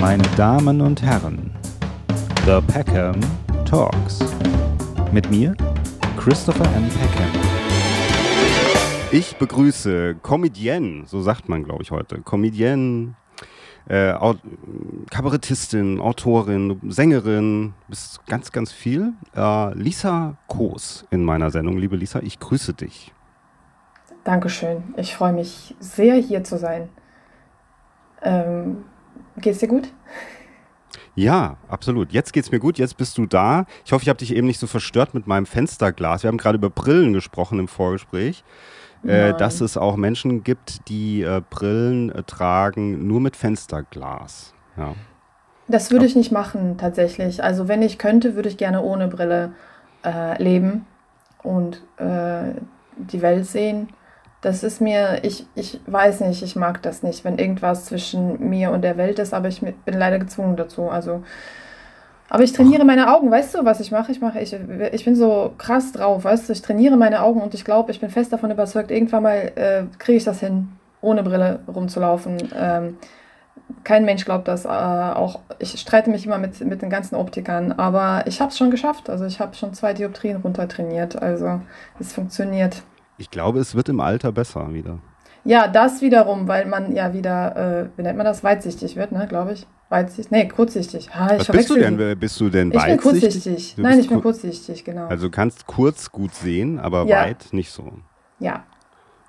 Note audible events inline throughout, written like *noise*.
Meine Damen und Herren, The Peckham Talks. Mit mir, Christopher M. Peckham. Ich begrüße Comedienne, so sagt man, glaube ich, heute. Comedienne, äh, Aut Kabarettistin, Autorin, Sängerin, bist ganz, ganz viel. Äh, Lisa Koos in meiner Sendung. Liebe Lisa, ich grüße dich. Dankeschön. Ich freue mich sehr, hier zu sein. Ähm, geht's dir gut? Ja, absolut. Jetzt geht's mir gut, jetzt bist du da. Ich hoffe, ich habe dich eben nicht so verstört mit meinem Fensterglas. Wir haben gerade über Brillen gesprochen im Vorgespräch. Äh, dass es auch Menschen gibt, die äh, Brillen äh, tragen nur mit Fensterglas. Ja. Das würde ich nicht machen, tatsächlich. Also, wenn ich könnte, würde ich gerne ohne Brille äh, leben und äh, die Welt sehen. Das ist mir, ich, ich weiß nicht, ich mag das nicht, wenn irgendwas zwischen mir und der Welt ist, aber ich bin leider gezwungen dazu. Also, aber ich trainiere meine Augen, weißt du, was ich mache? Ich mache, ich, ich bin so krass drauf, weißt du, ich trainiere meine Augen und ich glaube, ich bin fest davon überzeugt, irgendwann mal äh, kriege ich das hin, ohne Brille rumzulaufen. Ähm, kein Mensch glaubt das. Äh, auch ich streite mich immer mit, mit den ganzen Optikern, aber ich habe es schon geschafft. Also ich habe schon zwei Dioptrien runtertrainiert. Also es funktioniert. Ich glaube, es wird im Alter besser wieder. Ja, das wiederum, weil man ja wieder, äh, wie nennt man das, weitsichtig wird, ne, glaube ich. Weitsichtig, nee, kurzsichtig. Ha, Was bist du denn? Bist du denn weitsichtig? Ich bin kurzsichtig. Du Nein, ich bin kurzsichtig, genau. Also du kannst kurz gut sehen, aber ja. weit nicht so. Ja.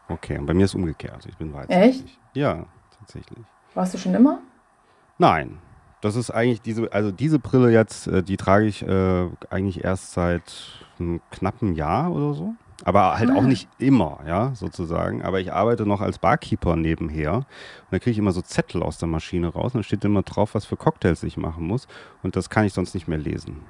Okay, und bei mir ist es umgekehrt. Ich bin weitsichtig. Echt? Ja, tatsächlich. Warst du schon immer? Nein. Das ist eigentlich diese, also diese Brille jetzt, äh, die trage ich äh, eigentlich erst seit einem knappen Jahr oder so. Aber halt ah. auch nicht immer, ja, sozusagen. Aber ich arbeite noch als Barkeeper nebenher. Und da kriege ich immer so Zettel aus der Maschine raus. Und dann steht immer drauf, was für Cocktails ich machen muss. Und das kann ich sonst nicht mehr lesen.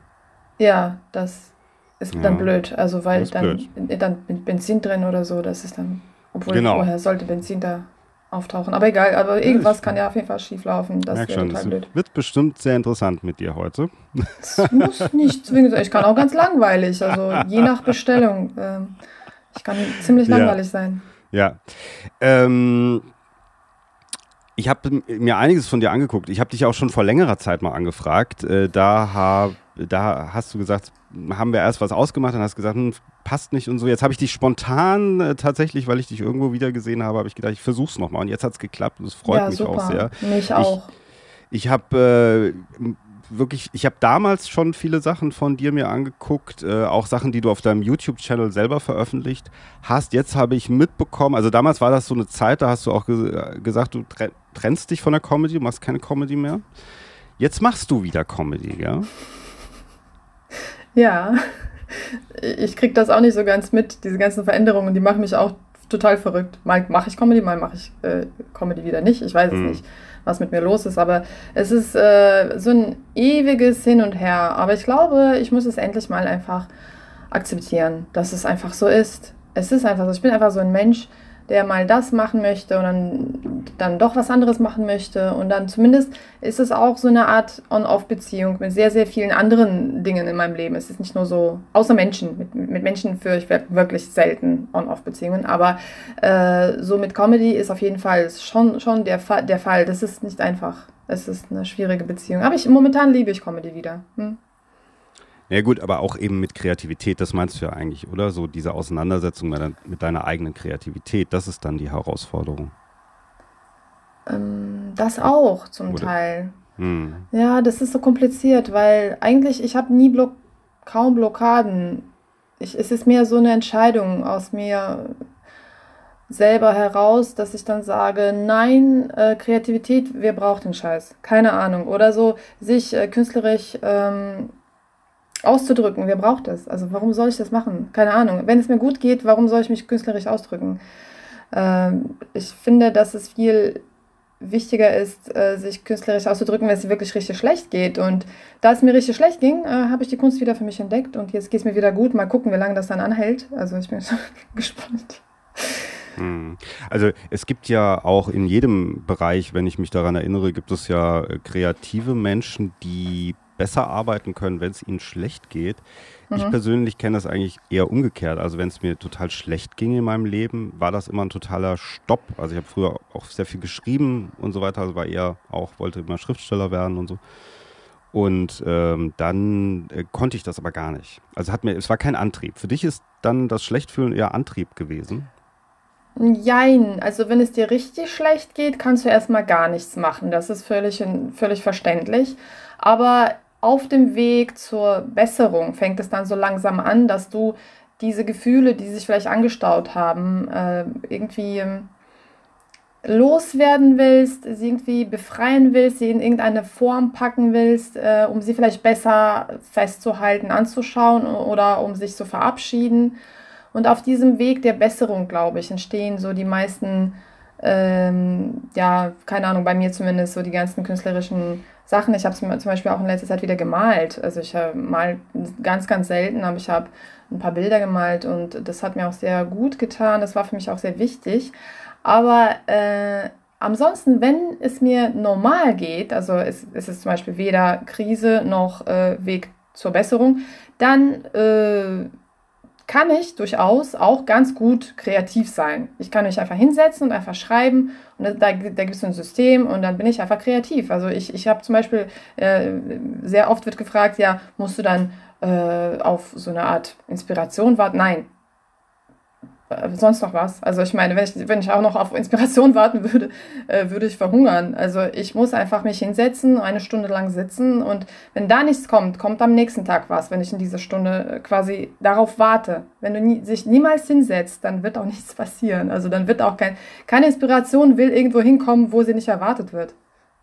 Ja, das ist ja. dann blöd. Also, weil dann, blöd. dann Benzin drin oder so, das ist dann. Obwohl genau. vorher sollte Benzin da auftauchen. Aber egal, aber irgendwas ja, kann ja auf jeden Fall schief laufen. Das wäre total blöd. Wird bestimmt sehr interessant mit dir heute. Es muss nicht zwingend sein. Ich kann auch ganz langweilig, also je *laughs* nach Bestellung. Ähm, ich kann ziemlich langweilig ja. sein. Ja. Ähm, ich habe mir einiges von dir angeguckt. Ich habe dich auch schon vor längerer Zeit mal angefragt. Äh, da, hab, da hast du gesagt, haben wir erst was ausgemacht, dann hast du gesagt, hm, passt nicht und so. Jetzt habe ich dich spontan äh, tatsächlich, weil ich dich irgendwo wieder gesehen habe, habe ich gedacht, ich versuche es nochmal. Und jetzt hat es geklappt und es freut ja, mich super. auch sehr. Mich auch. Ich, ich habe äh, wirklich, ich habe damals schon viele Sachen von dir mir angeguckt, äh, auch Sachen, die du auf deinem YouTube-Channel selber veröffentlicht hast. Jetzt habe ich mitbekommen, also damals war das so eine Zeit, da hast du auch ge gesagt, du trennst dich von der Comedy, du machst keine Comedy mehr. Jetzt machst du wieder Comedy, ja? Ja, *laughs* ich kriege das auch nicht so ganz mit, diese ganzen Veränderungen, die machen mich auch total verrückt. Mal mache ich Comedy, mal mache ich äh, Comedy wieder nicht. Ich weiß es mhm. nicht, was mit mir los ist, aber es ist äh, so ein ewiges Hin und Her. Aber ich glaube, ich muss es endlich mal einfach akzeptieren, dass es einfach so ist. Es ist einfach so. Ich bin einfach so ein Mensch, der mal das machen möchte und dann, dann doch was anderes machen möchte. Und dann zumindest ist es auch so eine Art On-Off-Beziehung mit sehr, sehr vielen anderen Dingen in meinem Leben. Es ist nicht nur so, außer Menschen. Mit, mit Menschen führe ich wirklich selten On-Off-Beziehungen. Aber äh, so mit Comedy ist auf jeden Fall schon, schon der, Fa der Fall. Das ist nicht einfach. Es ist eine schwierige Beziehung. Aber ich, momentan liebe ich Comedy wieder. Hm? Ja gut, aber auch eben mit Kreativität, das meinst du ja eigentlich, oder? So diese Auseinandersetzung mit deiner eigenen Kreativität, das ist dann die Herausforderung. Ähm, das auch zum oder? Teil. Hm. Ja, das ist so kompliziert, weil eigentlich, ich habe nie Block kaum Blockaden. Ich, es ist mehr so eine Entscheidung aus mir selber heraus, dass ich dann sage, nein, äh, Kreativität, wer braucht den Scheiß? Keine Ahnung. Oder so sich äh, künstlerisch ähm, auszudrücken. Wer braucht das? Also warum soll ich das machen? Keine Ahnung. Wenn es mir gut geht, warum soll ich mich künstlerisch ausdrücken? Ähm, ich finde, dass es viel wichtiger ist, äh, sich künstlerisch auszudrücken, wenn es wirklich richtig schlecht geht. Und da es mir richtig schlecht ging, äh, habe ich die Kunst wieder für mich entdeckt und jetzt geht es mir wieder gut. Mal gucken, wie lange das dann anhält. Also ich bin *laughs* gespannt. Hm. Also es gibt ja auch in jedem Bereich, wenn ich mich daran erinnere, gibt es ja äh, kreative Menschen, die besser arbeiten können, wenn es ihnen schlecht geht. Mhm. Ich persönlich kenne das eigentlich eher umgekehrt. Also wenn es mir total schlecht ging in meinem Leben, war das immer ein totaler Stopp. Also ich habe früher auch sehr viel geschrieben und so weiter. Also war eher auch, wollte immer Schriftsteller werden und so. Und ähm, dann äh, konnte ich das aber gar nicht. Also hat mir, es war kein Antrieb. Für dich ist dann das Schlechtfühlen eher Antrieb gewesen? Jein, also wenn es dir richtig schlecht geht, kannst du erstmal gar nichts machen. Das ist völlig, völlig verständlich. Aber auf dem Weg zur Besserung fängt es dann so langsam an, dass du diese Gefühle, die sich vielleicht angestaut haben, äh, irgendwie loswerden willst, sie irgendwie befreien willst, sie in irgendeine Form packen willst, äh, um sie vielleicht besser festzuhalten, anzuschauen oder um sich zu verabschieden. Und auf diesem Weg der Besserung, glaube ich, entstehen so die meisten, ähm, ja, keine Ahnung, bei mir zumindest so die ganzen künstlerischen Sachen. Ich habe zum Beispiel auch in letzter Zeit wieder gemalt. Also ich äh, mal ganz, ganz selten, aber ich habe ein paar Bilder gemalt und das hat mir auch sehr gut getan. Das war für mich auch sehr wichtig. Aber äh, ansonsten, wenn es mir normal geht, also es, es ist zum Beispiel weder Krise noch äh, Weg zur Besserung, dann äh, kann ich durchaus auch ganz gut kreativ sein. Ich kann mich einfach hinsetzen und einfach schreiben und da, da gibt es ein System und dann bin ich einfach kreativ. Also ich, ich habe zum Beispiel, äh, sehr oft wird gefragt, ja, musst du dann äh, auf so eine Art Inspiration warten? Nein, äh, sonst noch was. Also ich meine, wenn ich, wenn ich auch noch auf Inspiration *laughs* warten würde, äh, würde ich verhungern. Also ich muss einfach mich hinsetzen, eine Stunde lang sitzen und wenn da nichts kommt, kommt am nächsten Tag was, wenn ich in dieser Stunde äh, quasi darauf warte. Wenn du nie, sich niemals hinsetzt, dann wird auch *laughs* nichts passieren. Also dann wird auch kein, keine Inspiration will irgendwo hinkommen, wo sie nicht erwartet wird.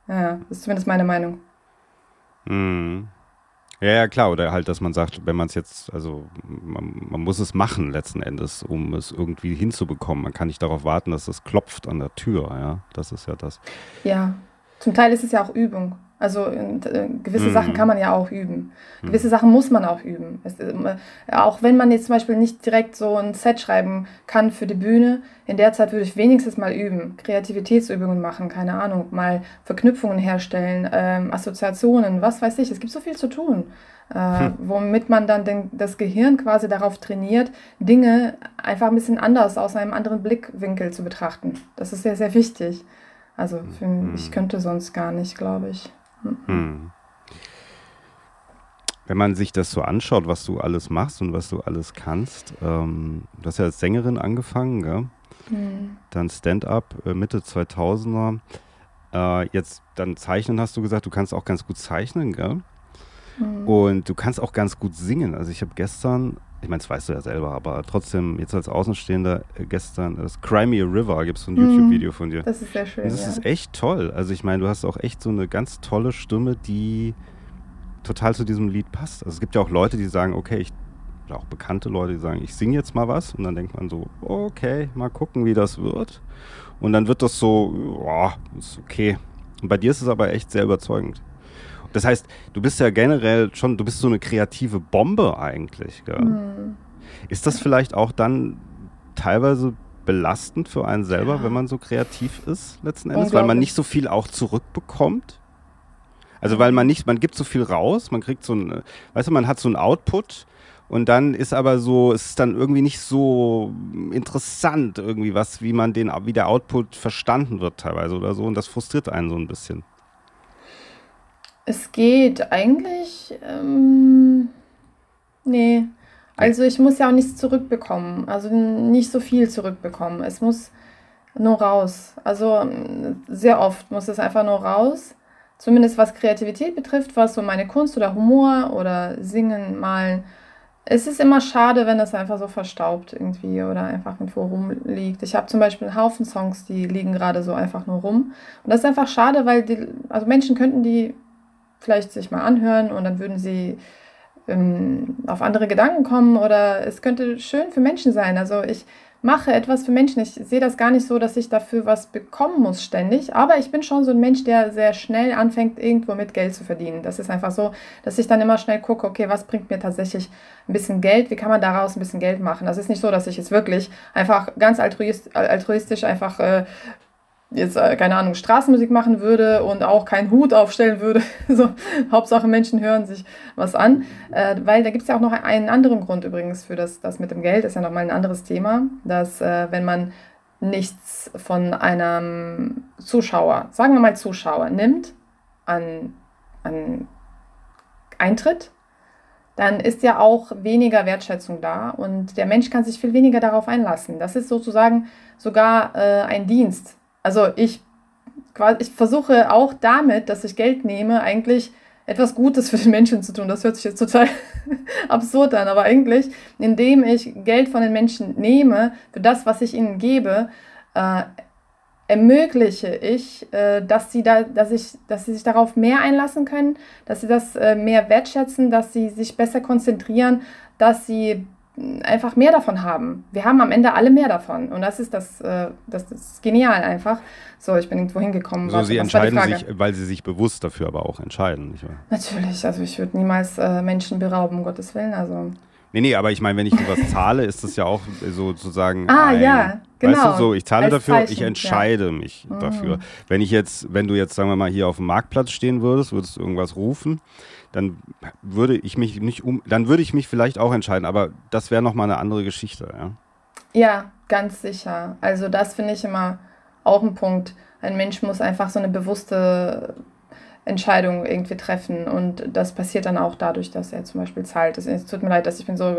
Ja, das ist zumindest meine Meinung. Mhm. Ja, ja, klar. Oder halt, dass man sagt, wenn man es jetzt, also man, man, muss es machen letzten Endes, um es irgendwie hinzubekommen. Man kann nicht darauf warten, dass es klopft an der Tür. Ja, das ist ja das. Ja, zum Teil ist es ja auch Übung. Also äh, gewisse mm. Sachen kann man ja auch üben. Mhm. Gewisse. Sachen muss man auch üben. Es, äh, auch wenn man jetzt zum Beispiel nicht direkt so ein Set schreiben kann für die Bühne, in der Zeit würde ich wenigstens mal üben. Kreativitätsübungen machen, keine Ahnung, mal Verknüpfungen herstellen, ähm, Assoziationen, was weiß ich. Es gibt so viel zu tun, äh, hm. womit man dann den, das Gehirn quasi darauf trainiert, Dinge einfach ein bisschen anders aus einem anderen Blickwinkel zu betrachten. Das ist sehr, sehr wichtig. Also für, hm. ich könnte sonst gar nicht, glaube ich. Hm. Wenn man sich das so anschaut, was du alles machst und was du alles kannst, ähm, du hast ja als Sängerin angefangen, gell? Hm. dann Stand-up äh, Mitte 2000er, äh, jetzt dann Zeichnen hast du gesagt, du kannst auch ganz gut zeichnen, gell? Hm. Und du kannst auch ganz gut singen. Also ich habe gestern ich meine, das weißt du ja selber, aber trotzdem, jetzt als Außenstehender, äh, gestern, das Cry Me a River, gibt es so ein mhm. YouTube-Video von dir. Das ist sehr schön. das ja. ist echt toll. Also, ich meine, du hast auch echt so eine ganz tolle Stimme, die total zu diesem Lied passt. Also, es gibt ja auch Leute, die sagen, okay, ich, auch bekannte Leute, die sagen, ich singe jetzt mal was. Und dann denkt man so, okay, mal gucken, wie das wird. Und dann wird das so, boah, ist okay. Und bei dir ist es aber echt sehr überzeugend. Das heißt, du bist ja generell schon, du bist so eine kreative Bombe eigentlich. Mhm. Ist das vielleicht auch dann teilweise belastend für einen selber, ja. wenn man so kreativ ist, letzten Endes, weil man nicht so viel auch zurückbekommt? Also weil man nicht, man gibt so viel raus, man kriegt so ein, weißt du, man hat so ein Output und dann ist aber so, es ist dann irgendwie nicht so interessant irgendwie was, wie man den, wie der Output verstanden wird teilweise oder so und das frustriert einen so ein bisschen. Es geht eigentlich. Ähm, nee. Also ich muss ja auch nichts zurückbekommen. Also nicht so viel zurückbekommen. Es muss nur raus. Also sehr oft muss es einfach nur raus. Zumindest was Kreativität betrifft, was so meine Kunst oder Humor oder Singen, Malen. Es ist immer schade, wenn das einfach so verstaubt irgendwie oder einfach irgendwo rumliegt. Ich habe zum Beispiel einen Haufen Songs, die liegen gerade so einfach nur rum. Und das ist einfach schade, weil die, also Menschen könnten die vielleicht sich mal anhören und dann würden sie ähm, auf andere Gedanken kommen oder es könnte schön für Menschen sein. Also ich mache etwas für Menschen. Ich sehe das gar nicht so, dass ich dafür was bekommen muss ständig, aber ich bin schon so ein Mensch, der sehr schnell anfängt, irgendwo mit Geld zu verdienen. Das ist einfach so, dass ich dann immer schnell gucke, okay, was bringt mir tatsächlich ein bisschen Geld? Wie kann man daraus ein bisschen Geld machen? Das ist nicht so, dass ich es wirklich einfach ganz altruistisch einfach äh, jetzt, äh, keine Ahnung, Straßenmusik machen würde und auch keinen Hut aufstellen würde. *laughs* so, Hauptsache Menschen hören sich was an. Äh, weil da gibt es ja auch noch einen anderen Grund übrigens für das, das mit dem Geld, ist ja nochmal ein anderes Thema, dass äh, wenn man nichts von einem Zuschauer, sagen wir mal Zuschauer, nimmt an, an Eintritt, dann ist ja auch weniger Wertschätzung da und der Mensch kann sich viel weniger darauf einlassen. Das ist sozusagen sogar äh, ein Dienst. Also ich, ich versuche auch damit, dass ich Geld nehme, eigentlich etwas Gutes für den Menschen zu tun. Das hört sich jetzt total *laughs* absurd an, aber eigentlich, indem ich Geld von den Menschen nehme für das, was ich ihnen gebe, äh, ermögliche ich, äh, dass sie da, dass ich, dass sie sich darauf mehr einlassen können, dass sie das äh, mehr wertschätzen, dass sie sich besser konzentrieren, dass sie einfach mehr davon haben. Wir haben am Ende alle mehr davon. Und das ist das, äh, das, ist genial einfach. So, ich bin irgendwo hingekommen. So, Sie entscheiden sich, weil Sie sich bewusst dafür aber auch entscheiden. Nicht wahr? Natürlich, also ich würde niemals äh, Menschen berauben, um Gottes Willen. Also. Nee, nee, aber ich meine, wenn ich sowas zahle, ist das ja auch sozusagen. Ah, ein, ja, genau. Weißt du, so, ich zahle Als dafür, Zeichen, ich entscheide ja. mich mhm. dafür. Wenn ich jetzt, wenn du jetzt, sagen wir mal, hier auf dem Marktplatz stehen würdest, würdest du irgendwas rufen dann würde ich mich nicht um, dann würde ich mich vielleicht auch entscheiden, aber das wäre nochmal eine andere Geschichte, ja. Ja, ganz sicher. Also das finde ich immer auch ein Punkt. Ein Mensch muss einfach so eine bewusste Entscheidung irgendwie treffen und das passiert dann auch dadurch, dass er zum Beispiel zahlt. Es tut mir leid, dass ich bin so,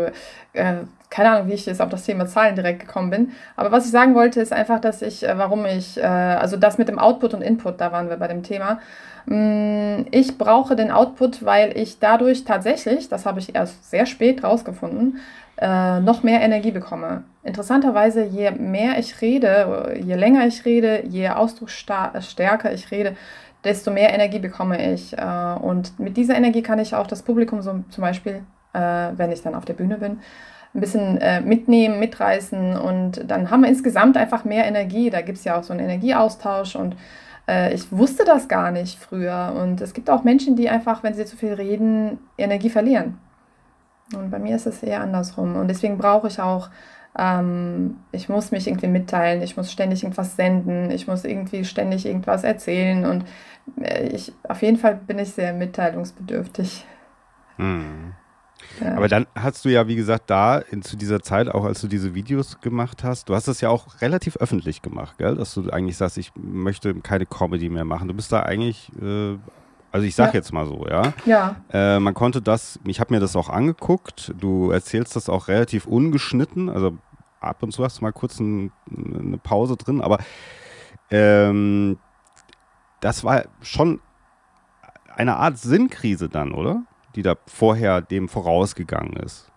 äh, keine Ahnung, wie ich jetzt auf das Thema Zahlen direkt gekommen bin. Aber was ich sagen wollte, ist einfach, dass ich, äh, warum ich, äh, also das mit dem Output und Input, da waren wir bei dem Thema, ich brauche den Output, weil ich dadurch tatsächlich, das habe ich erst sehr spät rausgefunden, äh, noch mehr Energie bekomme. Interessanterweise, je mehr ich rede, je länger ich rede, je ausdrucksstärker ich rede, desto mehr Energie bekomme ich. Äh, und mit dieser Energie kann ich auch das Publikum so, zum Beispiel, äh, wenn ich dann auf der Bühne bin, ein bisschen äh, mitnehmen, mitreißen und dann haben wir insgesamt einfach mehr Energie. Da gibt es ja auch so einen Energieaustausch und äh, ich wusste das gar nicht früher. Und es gibt auch Menschen, die einfach, wenn sie zu viel reden, Energie verlieren. Und bei mir ist es eher andersrum. Und deswegen brauche ich auch, ähm, ich muss mich irgendwie mitteilen, ich muss ständig irgendwas senden, ich muss irgendwie ständig irgendwas erzählen. Und äh, ich, auf jeden Fall bin ich sehr mitteilungsbedürftig. Hm. Aber dann hast du ja, wie gesagt, da in, zu dieser Zeit, auch als du diese Videos gemacht hast, du hast das ja auch relativ öffentlich gemacht, gell? dass du eigentlich sagst, ich möchte keine Comedy mehr machen. Du bist da eigentlich, äh, also ich sag ja. jetzt mal so, ja. Ja. Äh, man konnte das, ich habe mir das auch angeguckt, du erzählst das auch relativ ungeschnitten, also ab und zu hast du mal kurz ein, eine Pause drin, aber ähm, das war schon eine Art Sinnkrise dann, oder? Die da vorher dem vorausgegangen ist?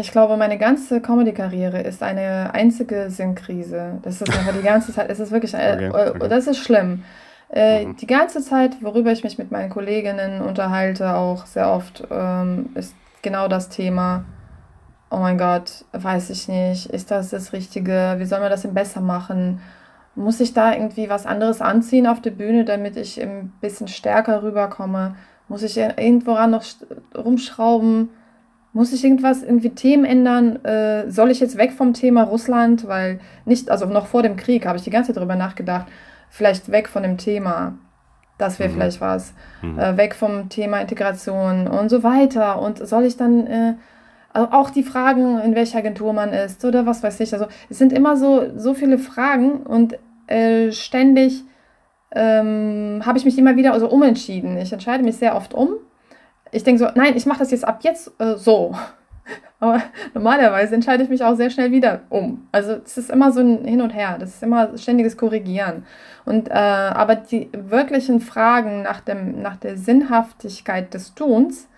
Ich glaube, meine ganze Comedy-Karriere ist eine einzige Sinnkrise. Das ist einfach die ganze Zeit, es ist wirklich, äh, okay, okay. das ist schlimm. Äh, mhm. Die ganze Zeit, worüber ich mich mit meinen Kolleginnen unterhalte, auch sehr oft, ähm, ist genau das Thema. Oh mein Gott, weiß ich nicht, ist das das Richtige? Wie soll man das denn besser machen? Muss ich da irgendwie was anderes anziehen auf der Bühne, damit ich ein bisschen stärker rüberkomme? Muss ich irgendwo ran noch rumschrauben? Muss ich irgendwas, irgendwie Themen ändern? Äh, soll ich jetzt weg vom Thema Russland? Weil nicht, also noch vor dem Krieg habe ich die ganze Zeit darüber nachgedacht, vielleicht weg von dem Thema. Das wäre mhm. vielleicht was. Mhm. Äh, weg vom Thema Integration und so weiter. Und soll ich dann äh, also auch die Fragen, in welcher Agentur man ist oder was weiß ich. Also es sind immer so, so viele Fragen und äh, ständig ähm, habe ich mich immer wieder also umentschieden. Ich entscheide mich sehr oft um. Ich denke so, nein, ich mache das jetzt ab jetzt äh, so. *laughs* Aber normalerweise entscheide ich mich auch sehr schnell wieder um. Also es ist immer so ein Hin und Her, das ist immer ständiges Korrigieren. Und äh, aber die wirklichen Fragen nach, dem, nach der Sinnhaftigkeit des Tuns,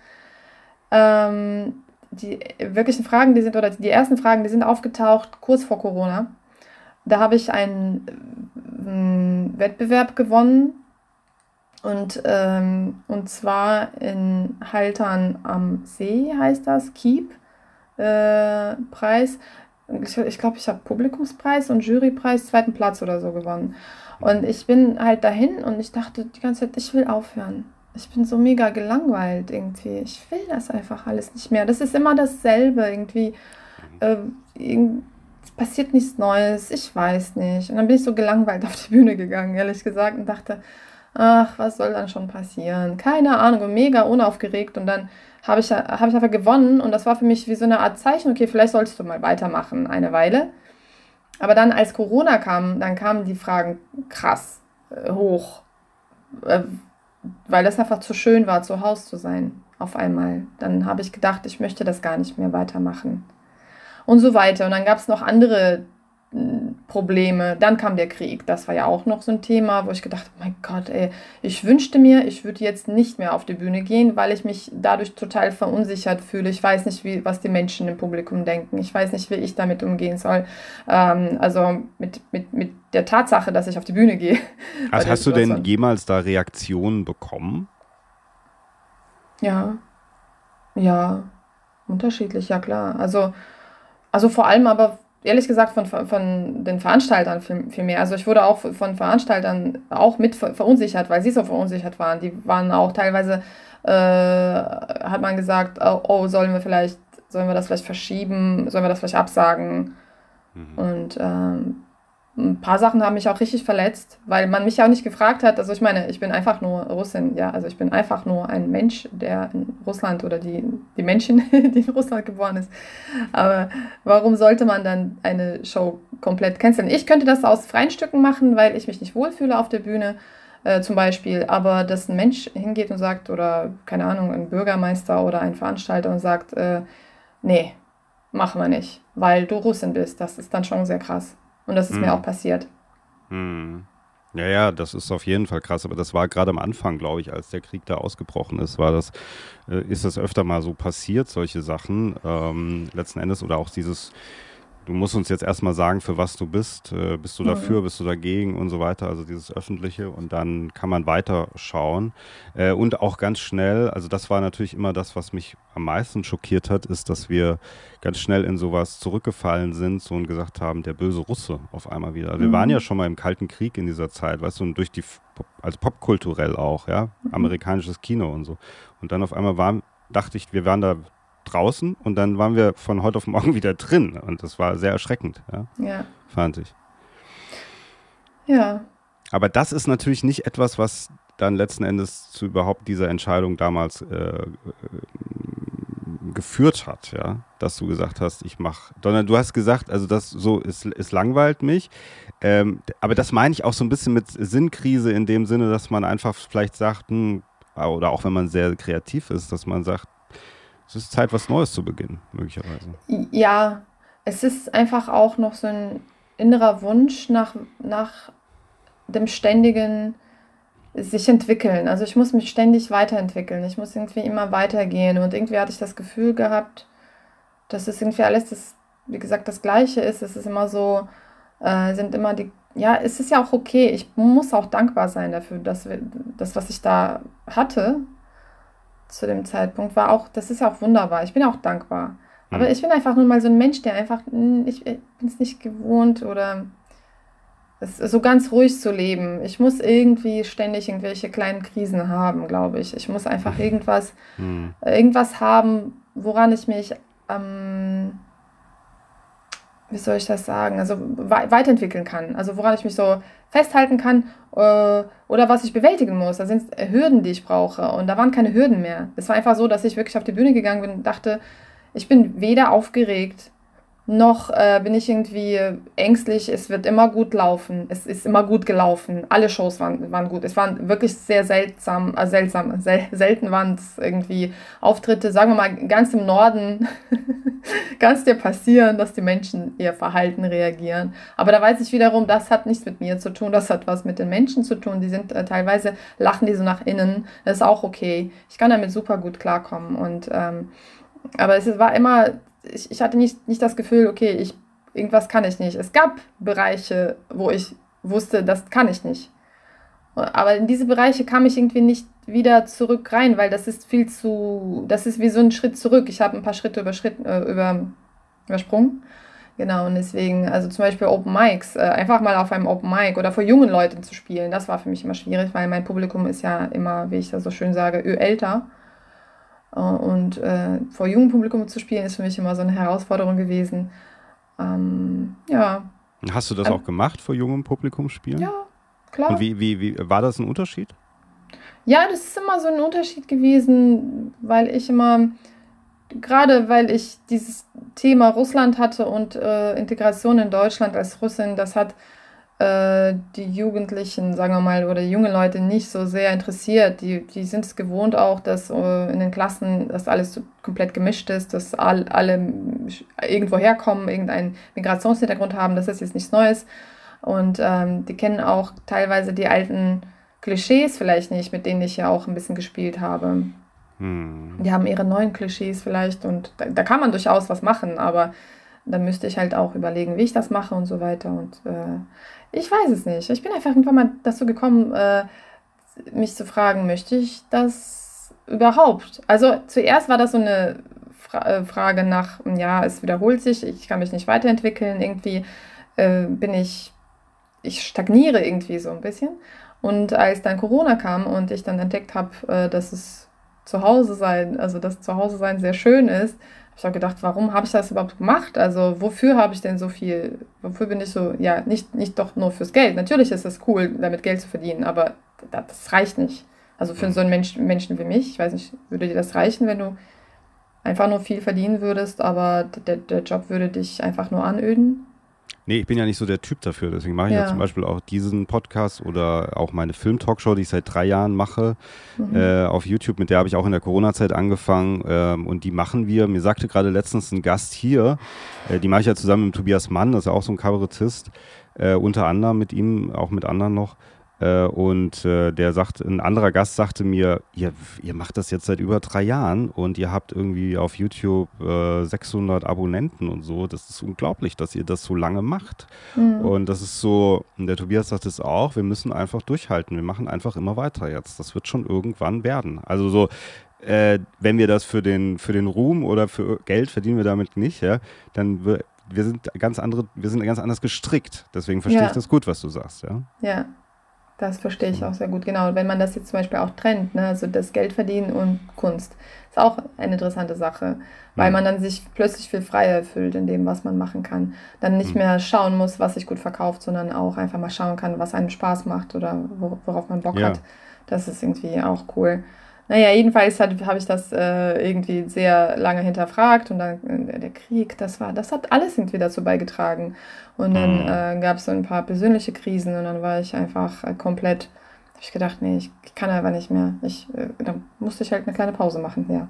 ähm, die wirklichen Fragen, die sind, oder die ersten Fragen, die sind aufgetaucht kurz vor Corona. Da habe ich einen ähm, Wettbewerb gewonnen. Und, ähm, und zwar in Haltern am See heißt das, Keep äh, Preis. Ich glaube, ich, glaub, ich habe Publikumspreis und Jurypreis, zweiten Platz oder so gewonnen. Und ich bin halt dahin und ich dachte die ganze Zeit, ich will aufhören. Ich bin so mega gelangweilt irgendwie. Ich will das einfach alles nicht mehr. Das ist immer dasselbe irgendwie. Äh, passiert nichts Neues, ich weiß nicht. Und dann bin ich so gelangweilt *laughs* auf die Bühne gegangen, ehrlich gesagt, und dachte, ach, was soll dann schon passieren? Keine Ahnung, mega unaufgeregt. Und dann habe ich, hab ich einfach gewonnen und das war für mich wie so eine Art Zeichen, okay, vielleicht solltest du mal weitermachen, eine Weile. Aber dann, als Corona kam, dann kamen die Fragen krass äh, hoch, äh, weil das einfach zu schön war, zu Hause zu sein, auf einmal. Dann habe ich gedacht, ich möchte das gar nicht mehr weitermachen. Und so weiter. Und dann gab es noch andere Probleme. Dann kam der Krieg. Das war ja auch noch so ein Thema, wo ich gedacht habe, mein Gott, ey, ich wünschte mir, ich würde jetzt nicht mehr auf die Bühne gehen, weil ich mich dadurch total verunsichert fühle. Ich weiß nicht, wie, was die Menschen im Publikum denken. Ich weiß nicht, wie ich damit umgehen soll. Ähm, also mit, mit, mit der Tatsache, dass ich auf die Bühne gehe. *laughs* Also hast du denn jemals da Reaktionen bekommen? Ja. Ja. Unterschiedlich, ja klar. Also, also vor allem aber ehrlich gesagt von, von den Veranstaltern viel, viel mehr. Also ich wurde auch von Veranstaltern auch mit verunsichert, weil sie so verunsichert waren. Die waren auch teilweise, äh, hat man gesagt, oh, oh, sollen wir vielleicht, sollen wir das vielleicht verschieben, sollen wir das vielleicht absagen? Mhm. Und ähm, ein paar Sachen haben mich auch richtig verletzt, weil man mich auch nicht gefragt hat. Also ich meine, ich bin einfach nur Russin, ja, also ich bin einfach nur ein Mensch, der in Russland oder die, die Menschen, *laughs* die in Russland geboren ist. Aber warum sollte man dann eine Show komplett canceln? Ich könnte das aus freien Stücken machen, weil ich mich nicht wohlfühle auf der Bühne. Äh, zum Beispiel, aber dass ein Mensch hingeht und sagt, oder keine Ahnung, ein Bürgermeister oder ein Veranstalter und sagt, äh, nee, machen wir nicht, weil du Russin bist, das ist dann schon sehr krass. Und das ist hm. mir auch passiert. Hm. Ja, ja, das ist auf jeden Fall krass, aber das war gerade am Anfang, glaube ich, als der Krieg da ausgebrochen ist, war das, äh, ist das öfter mal so passiert, solche Sachen, ähm, letzten Endes, oder auch dieses, du musst uns jetzt erstmal sagen, für was du bist. Äh, bist du dafür, bist du dagegen und so weiter. Also dieses Öffentliche und dann kann man weiter schauen. Äh, und auch ganz schnell, also das war natürlich immer das, was mich am meisten schockiert hat, ist, dass wir ganz schnell in sowas zurückgefallen sind so und gesagt haben, der böse Russe auf einmal wieder. Also wir waren ja mhm. schon mal im Kalten Krieg in dieser Zeit, weißt du, und durch die, also popkulturell auch, ja, mhm. amerikanisches Kino und so. Und dann auf einmal waren, dachte ich, wir waren da draußen und dann waren wir von heute auf morgen *laughs* wieder drin. Und das war sehr erschreckend, ja. ja. Fand ich. Ja. Aber das ist natürlich nicht etwas, was dann letzten Endes zu überhaupt dieser Entscheidung damals äh, äh geführt hat, ja, dass du gesagt hast, ich mache, sondern du hast gesagt, also das so, es, es langweilt mich, ähm, aber das meine ich auch so ein bisschen mit Sinnkrise in dem Sinne, dass man einfach vielleicht sagt, hm, oder auch wenn man sehr kreativ ist, dass man sagt, es ist Zeit, was Neues zu beginnen, möglicherweise. Ja, es ist einfach auch noch so ein innerer Wunsch nach, nach dem ständigen sich entwickeln. Also ich muss mich ständig weiterentwickeln. Ich muss irgendwie immer weitergehen. Und irgendwie hatte ich das Gefühl gehabt, dass es irgendwie alles, das, wie gesagt, das Gleiche ist. Es ist immer so, äh, sind immer die, ja, es ist ja auch okay. Ich muss auch dankbar sein dafür, dass wir, das, was ich da hatte, zu dem Zeitpunkt war auch, das ist ja auch wunderbar. Ich bin auch dankbar. Aber mhm. ich bin einfach nur mal so ein Mensch, der einfach, hm, ich, ich bin es nicht gewohnt oder es so ganz ruhig zu leben. Ich muss irgendwie ständig irgendwelche kleinen Krisen haben, glaube ich. Ich muss einfach *laughs* irgendwas, mhm. irgendwas haben, woran ich mich, ähm, wie soll ich das sagen, also weiterentwickeln kann. Also woran ich mich so festhalten kann äh, oder was ich bewältigen muss. Da sind Hürden, die ich brauche. Und da waren keine Hürden mehr. Es war einfach so, dass ich wirklich auf die Bühne gegangen bin und dachte, ich bin weder aufgeregt noch äh, bin ich irgendwie ängstlich. Es wird immer gut laufen. Es ist immer gut gelaufen. Alle Shows waren, waren gut. Es waren wirklich sehr seltsam, äh, seltsam, sel selten waren es irgendwie Auftritte, sagen wir mal, ganz im Norden *laughs* kann es dir passieren, dass die Menschen ihr Verhalten reagieren. Aber da weiß ich wiederum, das hat nichts mit mir zu tun, das hat was mit den Menschen zu tun. Die sind äh, teilweise, lachen die so nach innen. Das ist auch okay. Ich kann damit super gut klarkommen. Und ähm, aber es war immer ich, ich hatte nicht, nicht das Gefühl, okay, ich, irgendwas kann ich nicht. Es gab Bereiche, wo ich wusste, das kann ich nicht. Aber in diese Bereiche kam ich irgendwie nicht wieder zurück rein, weil das ist viel zu, das ist wie so ein Schritt zurück. Ich habe ein paar Schritte überschritten, äh, über, übersprungen. Genau, und deswegen, also zum Beispiel Open Mics, äh, einfach mal auf einem Open Mic oder vor jungen Leuten zu spielen, das war für mich immer schwierig, weil mein Publikum ist ja immer, wie ich das so schön sage, älter. Äh, und äh, vor jungem Publikum zu spielen, ist für mich immer so eine Herausforderung gewesen. Ähm, ja. Hast du das Ähm, auch gemacht vor jungem Publikum spielen? Ja, klar. Und wie, wie, wie war das ein Unterschied? Ja, das ist immer so ein Unterschied gewesen, weil ich immer, gerade weil ich dieses Thema Russland hatte und äh, Integration in Deutschland als Russin, das hat äh, die Jugendlichen, sagen wir mal, oder junge Leute nicht so sehr interessiert. Die, die sind es gewohnt auch, dass äh, in den Klassen das alles so komplett gemischt ist, dass all, alle irgendwo herkommen, irgendeinen Migrationshintergrund haben. Das ist jetzt nichts Neues. Und ähm, die kennen auch teilweise die alten Klischees vielleicht nicht, mit denen ich ja auch ein bisschen gespielt habe. Hm. Die haben ihre neuen Klischees vielleicht und da, da kann man durchaus was machen, aber dann müsste ich halt auch überlegen, wie ich das mache und so weiter. Und äh, ich weiß es nicht. Ich bin einfach irgendwann mal dazu gekommen, äh, mich zu fragen, möchte ich das überhaupt? Also zuerst war das so eine Fra äh, Frage nach, ja, es wiederholt sich, ich kann mich nicht weiterentwickeln, irgendwie äh, bin ich, ich stagniere irgendwie so ein bisschen. Und als dann Corona kam und ich dann entdeckt habe, äh, dass es zu Hause sein, also dass zu Hause sein sehr schön ist, habe ich auch gedacht, warum habe ich das überhaupt gemacht? Also wofür habe ich denn so viel, wofür bin ich so, ja, nicht, nicht doch nur fürs Geld. Natürlich ist es cool, damit Geld zu verdienen, aber das, das reicht nicht. Also für so einen Mensch, Menschen wie mich, ich weiß nicht, würde dir das reichen, wenn du einfach nur viel verdienen würdest, aber der, der Job würde dich einfach nur anöden? Nee, ich bin ja nicht so der Typ dafür. Deswegen mache ich ja, Ja. zum Beispiel auch diesen Podcast oder auch meine Film-Talkshow, die ich seit drei Jahren mache, Mhm. äh, auf YouTube. Mit der habe ich auch in der Corona-Zeit angefangen. Ähm, und die machen wir. Mir sagte gerade letztens ein Gast hier, äh, die mache ich ja zusammen mit Tobias Mann, das ist ja auch so ein Kabarettist, äh, unter anderem mit ihm, auch mit anderen noch. Äh, und äh, der sagt, ein anderer Gast sagte mir, ihr, ihr macht das jetzt seit über drei Jahren und ihr habt irgendwie auf YouTube äh, 600 Abonnenten und so. Das ist unglaublich, dass ihr das so lange macht. Mhm. Und das ist so, der Tobias sagt es auch, wir müssen einfach durchhalten. Wir machen einfach immer weiter jetzt. Das wird schon irgendwann werden. Also so, äh, wenn wir das für den, für den Ruhm oder für Geld verdienen wir damit nicht, ja, dann wir, wir sind ganz andere, wir sind ganz anders gestrickt. Deswegen verstehe Ja. ich das gut, was du sagst, ja. Ja, das verstehe ich auch sehr gut. Genau, wenn man das jetzt zum Beispiel auch trennt, ne? also das Geld verdienen und Kunst, ist auch eine interessante Sache, weil Mhm. man dann sich plötzlich viel freier fühlt in dem, was man machen kann. Dann nicht Mhm. mehr schauen muss, was sich gut verkauft, sondern auch einfach mal schauen kann, was einem Spaß macht oder wo- worauf man Bock Ja. hat. Das ist irgendwie auch cool. Naja, jedenfalls habe ich das äh, irgendwie sehr lange hinterfragt und dann äh, der Krieg, das war, das hat alles irgendwie dazu beigetragen. Und dann Mhm. äh, gab es so ein paar persönliche Krisen und dann war ich einfach äh, komplett, habe ich gedacht, nee, ich, kann einfach nicht mehr. Ich, äh, dann musste ich halt eine kleine Pause machen, ja.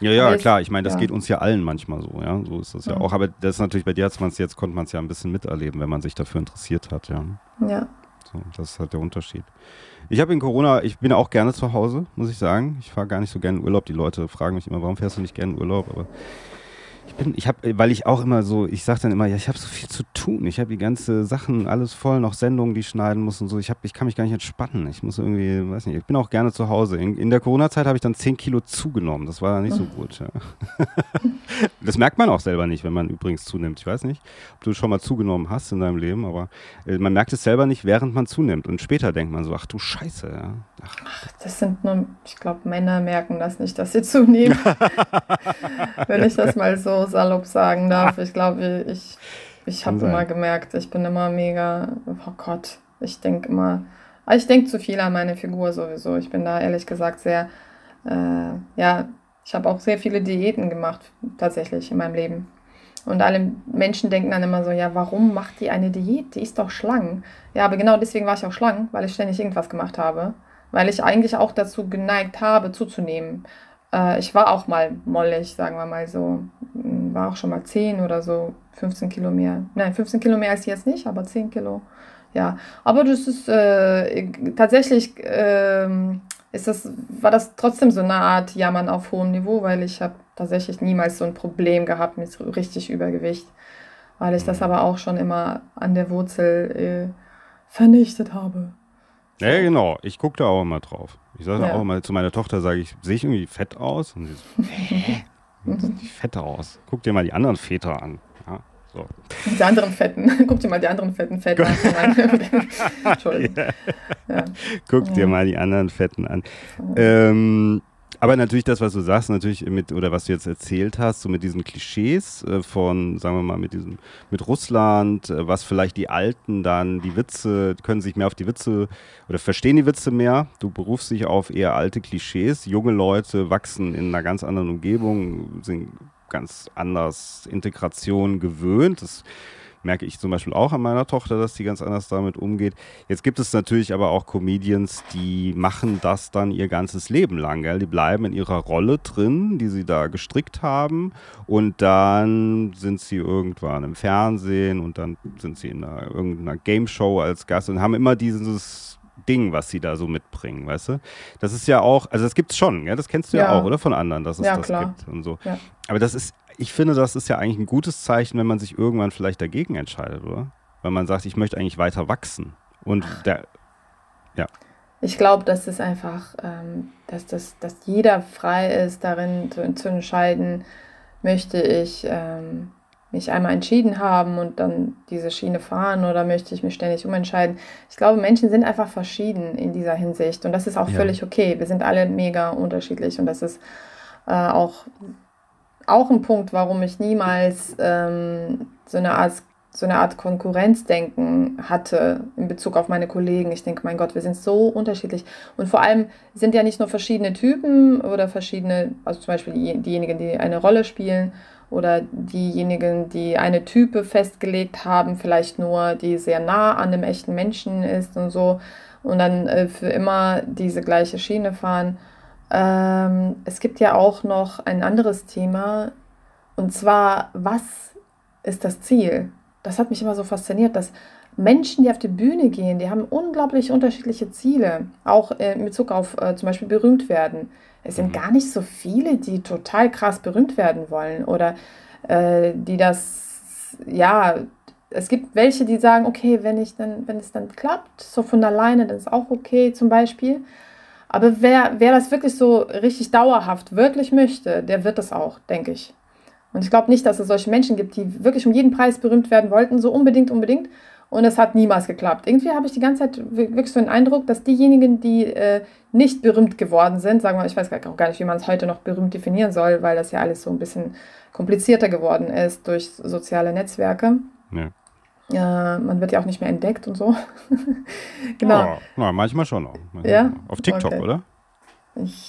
Ja, ja, ich- klar. Ich meine, das ja. geht uns ja allen manchmal so, ja. So ist das ja Mhm. auch. Aber das ist natürlich bei dir, hat man es jetzt, konnte man es ja ein bisschen miterleben, wenn man sich dafür interessiert hat, ja. Ja, So, das ist halt der Unterschied. Ich habe in Corona, ich bin auch gerne zu Hause, muss ich sagen. Ich fahre gar nicht so gerne in Urlaub. Die Leute fragen mich immer, warum fährst du nicht gerne in Urlaub? Aber ich bin, ich habe, weil ich auch immer so, ich sage dann immer, ja, ich habe so viel zu tun. Ich habe die ganze Sachen alles voll, noch Sendungen, die ich schneiden muss und so. Ich habe, ich kann mich gar nicht entspannen. Ich muss irgendwie, weiß nicht, ich bin auch gerne zu Hause. In, in der Corona-Zeit habe ich dann 10 Kilo zugenommen. Das war nicht so gut. Ja. *laughs* das merkt man auch selber nicht, wenn man übrigens zunimmt. Ich weiß nicht, ob du schon mal zugenommen hast in deinem Leben, aber äh, man merkt es selber nicht, während man zunimmt. Und später denkt man so, ach du Scheiße. Ja. Ach, das sind nur, ich glaube, Männer merken das nicht, dass sie zunehmen. *laughs* Wenn ich das mal so salopp sagen darf. *laughs* Ich glaube, ich, ich habe immer gemerkt, ich bin immer mega, oh Gott, ich denke immer, ah, ich denke zu viel an meine Figur sowieso. Ich bin da ehrlich gesagt sehr, äh, ja, ich habe auch sehr viele Diäten gemacht, tatsächlich in meinem Leben. Und alle Menschen denken dann immer so, ja, warum macht die eine Diät? Die ist doch schlank. Ja, aber genau deswegen war ich auch schlank, weil ich ständig irgendwas gemacht habe. Weil ich eigentlich auch dazu geneigt habe, zuzunehmen. Äh, ich war auch mal mollig, sagen wir mal so. Mm, War auch schon mal 10 oder so, 15 Kilo mehr. Nein, 15 Kilo mehr als jetzt nicht, aber 10 Kilo. Ja, aber das ist äh, tatsächlich ähm, ist das, war das trotzdem so eine Art Jammern auf hohem Niveau, weil ich habe tatsächlich niemals so ein Problem gehabt mit richtig Übergewicht, weil ich das aber auch schon immer an der Wurzel äh, vernichtet habe. Ja, genau. Ich gucke da auch immer drauf. Ich sage Ja. auch immer zu meiner Tochter, sage ich, sehe ich irgendwie fett aus? Und sie so, *laughs* nicht fett aus. Guck dir mal die anderen Väter an. Ja, so. *laughs* Die anderen Fetten, *laughs* guck dir mal die anderen Fetten Fetten an. Entschuldigung. Ja. Guck dir mal die anderen Fetten an. Ähm, Aber natürlich das, was du sagst, natürlich mit, oder was du jetzt erzählt hast, so mit diesen Klischees äh, von, sagen wir mal, mit diesem, mit Russland, äh, was vielleicht die Alten dann, die Witze, können sich mehr auf die Witze oder verstehen die Witze mehr. Du berufst dich auf eher alte Klischees. Junge Leute wachsen in einer ganz anderen Umgebung, sind ganz anders Integration gewöhnt. Das merke ich zum Beispiel auch an meiner Tochter, dass die ganz anders damit umgeht. Jetzt gibt es natürlich aber auch Comedians, die machen das dann ihr ganzes Leben lang. Gell? Die bleiben in ihrer Rolle drin, die sie da gestrickt haben und dann sind sie irgendwann im Fernsehen und dann sind sie in einer, irgendeiner Game Show als Gast und haben immer dieses Ding, was sie da so mitbringen, weißt du? Das ist ja auch, also das gibt es schon, ja? das kennst du ja. ja, auch, oder? Von anderen, dass es ja, das klar. gibt und so. Ja. Aber das ist ich finde, das ist ja eigentlich ein gutes Zeichen, wenn man sich irgendwann vielleicht dagegen entscheidet, oder? Wenn man sagt, ich möchte eigentlich weiter wachsen. Und der, ja. Ich glaube, dass es einfach, ähm, dass, das, dass jeder frei ist, darin zu, zu entscheiden, möchte ich ähm, mich einmal entschieden haben und dann diese Schiene fahren oder möchte ich mich ständig umentscheiden. Ich glaube, Menschen sind einfach verschieden in dieser Hinsicht und das ist auch ja. völlig okay. Wir sind alle mega unterschiedlich und das ist äh, auch auch ein Punkt, warum ich niemals ähm, so, eine Art, so eine Art Konkurrenzdenken hatte in Bezug auf meine Kollegen. Ich denke, mein Gott, wir sind so unterschiedlich. Und vor allem sind ja nicht nur verschiedene Typen oder verschiedene, also zum Beispiel die, diejenigen, die eine Rolle spielen oder diejenigen, die eine Type festgelegt haben, vielleicht nur, die sehr nah an dem echten Menschen ist und so und dann äh, für immer diese gleiche Schiene fahren ähm, es gibt ja auch noch ein anderes Thema, und zwar, was ist das Ziel? Das hat mich immer so fasziniert, dass Menschen, die auf die Bühne gehen, die haben unglaublich unterschiedliche Ziele, auch in Bezug auf äh, zum Beispiel berühmt werden. Es sind mhm. gar nicht so viele, die total krass berühmt werden wollen oder äh, die das, ja, es gibt welche, die sagen, okay, wenn ich dann, wenn es dann klappt, so von alleine, dann ist auch okay, zum Beispiel. Aber wer, wer das wirklich so richtig dauerhaft wirklich möchte, der wird das auch, denke ich. Und ich glaube nicht, dass es solche Menschen gibt, die wirklich um jeden Preis berühmt werden wollten, so unbedingt, unbedingt. Und es hat niemals geklappt. Irgendwie habe ich die ganze Zeit wirklich so den Eindruck, dass diejenigen, die äh, nicht berühmt geworden sind, sagen wir, ich weiß auch gar nicht, wie man es heute noch berühmt definieren soll, weil das ja alles so ein bisschen komplizierter geworden ist durch soziale Netzwerke. Ja. Ja, man wird ja auch nicht mehr entdeckt und so. *laughs* genau. Ja, na, manchmal schon auch. Manchmal ja? Auf TikTok, okay. oder?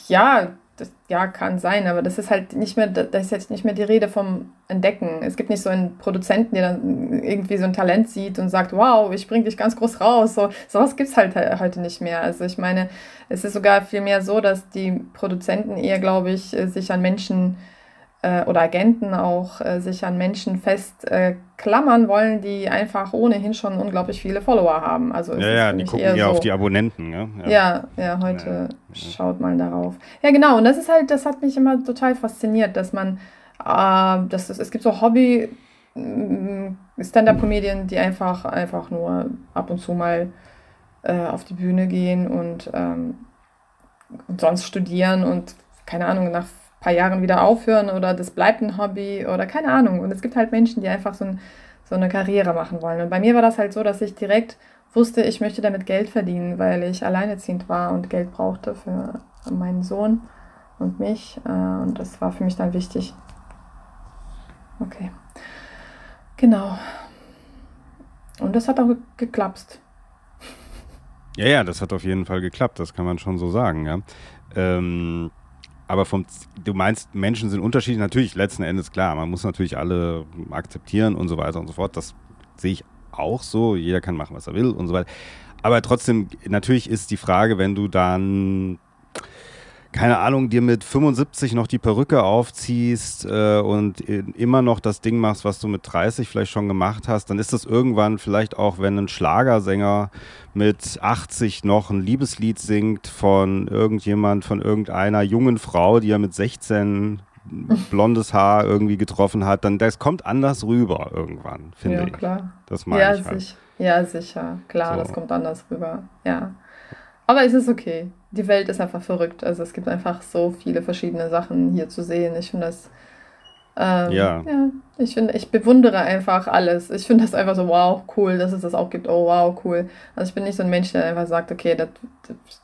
Ja, das, ja, kann sein, aber das ist halt nicht mehr, das ist jetzt nicht mehr die Rede vom Entdecken. Es gibt nicht so einen Produzenten, der dann irgendwie so ein Talent sieht und sagt, wow, ich bringe dich ganz groß raus. So, sowas gibt es halt heute nicht mehr. Also ich meine, es ist sogar vielmehr so, dass die Produzenten eher, glaube ich, sich an Menschen äh, oder Agenten auch äh, sich an Menschen festklammern äh, wollen, die einfach ohnehin schon unglaublich viele Follower haben. Also ja, ja, die gucken ja so. auf die Abonnenten. Ja, ja, ja, ja heute ja, schaut mal darauf. Ja, genau. Und das ist halt, das hat mich immer total fasziniert, dass man, äh, das ist, es gibt so Hobby mm, Stand-up-Comedien, die einfach, einfach nur ab und zu mal äh, auf die Bühne gehen und, ähm, und sonst studieren und keine Ahnung, nach paar Jahren wieder aufhören oder das bleibt ein Hobby oder keine Ahnung. Und es gibt halt Menschen, die einfach so, ein, so eine Karriere machen wollen. Und bei mir war das halt so, dass ich direkt wusste, ich möchte damit Geld verdienen, weil ich alleinerziehend war und Geld brauchte für meinen Sohn und mich. Äh, und das war für mich dann wichtig. Okay. Genau. Und das hat auch geklappt. Ja, ja, das hat auf jeden Fall geklappt, das kann man schon so sagen, ja. Ähm, aber vom, du meinst, Menschen sind unterschiedlich, natürlich letzten Endes klar, man muss natürlich alle akzeptieren und so weiter und so fort. Das sehe ich auch so. Jeder kann machen, was er will und so weiter. Aber trotzdem, natürlich ist die Frage, wenn du dann keine Ahnung, dir mit 75 noch die Perücke aufziehst äh, und immer noch das Ding machst, was du mit 30 vielleicht schon gemacht hast, dann ist das irgendwann vielleicht auch, wenn ein Schlagersänger mit 80 noch ein Liebeslied singt von irgendjemand, von irgendeiner jungen Frau, die er mit 16 blondes Haar irgendwie getroffen hat, dann das kommt anders rüber irgendwann, finde ja, ich. Klar. Das meine ja, ich halt. Sich, ja, sicher. Klar, so. das kommt anders rüber. Ja. Aber es ist okay. Die Welt ist einfach verrückt. Also es gibt einfach so viele verschiedene Sachen hier zu sehen. Ich finde das Ähm, ja. ja. Ich finde, ich bewundere einfach alles. Ich finde das einfach so, wow, cool, dass es das auch gibt. Oh, wow, cool. Also ich bin nicht so ein Mensch, der einfach sagt, okay, das,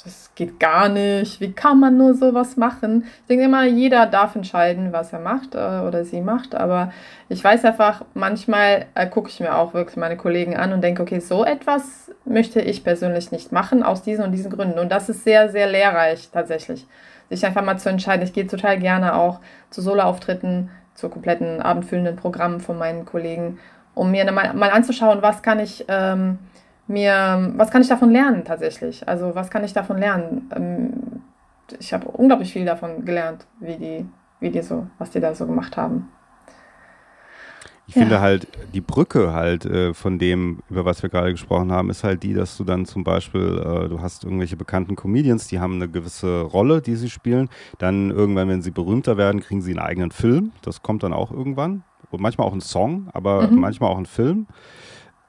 das geht gar nicht. Wie kann man nur sowas machen? Ich denke immer, jeder darf entscheiden, was er macht äh, oder sie macht. Aber ich weiß einfach, manchmal äh, gucke ich mir auch wirklich meine Kollegen an und denke, okay, so etwas möchte ich persönlich nicht machen, aus diesen und diesen Gründen. Und das ist sehr, sehr lehrreich tatsächlich. Sich einfach mal zu entscheiden. Ich gehe total gerne auch zu Solo-Auftritten zu kompletten abendfüllenden Programmen von meinen Kollegen, um mir mal, mal anzuschauen, was kann ich ähm, mir, was kann ich davon lernen tatsächlich? Also was kann ich davon lernen? Ähm, ich habe unglaublich viel davon gelernt, wie die, wie die so, was die da so gemacht haben. Ich ja. finde halt, die Brücke halt äh, von dem, über was wir gerade gesprochen haben, ist halt die, dass du dann zum Beispiel, äh, du hast irgendwelche bekannten Comedians, die haben eine gewisse Rolle, die sie spielen. Dann irgendwann, wenn sie berühmter werden, kriegen sie einen eigenen Film. Das kommt dann auch irgendwann. Und manchmal auch ein Song, aber mhm. manchmal auch ein Film.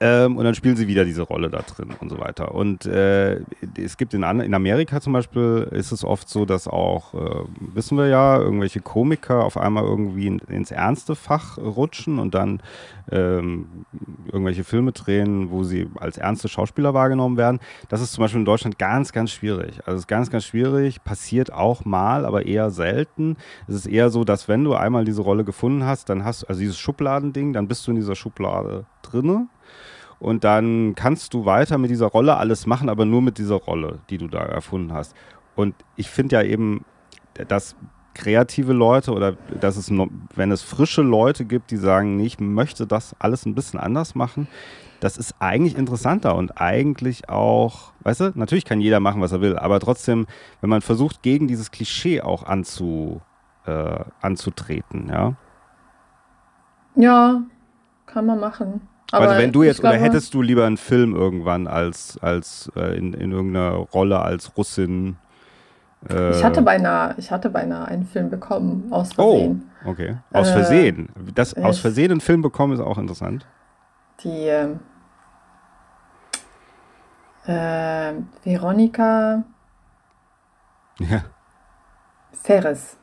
Ähm, und dann spielen sie wieder diese Rolle da drin und so weiter. Und äh, es gibt in, in Amerika zum Beispiel, ist es oft so, dass auch, äh, wissen wir ja, irgendwelche Komiker auf einmal irgendwie in, ins ernste Fach rutschen und dann ähm, irgendwelche Filme drehen, wo sie als ernste Schauspieler wahrgenommen werden. Das ist zum Beispiel in Deutschland ganz, ganz schwierig. Also es ist ganz, ganz schwierig, passiert auch mal, aber eher selten. Es ist eher so, dass wenn du einmal diese Rolle gefunden hast, dann hast du, also dieses Schubladending, dann bist du in dieser Schublade drinne und dann kannst du weiter mit dieser Rolle alles machen, aber nur mit dieser Rolle, die du da erfunden hast. Und ich finde ja eben, dass kreative Leute oder dass es, wenn es frische Leute gibt, die sagen, nee, ich möchte das alles ein bisschen anders machen, das ist eigentlich interessanter und eigentlich auch, weißt du, natürlich kann jeder machen, was er will, aber trotzdem, wenn man versucht, gegen dieses Klischee auch anzu, äh, anzutreten, ja. Ja, kann man machen. Aber also wenn du jetzt, glaube, oder hättest du lieber einen Film irgendwann als, als äh, in, in irgendeiner Rolle als Russin? Äh ich hatte beinahe, ich hatte beinahe einen Film bekommen, aus Versehen. Oh, okay. Aus Versehen. Das äh, aus Versehen einen Film bekommen ist auch interessant. Die äh, äh, Veronika ja. Ferres.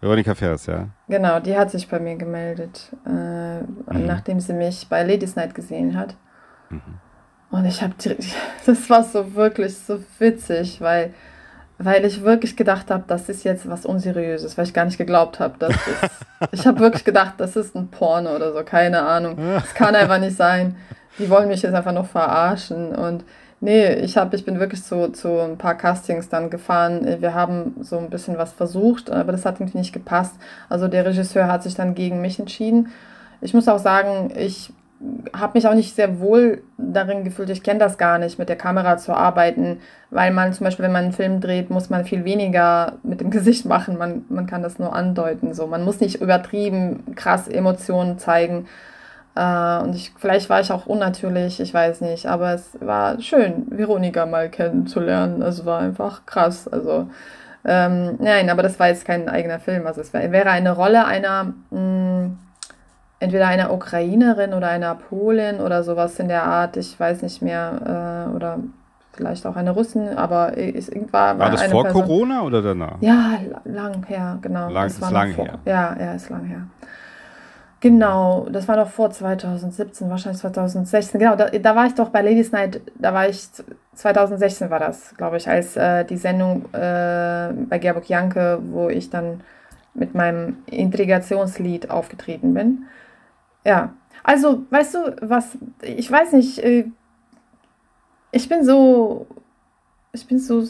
Veronika Ferris, ja. Genau, die hat sich bei mir gemeldet, äh, mhm. nachdem sie mich bei Ladies Night gesehen hat. Mhm. Und ich habe, *laughs* das war so wirklich so witzig, weil, weil ich wirklich gedacht habe, das ist jetzt was Unseriöses, weil ich gar nicht geglaubt habe, dass das, *laughs* ich habe wirklich gedacht, das ist ein Porno oder so, keine Ahnung. Das kann einfach nicht sein. Die wollen mich jetzt einfach noch verarschen und Nee, ich, hab, ich bin wirklich zu, zu ein paar Castings dann gefahren. Wir haben so ein bisschen was versucht, aber das hat irgendwie nicht gepasst. Also der Regisseur hat sich dann gegen mich entschieden. Ich muss auch sagen, ich habe mich auch nicht sehr wohl darin gefühlt. Ich kenne das gar nicht, mit der Kamera zu arbeiten, weil man zum Beispiel, wenn man einen Film dreht, muss man viel weniger mit dem *laughs* Gesicht machen. Man, man kann das nur andeuten. So. Man muss nicht übertrieben krass Emotionen zeigen. Äh, und ich, vielleicht war ich auch unnatürlich, ich weiß nicht, aber es war schön, Veronika mal kennenzulernen. Es war einfach krass. Also, ähm, nein, aber das war jetzt kein eigener Film. Also, es wäre eine Rolle einer, mh, mm, entweder einer Ukrainerin oder einer Polin oder sowas in der Art, ich weiß nicht mehr, äh, oder vielleicht auch eine Russin, aber es war, war, war das vor Person, Corona oder danach? Ja, lang her, genau. Lang, ist lang vor, her. Ja, ja, ist lang her. Genau, das war doch vor 2017, wahrscheinlich 2016. Genau, da, da, war ich doch bei Ladies Night, da war ich, 2016 war das, glaube ich, als äh, die Sendung äh, bei Gerburg Janke, wo ich dann mit meinem Integrationslied aufgetreten bin. Ja, also, weißt du, was, ich weiß nicht, äh, ich bin so, ich bin so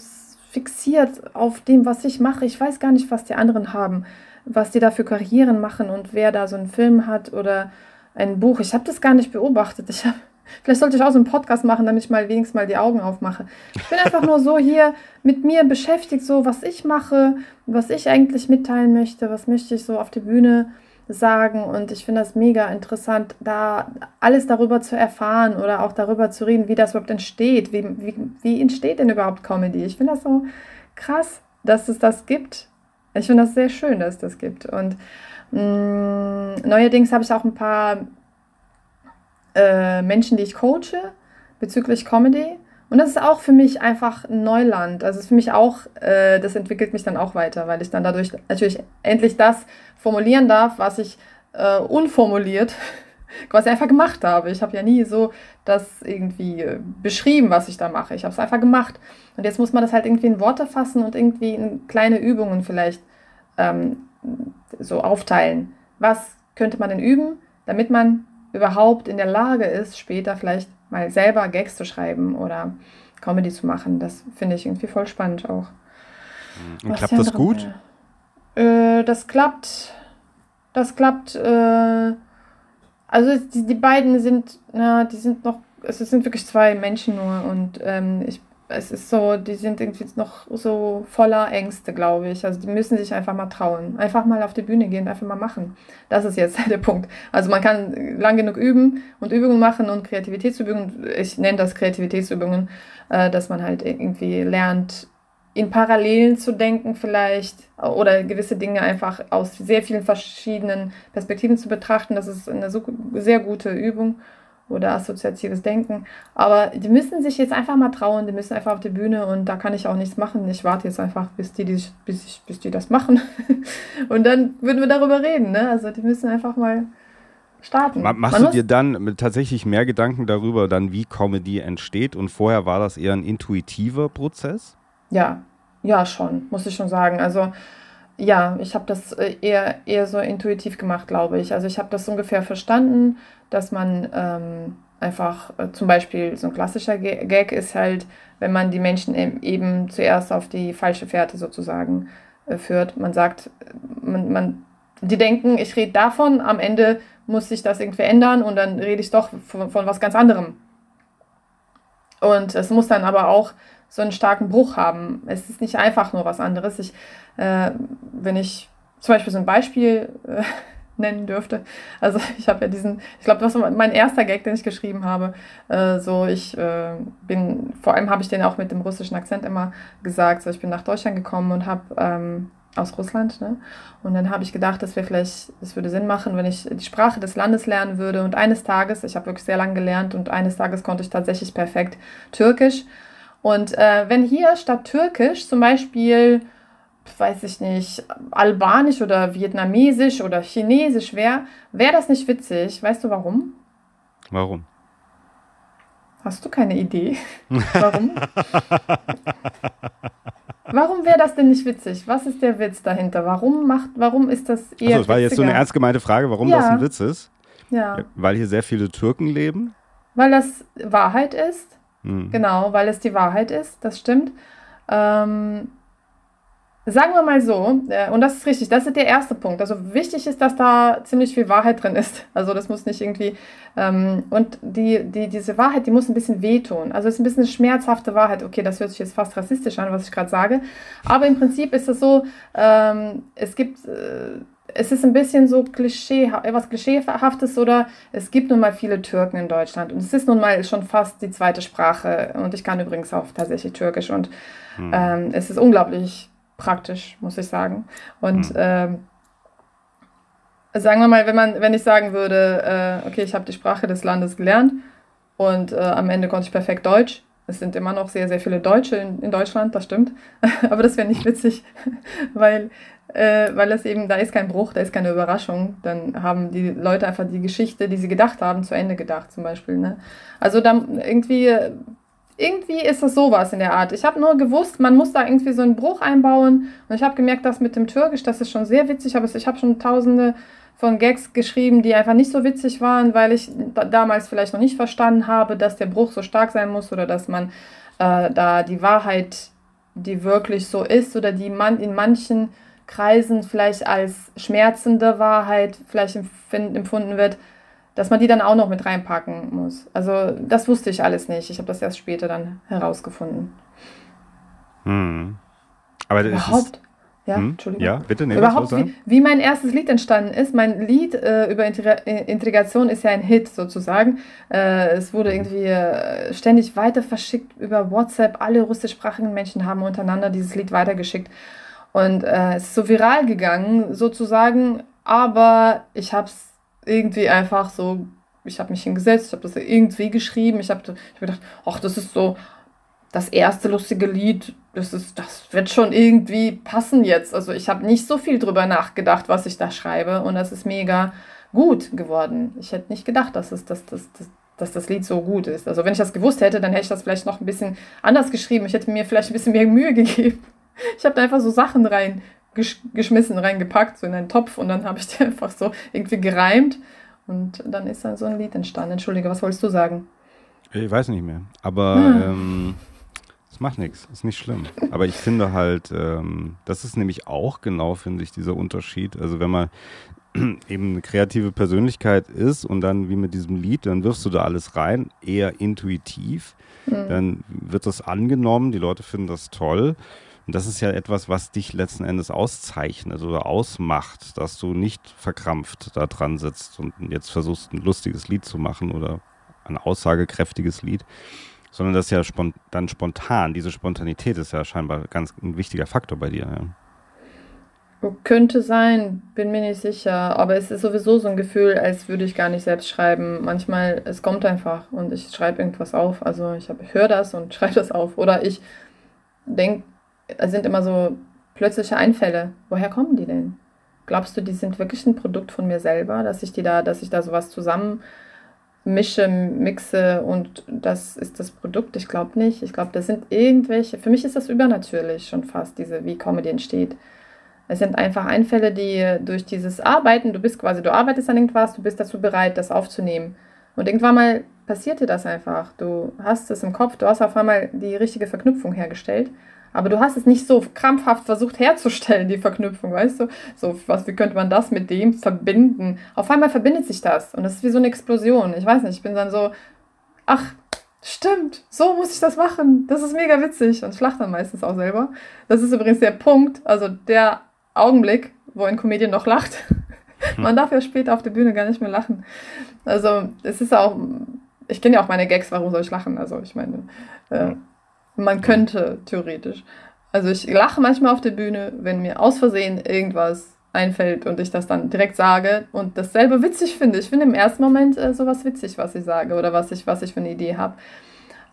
fixiert auf dem, was ich mache. Ich weiß gar nicht, was die anderen haben was die da für Karrieren machen und wer da so einen Film hat oder ein Buch. Ich habe das gar nicht beobachtet. Ich hab, vielleicht sollte ich auch so einen Podcast machen, damit ich mal wenigstens mal die Augen aufmache. Ich bin einfach nur so hier mit mir beschäftigt, so was ich mache, was ich eigentlich mitteilen möchte, was möchte ich so auf der Bühne sagen und ich finde das mega interessant, da alles darüber zu erfahren oder auch darüber zu reden, wie das überhaupt entsteht, wie, wie, wie entsteht denn überhaupt Comedy. Ich finde das so krass, dass es das gibt ich finde das sehr schön, dass es das gibt. Und mh, mm, neuerdings habe ich auch ein paar äh, Menschen, die ich coache bezüglich Comedy. Und das ist auch für mich einfach Neuland. Also für mich auch, äh, das entwickelt mich dann auch weiter, weil ich dann dadurch natürlich endlich das formulieren darf, was ich äh, unformuliert quasi einfach gemacht habe. Ich habe ja nie so das irgendwie beschrieben, was ich da mache. Ich habe es einfach gemacht. Und jetzt muss man das halt irgendwie in Worte fassen und irgendwie in kleine Übungen vielleicht ähm, so aufteilen. Was könnte man denn üben, damit man überhaupt in der Lage ist, später vielleicht mal selber Gags zu schreiben oder Comedy zu machen. Das finde ich irgendwie voll spannend auch. Und Was klappt das gut? Äh, das klappt. Das klappt. Äh, also die, die beiden sind, na, die sind noch. Es sind wirklich zwei Menschen nur und ähm, ich es ist so, die sind irgendwie noch so voller Ängste, glaube ich. Also die müssen sich einfach mal trauen. Einfach mal auf die Bühne gehen, einfach mal machen. Das ist jetzt *laughs* der Punkt. Also man kann lang genug üben und Übungen machen und Kreativitätsübungen. Ich nenne das Kreativitätsübungen, äh, dass man halt irgendwie lernt, in Parallelen zu denken vielleicht oder gewisse Dinge einfach aus sehr vielen verschiedenen Perspektiven zu betrachten. Das ist eine sehr gute Übung oder assoziatives Denken. Aber die müssen sich jetzt einfach mal trauen, die müssen einfach auf die Bühne und da kann ich auch nichts machen. Ich warte jetzt einfach, bis die, die bis, ich, bis die das machen. *laughs* und dann würden wir darüber reden. Ne? Also die müssen einfach mal starten. Machst Man du dir dann tatsächlich mehr Gedanken darüber, dann wie Comedy entsteht und vorher war das eher ein intuitiver Prozess? Ja, ja schon, muss ich schon sagen. Also ja, ich habe das äh, eher, eher so intuitiv gemacht, glaube ich. Also ich habe das ungefähr verstanden, dass man ähm, einfach äh, zum Beispiel so ein klassischer Gag ist halt, wenn man die Menschen eben zuerst auf die falsche Fährte sozusagen äh, führt. Man sagt, man, man, die denken, ich rede davon, am Ende muss sich das irgendwie ändern und dann rede ich doch von, von was ganz anderem. Und es muss dann aber auch so einen starken Bruch haben. Es ist nicht einfach nur was anderes. Ich, äh, wenn ich zum Beispiel so ein Beispiel äh, *laughs* nennen dürfte. Also ich habe ja diesen, ich glaube, das war mein erster Gag, den ich geschrieben habe. Äh, so, ich äh, bin, vor allem habe ich den auch mit dem russischen Akzent immer gesagt. So, ich bin nach Deutschland gekommen und habe ähm, aus Russland, ne? Und dann habe ich gedacht, das wäre vielleicht, es würde Sinn machen, wenn ich die Sprache des Landes lernen würde. Und eines Tages, ich habe wirklich sehr lange gelernt und eines Tages konnte ich tatsächlich perfekt Türkisch. Und äh, wenn hier statt Türkisch zum Beispiel, weiß ich nicht, Albanisch oder Vietnamesisch oder Chinesisch wäre, wäre das nicht witzig. Weißt du warum? Warum? Hast du keine Idee? *laughs* Warum? warum wäre das denn nicht witzig? Was ist der Witz dahinter? Warum macht, warum ist das eher Also, das war jetzt so eine ernst gemeinte Frage, warum ja. das ein Witz ist. Ja. Weil hier sehr viele Türken leben. Weil das Wahrheit ist. Mhm. Genau, weil es die Wahrheit ist, das stimmt. Ähm, sagen wir mal so, äh, und das ist richtig, das ist der erste Punkt. Also wichtig ist, dass da ziemlich viel Wahrheit drin ist. *laughs* Also das muss nicht irgendwie, ähm, und die, die, diese Wahrheit, die muss ein bisschen wehtun. Also es ist ein bisschen eine schmerzhafte Wahrheit. Okay, das hört sich jetzt fast rassistisch an, was ich gerade sage. Aber im Prinzip ist es so, ähm, es gibt... Äh, es ist ein bisschen so Klischee, etwas Klischeehaftes oder es gibt nun mal viele Türken in Deutschland und es ist nun mal schon fast die zweite Sprache und ich kann übrigens auch tatsächlich Türkisch und hm. ähm, es ist unglaublich praktisch, muss ich sagen. Und hm. ähm, sagen wir mal, wenn man, wenn ich sagen würde, äh, okay, ich habe die Sprache des Landes gelernt und äh, am Ende konnte ich perfekt Deutsch. Es sind immer noch sehr, sehr viele Deutsche in, in Deutschland, das stimmt. *laughs* Aber das wäre nicht witzig, *laughs* weil äh, weil das eben, da ist kein Bruch, da ist keine Überraschung. Dann haben die Leute einfach die Geschichte, die sie gedacht haben, zu Ende gedacht, zum Beispiel. Ne? Also dann irgendwie, irgendwie ist das sowas in der Art. Ich habe nur gewusst, man muss da irgendwie so einen Bruch einbauen. Und ich habe gemerkt, dass mit dem Türkisch, das ist schon sehr witzig, aber ich habe schon tausende von Gags geschrieben, die einfach nicht so witzig waren, weil ich damals vielleicht noch nicht verstanden habe, dass der Bruch so stark sein muss oder dass man äh, da die Wahrheit, die wirklich so ist oder die man in manchen Kreisen vielleicht als schmerzende Wahrheit vielleicht empfunden wird, dass man die dann auch noch mit reinpacken muss. Also das wusste ich alles nicht. Ich habe das erst später dann herausgefunden. Hm. Aber überhaupt. Ja, hm? Entschuldigung. Ja, bitte nehmen Überhaupt, wie, wie mein erstes Lied entstanden ist. Mein Lied äh, über äh, Integration ist ja ein Hit sozusagen. Äh, es wurde irgendwie äh, ständig weiter verschickt über WhatsApp. Alle russischsprachigen Menschen haben untereinander dieses Lied weitergeschickt. Und äh, es ist so viral gegangen, sozusagen, aber ich habe es irgendwie einfach so, ich habe mich hingesetzt, ich habe das irgendwie geschrieben, ich habe ich hab gedacht, ach, das ist so das erste lustige Lied, das, ist, das wird schon irgendwie passen jetzt. Also ich habe nicht so viel drüber nachgedacht, was ich da schreibe und das ist mega gut geworden. Ich hätte nicht gedacht, dass, es, dass, dass, dass, dass das Lied so gut ist. Also wenn ich das gewusst hätte, dann hätte ich das vielleicht noch ein bisschen anders geschrieben. Ich hätte mir vielleicht ein bisschen mehr Mühe gegeben. Ich habe da einfach so Sachen rein geschmissen, reingepackt, so in einen Topf und dann habe ich die *laughs* einfach so irgendwie gereimt und dann ist dann so ein Lied entstanden. Entschuldige, was wolltest du sagen? Ich weiß nicht mehr, aber ah. ähm, es macht nichts, ist nicht schlimm. Aber ich finde halt, ähm, das ist nämlich auch genau, finde ich, dieser Unterschied. Also wenn man *clears throat* eben eine kreative Persönlichkeit ist und dann wie mit diesem Lied, dann wirfst du da alles rein, eher intuitiv. Mhm. Dann wird das angenommen, die Leute finden das toll. Und das ist ja etwas, was dich letzten Endes auszeichnet oder ausmacht, dass du nicht verkrampft da dran sitzt und jetzt versuchst, ein lustiges Lied zu machen oder ein aussagekräftiges Lied, sondern das ist ja dann spontan. Diese Spontanität ist ja scheinbar ganz ein wichtiger Faktor bei dir. Ja. Könnte sein, bin mir nicht sicher. Aber es ist sowieso so ein Gefühl, als würde ich gar nicht selbst schreiben. Manchmal, es kommt einfach und ich schreibe irgendwas auf. Also ich, höre das und *laughs* schreibe das auf. Oder ich denke sind immer so plötzliche Einfälle. Woher kommen die denn? Glaubst du, die sind wirklich ein Produkt von mir selber, dass ich die da, dass ich da sowas zusammen mische, mixe und das ist das Produkt? Ich glaube nicht. Ich glaube, das sind irgendwelche, für mich ist das übernatürlich schon fast, diese, wie Comedy entsteht. Es sind einfach Einfälle, die durch dieses Arbeiten, du bist quasi, du arbeitest an irgendwas, du bist dazu bereit, das aufzunehmen. Und irgendwann mal passiert dir das einfach. Du hast es im Kopf, du hast auf einmal die richtige Verknüpfung hergestellt aber du hast es nicht so krampfhaft versucht herzustellen, die Verknüpfung, weißt du? So, was, wie könnte man das mit dem verbinden? Auf einmal verbindet sich das und das ist wie so eine Explosion. Ich weiß nicht, ich bin dann so, ach, stimmt, so muss ich das machen. Das ist mega witzig und ich lache dann meistens auch selber. Das ist übrigens der Punkt, also der Augenblick, wo ein Comedian noch lacht. man darf ja später auf der Bühne gar nicht mehr lachen. Also, es ist auch, ich kenne ja auch meine Gags, warum soll ich lachen? Also, ich meine, äh, man könnte, theoretisch. Also ich lache manchmal auf der Bühne, wenn mir aus Versehen irgendwas einfällt und ich das dann direkt sage und dasselbe witzig finde. Ich finde im ersten Moment äh, sowas witzig, was ich sage oder was ich, was ich für eine Idee habe.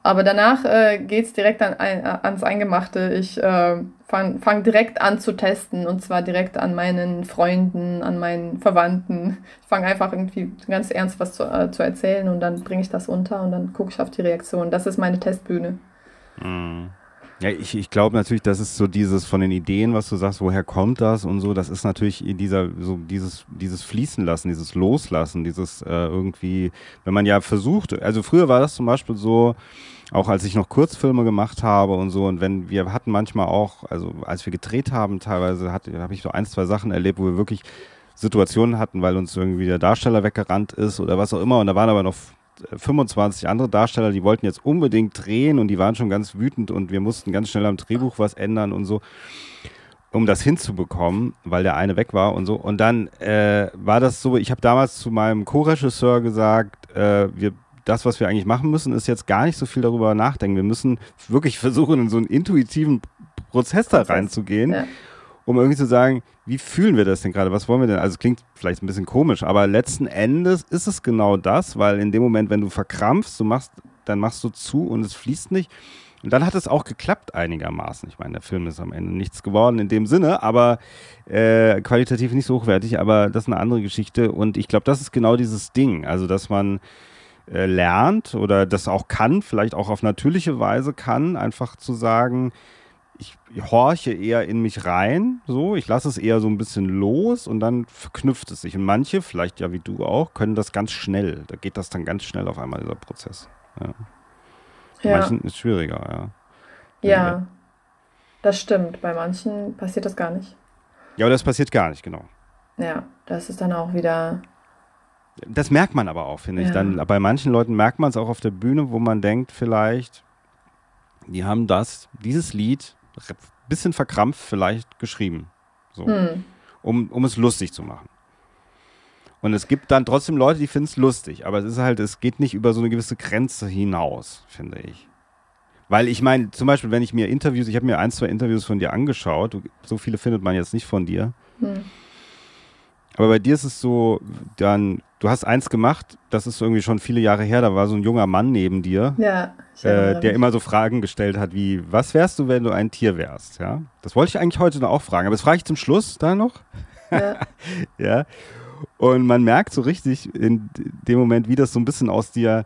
Aber danach äh, geht es direkt an, ein, äh, ans Eingemachte. Ich äh, fange fang direkt an zu testen und zwar direkt an meinen Freunden, an meinen Verwandten. Ich fange einfach irgendwie ganz ernst was zu, äh, zu erzählen und dann bringe ich das unter und dann gucke ich auf die Reaktion. Das ist meine Testbühne. Mhm. Ja, ich, ich glaube natürlich, das ist so dieses von den Ideen, was du sagst, woher kommt das und so, das ist natürlich dieser, so dieses, dieses Fließen lassen, dieses Loslassen, dieses äh, irgendwie, wenn man ja versucht, also früher war das zum Beispiel so, auch als ich noch Kurzfilme gemacht habe und so, und wenn wir hatten manchmal auch, also als wir gedreht haben, teilweise habe ich so ein, zwei Sachen erlebt, wo wir wirklich Situationen hatten, weil uns irgendwie der Darsteller weggerannt ist oder was auch immer, und da waren aber noch 25 andere Darsteller, die wollten jetzt unbedingt drehen und die waren schon ganz wütend und wir mussten ganz schnell am Drehbuch was ändern und so, um das hinzubekommen, weil der eine weg war und so. Und dann äh, war das so, ich habe damals zu meinem Co-Regisseur gesagt, äh, wir das, was wir eigentlich machen müssen, ist jetzt gar nicht so viel darüber nachdenken. Wir müssen wirklich versuchen, in so einen intuitiven Prozess da reinzugehen. Ja um irgendwie zu sagen, wie fühlen wir das denn gerade? Was wollen wir denn? Also klingt vielleicht ein bisschen komisch, aber letzten Endes ist es genau das, weil in dem Moment, wenn du verkrampfst, du machst, dann machst du zu und es fließt nicht. Und dann hat es auch geklappt einigermaßen. Ich meine, der Film ist am Ende nichts geworden in dem Sinne, aber äh, qualitativ nicht so hochwertig, aber das ist eine andere Geschichte. Und ich glaube, das ist genau dieses Ding. Also, dass man äh, lernt oder das auch kann, vielleicht auch auf natürliche Weise kann, einfach zu sagen, ich horche eher in mich rein, so, ich lasse es eher so ein bisschen los und dann verknüpft es sich. Und manche, vielleicht ja wie du auch, können das ganz schnell. Da geht das dann ganz schnell auf einmal, dieser Prozess. Ja. ja. Manchen ist schwieriger, ja. Ja, das stimmt. Bei manchen passiert das gar nicht. Ja, aber das passiert gar nicht, genau. Ja, das ist dann auch wieder. Das merkt man aber auch, finde ich. Dann, bei manchen Leuten merkt man es auch auf der Bühne, wo man denkt, vielleicht, die haben das, dieses Lied bisschen verkrampft vielleicht geschrieben. So. Hm. Um, um es lustig zu machen. Und es gibt dann trotzdem Leute, die finden es lustig, aber es ist halt, es geht nicht über so eine gewisse Grenze hinaus, finde ich. Weil ich meine, zum Beispiel, wenn ich mir Interviews, ich habe mir ein, zwei Interviews von dir angeschaut, so viele findet man jetzt nicht von dir. Hm. Aber bei dir ist es so, dann, du hast eins gemacht, das ist irgendwie schon viele Jahre her, da war so ein junger Mann neben dir, ja, äh, der immer so Fragen gestellt hat wie, was wärst du, wenn du ein Tier wärst? Ja, das wollte ich eigentlich heute noch auch fragen, aber das frage ich zum Schluss da noch. Ja. *laughs* ja. Und man merkt so richtig in dem Moment, wie das so ein bisschen aus dir,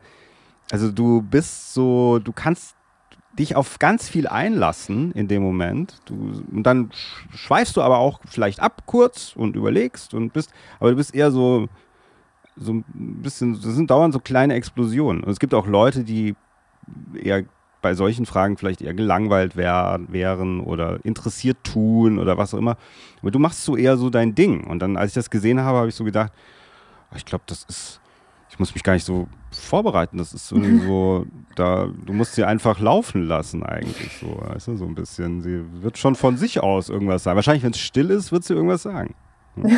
also du bist so, du kannst dich auf ganz viel einlassen in dem Moment. Du, und dann schweifst du aber auch vielleicht ab kurz und überlegst und bist, aber du bist eher so, so ein bisschen, das sind dauernd so kleine Explosionen. Und es gibt auch Leute, die eher bei solchen Fragen vielleicht eher gelangweilt wär, wären oder interessiert tun oder was auch immer. Aber du machst so eher so dein Ding. Und dann, als ich das gesehen habe, habe ich so gedacht, oh, ich glaube, das ist, ich muss mich gar nicht so vorbereiten. Das ist irgendwie so, da, du musst sie einfach laufen lassen eigentlich so, weißt du, so ein bisschen. Sie wird schon von sich aus irgendwas sagen. Wahrscheinlich, wenn es still ist, wird sie irgendwas sagen. Hm?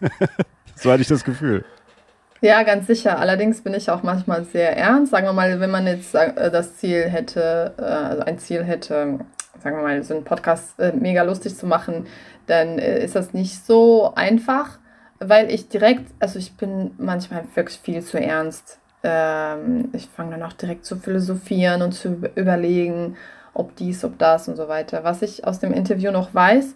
*laughs* so hatte ich das Gefühl. Ja, ganz sicher. Allerdings bin ich auch manchmal sehr ernst. Sagen wir mal, wenn man jetzt äh, das Ziel hätte, also ein Ziel hätte, sagen wir mal, so einen Podcast äh, mega lustig zu machen, dann ist das nicht so einfach, weil ich direkt, also ich bin manchmal wirklich viel zu ernst. Ähm, ich fange dann auch direkt zu philosophieren und zu überlegen, ob dies, ob das und so weiter. Was ich aus dem Interview noch weiß,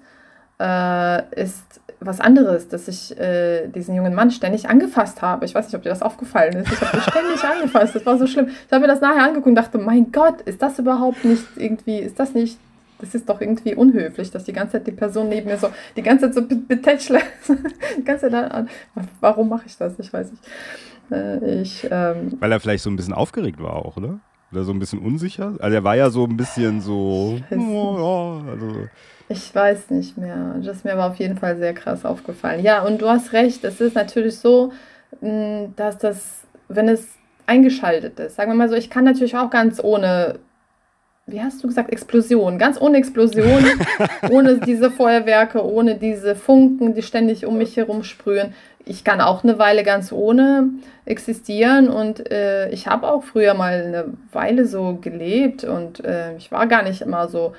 äh, ist was anderes, dass ich äh, diesen jungen Mann ständig angefasst habe. Ich weiß nicht, ob dir das aufgefallen ist. Ich habe ihn ständig *laughs* angefasst. Das war so schlimm. Ich habe mir das nachher angeguckt und dachte, mein Gott, ist das überhaupt nicht irgendwie, ist das nicht, das ist doch irgendwie unhöflich, dass die ganze Zeit die Person neben mir so, die ganze Zeit so betätschle. *laughs* die ganze Zeit an. Warum mache ich das? Ich weiß nicht. Äh, ich, ähm, Weil er vielleicht so ein bisschen aufgeregt war auch, oder? Oder so ein bisschen unsicher? Also er war ja so ein bisschen so. Oh, ja, also. Ich weiß nicht mehr. Das ist mir aber auf jeden Fall sehr krass aufgefallen. Ja, und du hast recht, es ist natürlich so, hm, dass das, wenn es eingeschaltet ist, sagen wir mal so, ich kann natürlich auch ganz ohne, wie hast du gesagt, Explosion, ganz ohne Explosion, *laughs* ohne diese Feuerwerke, ohne diese Funken, die ständig um mich herum sprühen. Ich kann auch eine Weile ganz ohne existieren und äh, ich habe auch früher mal eine Weile so gelebt und äh, ich war gar nicht immer so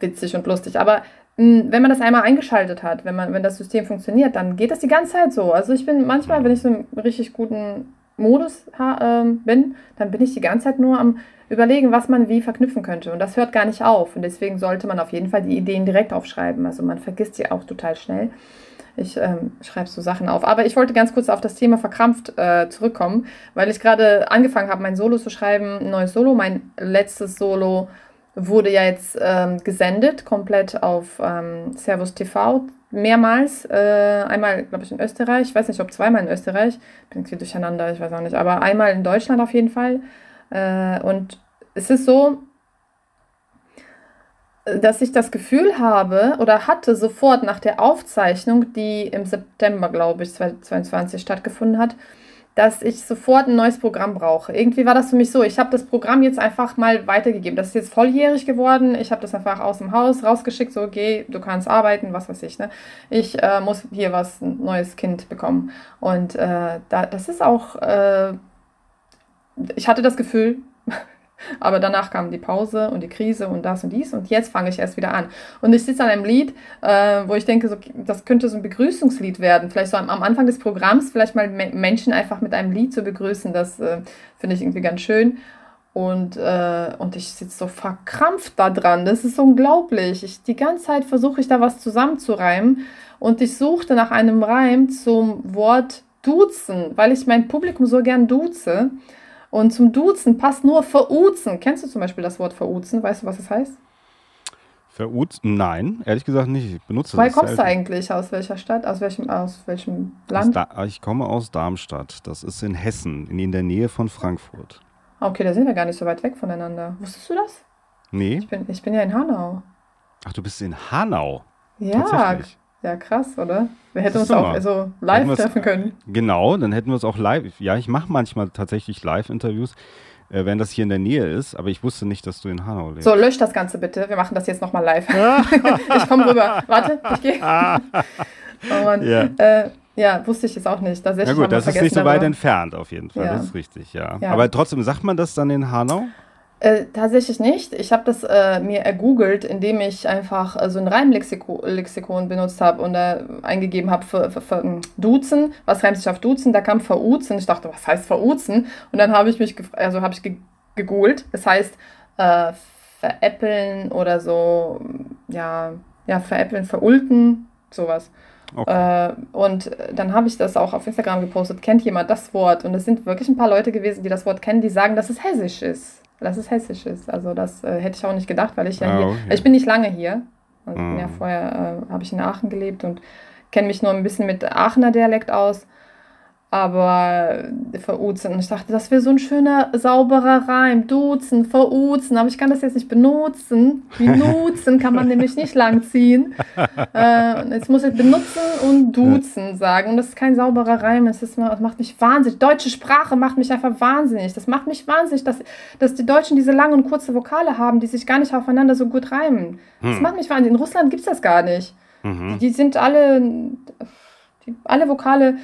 witzig und lustig. Aber mh, hm, wenn man das einmal eingeschaltet hat, wenn, man, wenn das System funktioniert, dann geht das die ganze Zeit so. Also ich bin manchmal, wenn ich so im richtig guten Modus äh, bin, dann bin ich die ganze Zeit nur am überlegen, was man wie verknüpfen könnte. Und das hört gar nicht auf. Und deswegen sollte man auf jeden Fall die Ideen direkt aufschreiben. Also man vergisst sie auch total schnell. Ich ähm, schreibe so Sachen auf. Aber ich wollte ganz kurz auf das Thema verkrampft äh, zurückkommen, weil ich gerade angefangen habe, mein Solo zu schreiben, ein neues Solo. Mein letztes Solo wurde ja jetzt ähm, gesendet, komplett auf ähm, Servus TV, mehrmals. Äh, einmal, glaube ich, in Österreich, ich weiß nicht, ob zweimal in Österreich, bin irgendwie durcheinander, ich weiß auch nicht, aber einmal in Deutschland auf jeden Fall. Äh, und es ist so, dass ich das Gefühl habe oder hatte sofort nach der Aufzeichnung, die im September, glaube ich, 2022 stattgefunden hat, dass ich sofort ein neues Programm brauche. Irgendwie war das für mich so, ich habe das Programm jetzt einfach mal weitergegeben. Das ist jetzt volljährig geworden. Ich habe das einfach aus dem Haus rausgeschickt, so, geh, du kannst arbeiten, was weiß ich. Ne? Ich äh, muss hier was, ein neues Kind bekommen. Und äh, da, das ist auch, äh, ich hatte das Gefühl, *laughs* aber danach kam die Pause und die Krise und das und dies und jetzt fange ich erst wieder an. Und ich sitze an einem Lied, äh, wo ich denke, so, das könnte so ein Begrüßungslied werden. Vielleicht so am, am Anfang des Programms, vielleicht mal Menschen einfach mit einem Lied zu begrüßen, das äh, finde ich irgendwie ganz schön. Und, äh, und ich sitze so verkrampft da dran. Das ist unglaublich. Ich, die ganze Zeit versuche ich da was zusammenzureimen und ich suchte nach einem Reim zum Wort duzen, weil ich mein Publikum so gern duze. Und zum Duzen passt nur veruzen. Kennst du zum Beispiel das Wort veruzen? Weißt du, was es das heißt? Veruzen? Nein, ehrlich gesagt nicht. Ich benutze Woher kommst du eigentlich? Aus welcher Stadt? Aus welchem, aus welchem Land? Aus ich komme aus Darmstadt. Das ist in Hessen, in der Nähe von Frankfurt. Okay, da sind wir gar nicht so weit weg voneinander. Wusstest du das? Nee. Ich bin, ich bin ja in Hanau. Ach, du bist in Hanau? Ja, ja, krass, oder? Wir hätten uns auch also live treffen können. Genau, dann hätten wir uns auch live. Ja, ich mache manchmal tatsächlich Live-Interviews, äh, wenn das hier in der Nähe ist, aber ich wusste nicht, dass du in Hanau lebst. So, lösch das Ganze bitte. Wir machen das jetzt nochmal live. *laughs* ich komme rüber. Warte, ich gehe. *laughs* oh Mann. Ja. Äh, ja, wusste ich jetzt auch nicht. Na gut, das ist nicht so weit entfernt auf jeden Fall. Ja. Das ist richtig, ja. ja. Aber trotzdem, sagt man das dann in Hanau? Äh, tatsächlich nicht. Ich habe das äh, mir ergoogelt, indem ich einfach äh, so ein Reimlexikon benutzt habe und da eingegeben habe für, für, für, hm, Duzen. Was reimt sich auf Duzen? Da kam veruzen. Ich dachte, was heißt veruzen? Und dann habe ich mich, also habe ich ge gegoogelt. Das heißt äh, veräppeln oder so, ja, ja, veräppeln, verulken, sowas. Okay. Äh, und dann habe ich das auch auf Instagram gepostet. Kennt jemand das Wort? Und es sind wirklich ein paar Leute gewesen, die das Wort kennen, die sagen, dass es hessisch ist. Dass es hessisch ist. Also das äh, hätte ich auch nicht gedacht, weil ich ja oh, hier, okay. ich bin nicht lange hier. Also mm. ja vorher äh, habe ich in Aachen gelebt und kenne mich nur ein bisschen mit Aachener Dialekt aus aber veruzen. Und ich dachte, das wäre so ein schöner, sauberer Reim. Duzen, veruzen. Aber ich kann das jetzt nicht benutzen. Benutzen *laughs* kann man nämlich nicht langziehen. Äh, jetzt muss ich benutzen und duzen sagen. Und das ist kein sauberer Reim. Es ist, das macht mich wahnsinnig. Deutsche Sprache macht mich einfach wahnsinnig. Das macht mich wahnsinnig, dass, dass die Deutschen diese langen und kurze Vokale haben, die sich gar nicht aufeinander so gut reimen. Hm. Das macht mich wahnsinnig. In Russland gibt es das gar nicht. Mhm. Die sind alle, die, alle Vokale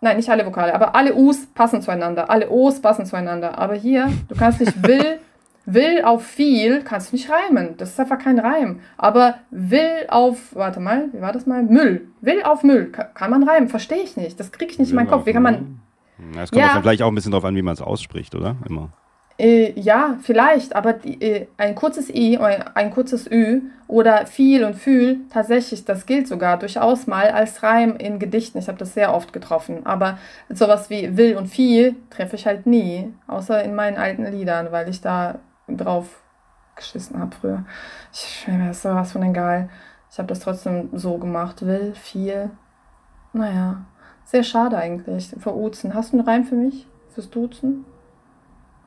Nein, nicht alle Vokale, aber alle U's passen zueinander. Alle O's passen zueinander. Aber hier, du kannst nicht will, will auf viel, kannst du nicht reimen. Das ist einfach kein Reim. Aber will auf, warte mal, wie war das mal? Müll. Will auf Müll. Kann, man reimen. Verstehe ich nicht. Das kriege ich nicht will in meinen Kopf. Wie kann man. Es kommt ja. dann vielleicht auch ein bisschen drauf an, wie man es ausspricht, oder? Immer. Äh, ja, vielleicht, aber die, äh, ein kurzes i, ein kurzes ü oder viel und fühl, tatsächlich, das gilt sogar durchaus mal als Reim in Gedichten. Ich habe das sehr oft getroffen, aber sowas wie will und viel treffe ich halt nie, außer in meinen alten Liedern, weil ich da drauf geschissen habe früher. Ich mir ist sowas von egal. Ich habe das trotzdem so gemacht. Will, viel. Naja, sehr schade eigentlich. Veruzen. Hast du einen Reim für mich? Fürs Duzen?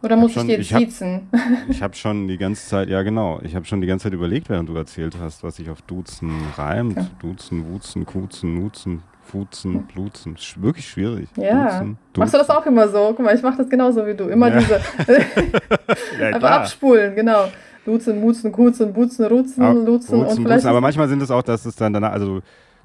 Oder muss ich, dir siezen? *laughs* Ich habe schon die ganze Zeit, ja genau, ich habe schon die ganze Zeit überlegt, während du erzählt hast, was sich auf Duzen reimt. Okay. Duzen, Wuzen, Kuzen, Nutzen, Fuzen, Blutzen. Wirklich schwierig. Ja. Duzen, Machst du das auch immer so? Guck mal, ich mache das genauso wie du. Immer ja. diese. *laughs* ja, *laughs* Einfach abspulen, genau. Duzen, Mutzen, Kuzen, Butzen, Rutzen, Lutzen Butzen, und vielleicht. Butzen, aber manchmal sind es auch, dass es dann danach, also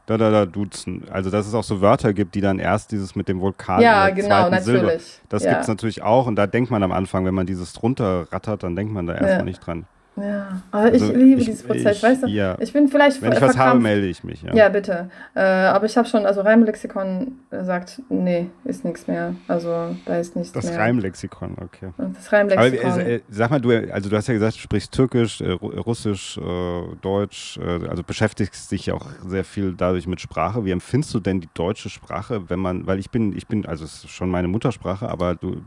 da, da, da, duzen. Also, dass es auch so Wörter gibt, die dann erst dieses mit dem Vulkan ja, genau, natürlich. Silber. Das ja. gibt es natürlich auch und da denkt man am Anfang, wenn man dieses drunter rattert, dann denkt man da erstmal ja. nicht dran. Ja, aber also ich liebe ich, dieses Prozess, ich, weißt du? Ja. Ich bin vielleicht Wenn ich was habe, melde ich mich, ja. Ja, bitte. Äh, aber ich habe schon, also Reimlexikon sagt, nee, ist nichts mehr. Also da ist nichts das mehr. Das Reimlexikon, okay. Das Reimlexikon. Aber, äh, sag mal, du, also du hast ja gesagt, du sprichst Türkisch, äh, Russisch, äh, Deutsch, äh, also beschäftigst dich ja auch sehr viel dadurch mit Sprache. Wie empfindest du denn die deutsche Sprache, wenn man, weil ich bin, ich bin, also es ist schon meine Muttersprache, aber du,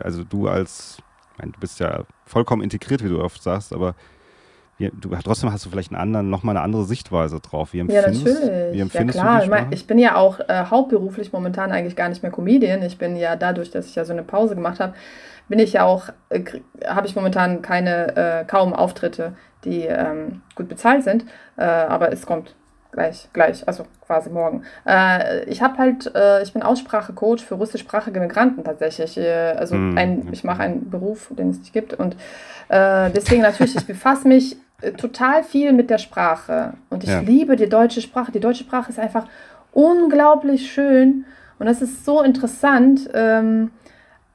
also du als meine, du bist ja vollkommen integriert, wie du oft sagst, aber wie, du, trotzdem hast du vielleicht einen anderen, nochmal eine andere Sichtweise drauf. Wie empfindest, ja, natürlich. Wie empfindest ja, klar. Du die Sprache? ich bin ja auch äh, hauptberuflich momentan eigentlich gar nicht mehr Comedian. Ich bin ja dadurch, dass ich ja so eine Pause gemacht habe, bin ich ja auch, äh, habe ich momentan keine, äh, kaum Auftritte, die ähm, gut bezahlt sind. Äh, aber es kommt gleich, gleich, also quasi morgen. Äh, ich habe halt, äh, ich bin Aussprachecoach für russischsprachige Migranten tatsächlich. Äh, also mm. ein, ich mache einen Beruf, den es nicht gibt und äh, deswegen natürlich, ich befasse mich äh, total viel mit der Sprache und ich ja. liebe die deutsche Sprache. Die deutsche Sprache ist einfach unglaublich schön und das ist so interessant. Ähm,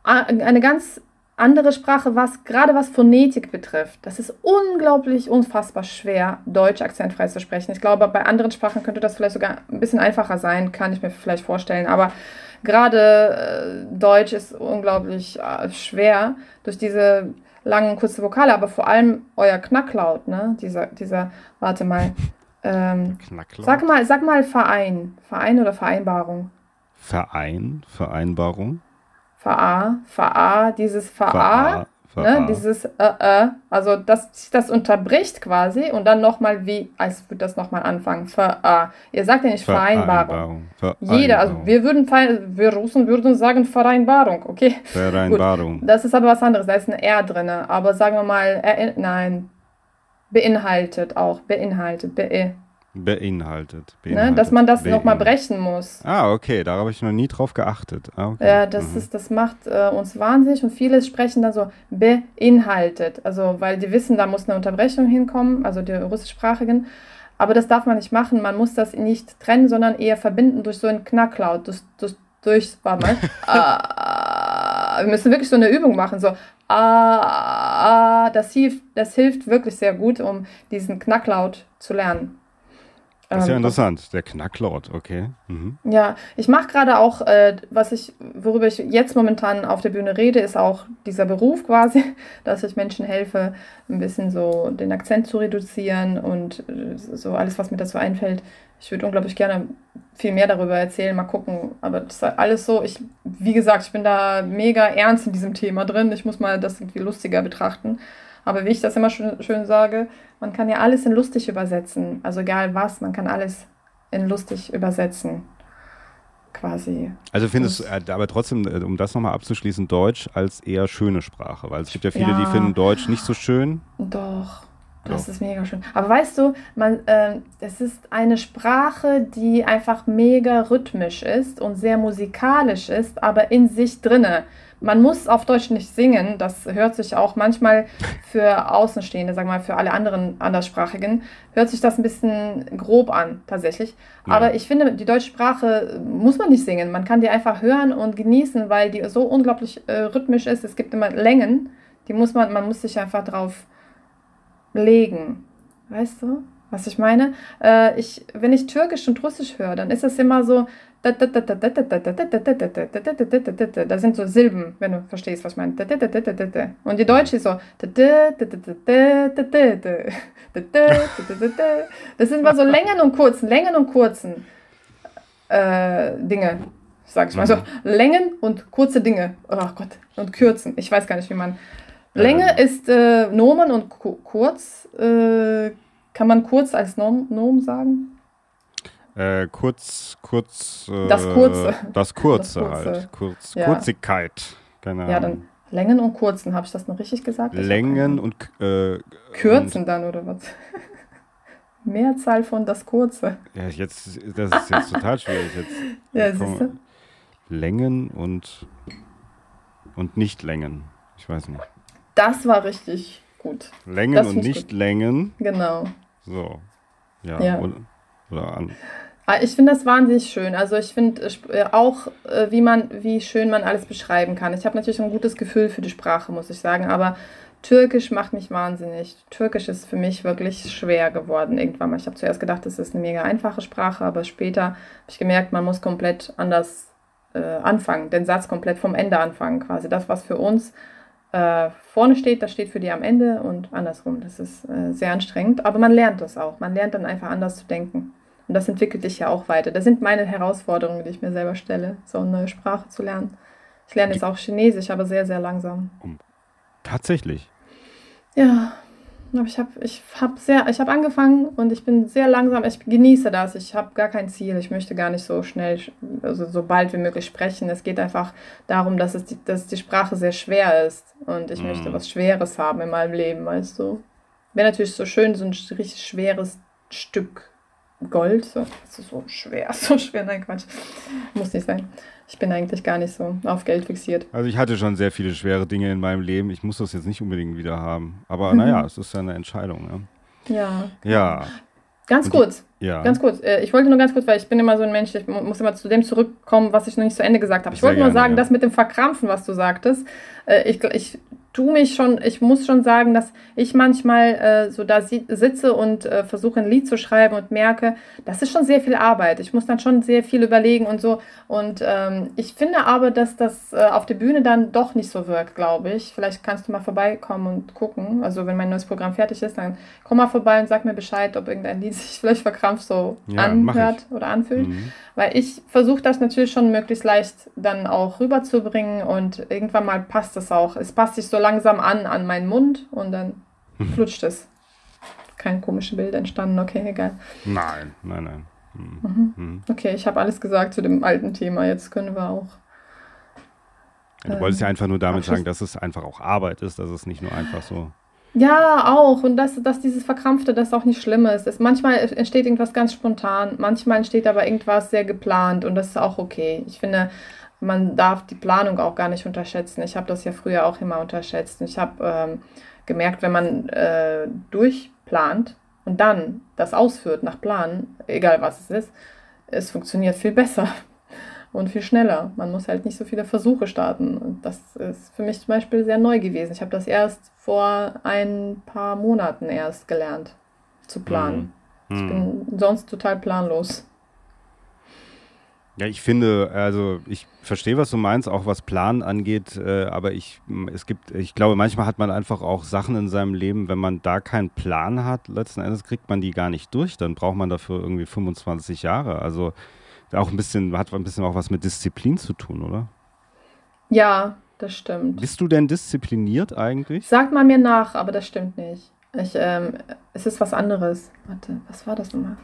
eine ganz andere Sprache, was gerade was Phonetik betrifft. Das ist unglaublich, unfassbar schwer, Deutsch akzentfrei zu sprechen. Ich glaube, bei anderen Sprachen könnte das vielleicht sogar ein bisschen einfacher sein, kann ich mir vielleicht vorstellen. Aber gerade äh, Deutsch ist unglaublich äh, schwer durch diese langen, kurzen Vokale, aber vor allem euer Knacklaut, ne? Dieser, dieser, warte mal. Ähm, sag mal, sag mal Verein. Verein oder Vereinbarung? Verein, Vereinbarung. VA, VA, dieses VA, ne, dieses äh, äh, also das das unterbricht quasi und dann nochmal wie, als würde das nochmal anfangen, VA. Ihr sagt ja nicht Vereinbarung. Vereinbarung. Jeder, also wir würden, wir Russen würden sagen Vereinbarung, okay? Vereinbarung. Gut. Das ist aber was anderes, da ist ein R drin, aber sagen wir mal, äh, nein, beinhaltet auch, beinhaltet, be Beinhaltet. beinhaltet. Ne, dass man das nochmal brechen muss. Ah, okay, da habe ich noch nie drauf geachtet. Ah, okay. Ja, das, mhm. ist, das macht äh, uns wahnsinnig und viele sprechen dann so beinhaltet. Also, weil die wissen, da muss eine Unterbrechung hinkommen, also die russischsprachigen. Aber das darf man nicht machen. Man muss das nicht trennen, sondern eher verbinden durch so einen Knacklaut. Durch, durch, durch warte mal. *laughs* ah, wir müssen wirklich so eine Übung machen. So, ah, ah, das hilft, das hilft wirklich sehr gut, um diesen Knacklaut zu lernen. Das ist ja ähm, interessant, der Knacklord, okay. Mhm. Ja, ich mache gerade auch, äh, was ich, worüber ich jetzt momentan auf der Bühne rede, ist auch dieser Beruf quasi, *laughs* dass ich Menschen helfe, ein bisschen so den Akzent zu reduzieren und äh, so alles, was mir dazu einfällt. Ich würde unglaublich gerne viel mehr darüber erzählen, mal gucken. Aber das ist alles so, ich, wie gesagt, ich bin da mega ernst in diesem Thema drin. Ich muss mal das irgendwie lustiger betrachten. Aber wie ich das immer schön, schön sage, man kann ja alles in lustig übersetzen. Also egal was, man kann alles in lustig übersetzen. Quasi. Also findest du äh, aber trotzdem, äh, um das nochmal abzuschließen, Deutsch als eher schöne Sprache, weil es gibt ja viele, ja, die finden Deutsch nicht so schön. Doch. Das ist mega schön. Aber weißt du, man, äh, es ist eine Sprache, die einfach mega rhythmisch ist und sehr musikalisch ist, aber in sich drinne. Man muss auf Deutsch nicht singen, das hört sich auch manchmal für Außenstehende, sagen wir mal für alle anderen Anderssprachigen, hört sich das ein bisschen grob an, tatsächlich. Ja. Aber ich finde, die deutsche Sprache muss man nicht singen. Man kann die einfach hören und genießen, weil die so unglaublich äh, rhythmisch ist. Es gibt immer Längen, die muss man, man muss sich einfach drauf legen. Weißt du, was ich meine? Äh, ich, wenn ich Türkisch und Russisch höre, dann ist es immer so. Da sind so Silben, wenn du verstehst, was ich meine. Und die Deutsche ist so. Das sind immer so Längen und Kurzen, Längen und Kurzen äh, Dinge, sag ich mal. Also Längen und kurze Dinge. Oh Gott. Und Kürzen. Ich weiß gar nicht, wie man. Länge ist äh, Nomen und kurz. Äh, kann man kurz als Nom, Nom sagen? Äh, kurz, kurz. Äh, das Kurze. Das Kurze, das Kurze. halt. Kurz, ja. Kurzigkeit. Keine Ja, dann Längen und Kurzen. Habe ich das noch richtig gesagt? Längen und. Äh, Kürzen und dann, oder was? *laughs* Mehrzahl von das Kurze. Ja, jetzt, das ist jetzt total schwierig. Jetzt *laughs* ja, siehst du? Längen und, und nicht Längen. Ich weiß nicht. Das war richtig gut. Längen das und nicht gut. Längen. Genau. So. Ja. ja. Oder, oder an. Ah, ich finde das wahnsinnig schön. Also ich finde äh, auch, äh, wie man, wie schön man alles beschreiben kann. Ich habe natürlich ein gutes Gefühl für die Sprache, muss ich sagen, aber Türkisch macht mich wahnsinnig. Türkisch ist für mich wirklich schwer geworden irgendwann mal. Ich habe zuerst gedacht, es ist eine mega einfache Sprache, aber später habe ich gemerkt, man muss komplett anders äh, anfangen, den Satz komplett vom Ende anfangen quasi. Das, was für uns äh, vorne steht, das steht für die am Ende und andersrum. Das ist äh, sehr anstrengend, aber man lernt das auch. Man lernt dann einfach anders zu denken. Und das entwickelt dich ja auch weiter. Das sind meine Herausforderungen, die ich mir selber stelle, so eine neue Sprache zu lernen. Ich lerne jetzt auch Chinesisch, aber sehr, sehr langsam. Tatsächlich. Ja, aber ich habe ich hab sehr, ich habe angefangen und ich bin sehr langsam. Ich genieße das. Ich habe gar kein Ziel. Ich möchte gar nicht so schnell, also so bald wie möglich sprechen. Es geht einfach darum, dass, es die, dass die Sprache sehr schwer ist und ich mm. möchte was Schweres haben in meinem Leben, weißt du. Wäre natürlich so schön, so ein richtig schweres Stück Gold. So, das ist so schwer, *laughs* so schwer. Nein, Quatsch. Muss nicht sein. Ich bin eigentlich gar nicht so auf Geld fixiert. Also ich hatte schon sehr viele schwere Dinge in meinem Leben. Ich muss das jetzt nicht unbedingt wieder haben. Aber mhm. naja, es ist ja eine Entscheidung. Ne? Ja. Ja. Ganz kurz. Ja. Ganz kurz. Äh, ich wollte nur ganz kurz, weil ich bin immer so ein Mensch, ich muss immer zu dem zurückkommen, was ich noch nicht zu Ende gesagt habe. Ich wollte nur sagen, ja. das mit dem Verkrampfen, was du sagtest, äh, ich, ich tue mich schon, ich muss schon sagen, dass ich manchmal äh, so da sitze und äh, versuche ein Lied zu schreiben und merke, das ist schon sehr viel Arbeit. Ich muss dann schon sehr viel überlegen und so. Und ähm, ich finde aber, dass das äh, auf der Bühne dann doch nicht so wirkt, glaube ich. Vielleicht kannst du mal vorbeikommen und gucken. Also wenn mein neues Programm fertig ist, dann komm mal vorbei und sag mir Bescheid, ob irgendein Lied *laughs* sich vielleicht verkrampft so ja, anhört oder anfühlt. Mhm. Weil ich versuche das natürlich schon möglichst leicht dann auch rüberzubringen und irgendwann mal passt es auch. Es passt sich so langsam an an meinen Mund und dann mhm. flutscht es. Kein komisches Bild entstanden, okay, egal. Nein, nein, nein. Mhm. mhm. mhm. Okay, ich habe alles gesagt zu dem alten Thema. Jetzt können wir auch. Du wolltest ja ähm, einfach nur damit sagen, dass es einfach auch Arbeit ist, dass es nicht nur einfach so. Ja, auch. Und dass, dass dieses Verkrampfte, das auch nicht schlimm ist. Es, manchmal entsteht irgendwas ganz spontan, manchmal entsteht aber irgendwas sehr geplant und das ist auch okay. Ich finde, man darf die Planung auch gar nicht unterschätzen. Ich habe das ja früher auch immer unterschätzt. Ich habe ähm, gemerkt, wenn man äh, durchplant und dann das ausführt nach Plan, egal was es ist, es funktioniert viel besser *laughs* und viel schneller. Man muss halt nicht so viele Versuche starten. Und das ist für mich zum Beispiel sehr neu gewesen. Ich habe das erst vor ein paar Monaten erst gelernt zu planen. Hm. Ich bin sonst total planlos. Ja, ich finde, also ich verstehe, was du meinst, auch was Plan angeht, äh, aber ich, es gibt, ich glaube, manchmal hat man einfach auch Sachen in seinem Leben, wenn man da keinen Plan hat, letzten Endes kriegt man die gar nicht durch, dann braucht man dafür irgendwie 25 Jahre. Also auch ein bisschen, hat ein bisschen auch was mit Disziplin zu tun, oder? Ja, das stimmt. Bist du denn diszipliniert eigentlich? Sag mal mir nach, aber das stimmt nicht. Ich, ähm, es ist was anderes. Warte, was war das nochmal?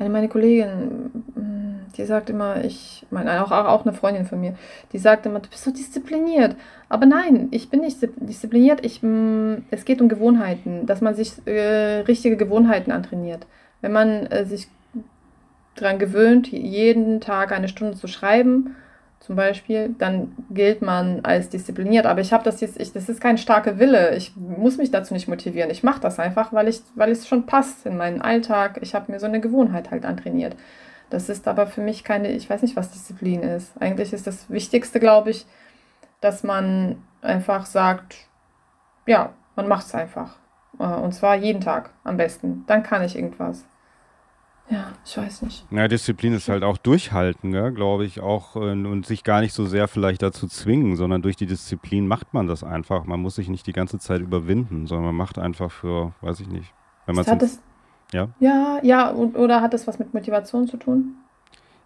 Eine meine Kollegin, hm, die sagt immer, ich, meine, auch, auch eine Freundin von mir, die sagt immer, du bist so diszipliniert. Aber nein, ich bin nicht diszipliniert. Ich, hm, es geht um Gewohnheiten, dass man sich äh, richtige Gewohnheiten antrainiert. Wenn man äh, sich daran gewöhnt, jeden Tag eine Stunde zu schreiben, zum Beispiel, dann gilt man als diszipliniert. Aber ich habe das jetzt, ich, das ist kein starker Wille. Ich muss mich dazu nicht motivieren. Ich mache das einfach, weil ich, weil es schon passt in meinen Alltag. Ich habe mir so eine Gewohnheit halt antrainiert. Das ist aber für mich keine, ich weiß nicht, was Disziplin ist. Eigentlich ist das Wichtigste, glaube ich, dass man einfach sagt, ja, man macht es einfach. Äh, und zwar jeden Tag am besten. Dann kann ich irgendwas. Ja, ich weiß nicht. Ja, Disziplin ist halt auch durchhalten, ja, glaube ich, auch äh, und sich gar nicht so sehr vielleicht dazu zwingen, sondern durch die Disziplin macht man das einfach. Man muss sich nicht die ganze Zeit überwinden, sondern man macht einfach für, weiß ich nicht. Wenn man es ja. Ja, ja, oder hat das was mit Motivation zu tun?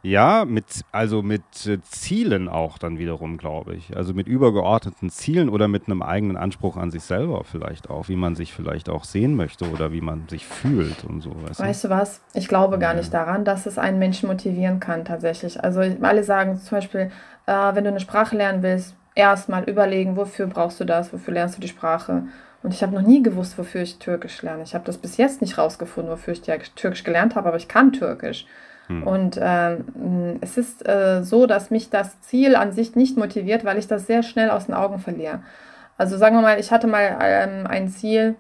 Ja, mit, also mit äh, Zielen auch dann wiederum, glaube ich. Also mit übergeordneten Zielen oder mit einem eigenen Anspruch an sich selber vielleicht auch, wie man sich vielleicht auch sehen möchte oder wie man sich fühlt und so. Weißt, weißt du was? Ich glaube gar ja. nicht daran, dass es einen Menschen motivieren kann tatsächlich. Also alle sagen zum Beispiel, äh, wenn du eine Sprache lernen willst, erstmal überlegen, wofür brauchst du das, wofür lernst du die Sprache. Und ich habe noch nie gewusst, wofür ich Türkisch lerne. Ich habe das bis jetzt nicht rausgefunden, wofür ich Türkisch gelernt habe, aber ich kann Türkisch. Hm. Und ähm, es ist äh, so, dass mich das Ziel an sich nicht motiviert, weil ich das sehr schnell aus den Augen verliere. Also sagen wir mal, ich hatte mal ähm, ein Ziel,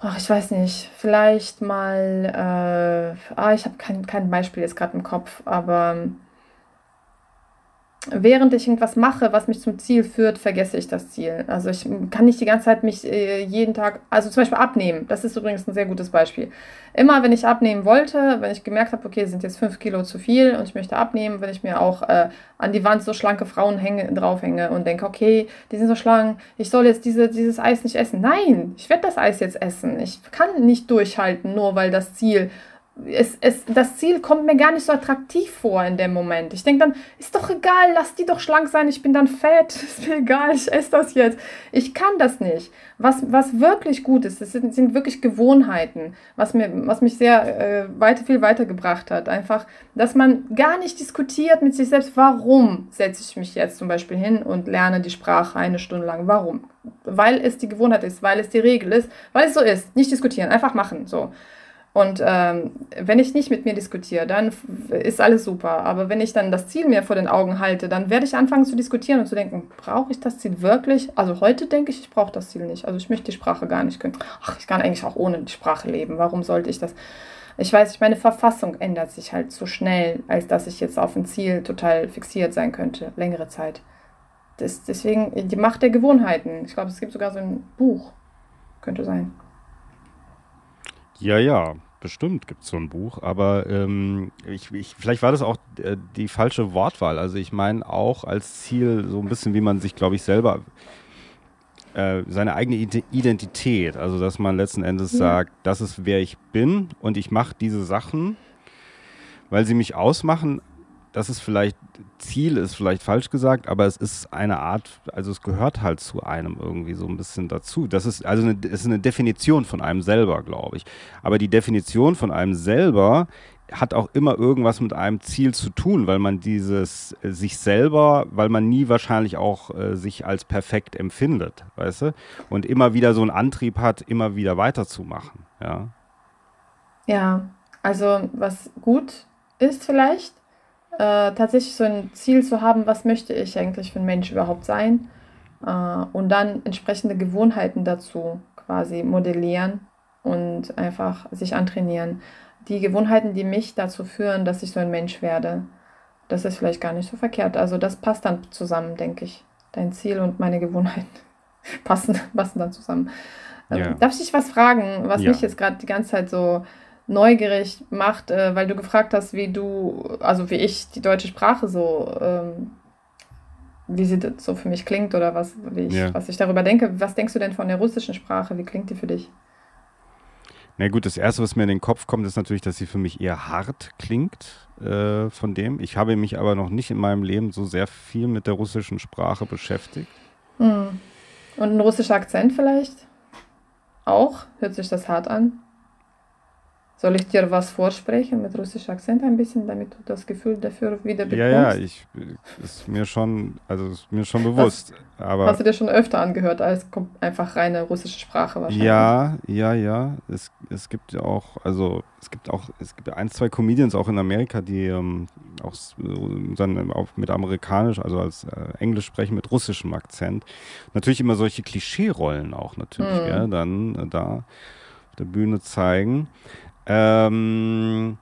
ach, ich weiß nicht, vielleicht mal, äh, ah, ich habe kein, kein Beispiel jetzt gerade im Kopf, aber während ich irgendwas mache, was mich zum Ziel führt, vergesse ich das Ziel. Also ich kann nicht die ganze Zeit mich äh, jeden Tag, also zum Beispiel abnehmen. Das ist übrigens ein sehr gutes Beispiel. Immer wenn ich abnehmen wollte, wenn ich gemerkt habe, okay, sind jetzt fünf Kilo zu viel und ich möchte abnehmen, wenn ich mir auch äh, an die Wand so schlanke Frauen hänge, draufhänge und denke, okay, die sind so schlank, ich soll jetzt diese, dieses Eis nicht essen. Nein, ich werde das Eis jetzt essen. Ich kann nicht durchhalten, nur weil das Ziel es, es, das Ziel kommt mir gar nicht so attraktiv vor in dem Moment. Ich denke dann, ist doch egal, lass die doch schlank sein, ich bin dann fett, *laughs* ist mir egal, ich esse das jetzt. Ich kann das nicht. Was, was wirklich gut ist, das sind, sind wirklich Gewohnheiten, was, mir, was mich sehr äh, weiter, viel weitergebracht hat. Einfach, dass man gar nicht diskutiert mit sich selbst, warum setze ich mich jetzt zum Beispiel hin und lerne die Sprache eine Stunde lang. Warum? Weil es die Gewohnheit ist, weil es die Regel ist, weil es so ist. Nicht diskutieren, einfach machen. So. Und ähm, wenn ich nicht mit mir diskutiere, dann ist alles super. Aber wenn ich dann das Ziel mir vor den Augen halte, dann werde ich anfangen zu diskutieren und zu denken, brauche ich das Ziel wirklich? Also heute denke ich, ich brauche das Ziel nicht. Also ich möchte die Sprache gar nicht können. Ach, ich kann eigentlich auch ohne die Sprache leben. Warum sollte ich das? Ich weiß nicht, meine Verfassung ändert sich halt so schnell, als dass ich jetzt auf ein Ziel total fixiert sein könnte, längere Zeit. Das, deswegen die Macht der Gewohnheiten. Ich glaube, es gibt sogar so ein Buch. Könnte sein. Ja, ja, bestimmt gibt es so ein Buch, aber ähm, ich, ich, vielleicht war das auch äh, die falsche Wortwahl. Also ich meine auch als Ziel so ein bisschen, wie man sich, glaube ich, selber äh, seine eigene Identität, also dass man letzten Endes ja. sagt, das ist wer ich bin und ich mache diese Sachen, weil sie mich ausmachen, das ist vielleicht, Ziel ist vielleicht falsch gesagt, aber es ist eine Art, also es gehört halt zu einem irgendwie so ein bisschen dazu. Das ist also eine, ist eine Definition von einem selber, glaube ich. Aber die Definition von einem selber hat auch immer irgendwas mit einem Ziel zu tun, weil man dieses äh, sich selber, weil man nie wahrscheinlich auch äh, sich als perfekt empfindet, weißt du? Und immer wieder so einen Antrieb hat, immer wieder weiterzumachen, ja. Ja, also was gut ist vielleicht, äh, tatsächlich so ein Ziel zu haben, was möchte ich eigentlich für ein Mensch überhaupt sein äh, und dann entsprechende Gewohnheiten dazu quasi modellieren und einfach sich antrainieren. Die Gewohnheiten, die mich dazu führen, dass ich so ein Mensch werde, das ist vielleicht gar nicht so verkehrt. Also das passt dann zusammen, denke ich. Dein Ziel und meine Gewohnheiten *laughs* passen, passen dann zusammen. Ähm, ja. Darf ich dich was fragen, was ja. mich jetzt gerade die ganze Zeit so neugierig macht, äh, weil du gefragt hast, wie du, also wie ich die deutsche Sprache so, ähm, wie sie so für mich klingt oder was, ich, ja. was ich darüber denke. Was denkst du denn von der russischen Sprache? Wie klingt die für dich? Na gut, das Erste, was mir in den Kopf kommt, ist natürlich, dass sie für mich eher hart klingt äh, von dem. Ich habe mich aber noch nicht in meinem Leben so sehr viel mit der russischen Sprache beschäftigt. Hm. Und ein russischer Akzent vielleicht? Auch? Hört sich das hart an? Soll ich dir was vorsprechen mit russischem Akzent ein bisschen, damit du das Gefühl dafür wieder bekommst? Ja, ja, ich ist mir schon, also ist mir schon bewusst. Hast, aber hast du dir schon öfter angehört als einfach reine russische Sprache wahrscheinlich? Ja, ja, ja. Es, es gibt ja auch, also es gibt auch, es gibt ein, zwei Comedians auch in Amerika, die ähm, auch dann auch mit amerikanisch, also als äh, Englisch sprechen mit russischem Akzent. Natürlich immer solche Klischee-Rollen auch natürlich, hm. gell, dann äh, da auf der Bühne zeigen. Ähm,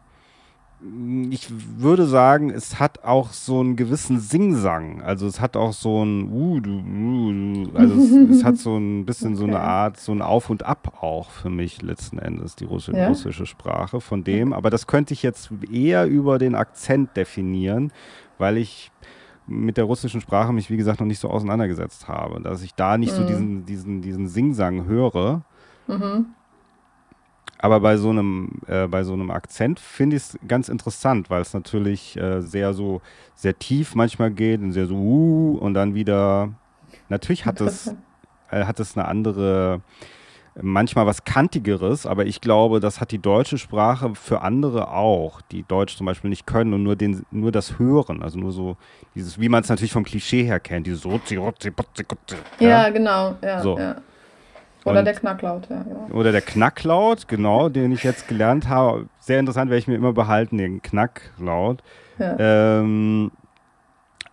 ich würde sagen, es hat auch so einen gewissen Singsang. Also es hat auch so ein, uh, du, uh, also es, es, hat so ein bisschen okay. so eine Art, so ein Auf und Ab auch für mich letzten Endes, die russische, ja? russische Sprache von dem. Aber das könnte ich jetzt eher über den Akzent definieren, weil ich mit der russischen Sprache mich, wie gesagt, noch nicht so auseinandergesetzt habe. Dass ich da nicht mhm. so diesen, diesen, diesen Singsang höre. Mhm. Aber bei so einem, äh, bei so einem Akzent finde ich es ganz interessant, weil es natürlich äh, sehr so, sehr tief manchmal geht und sehr so, uh, und dann wieder, natürlich hat es, *laughs* äh, hat es eine andere, manchmal was Kantigeres, aber ich glaube, das hat die deutsche Sprache für andere auch, die Deutsch zum Beispiel nicht können und nur, den, nur das Hören, also nur so dieses, wie man es natürlich vom Klischee her kennt, dieses ja, ja genau, ja, so. ja. Oder und, der Knacklaut, ja. Genau. Oder der Knacklaut, genau, den ich jetzt gelernt habe. Sehr interessant, werde ich mir immer behalten, den Knacklaut. Ja. Ähm,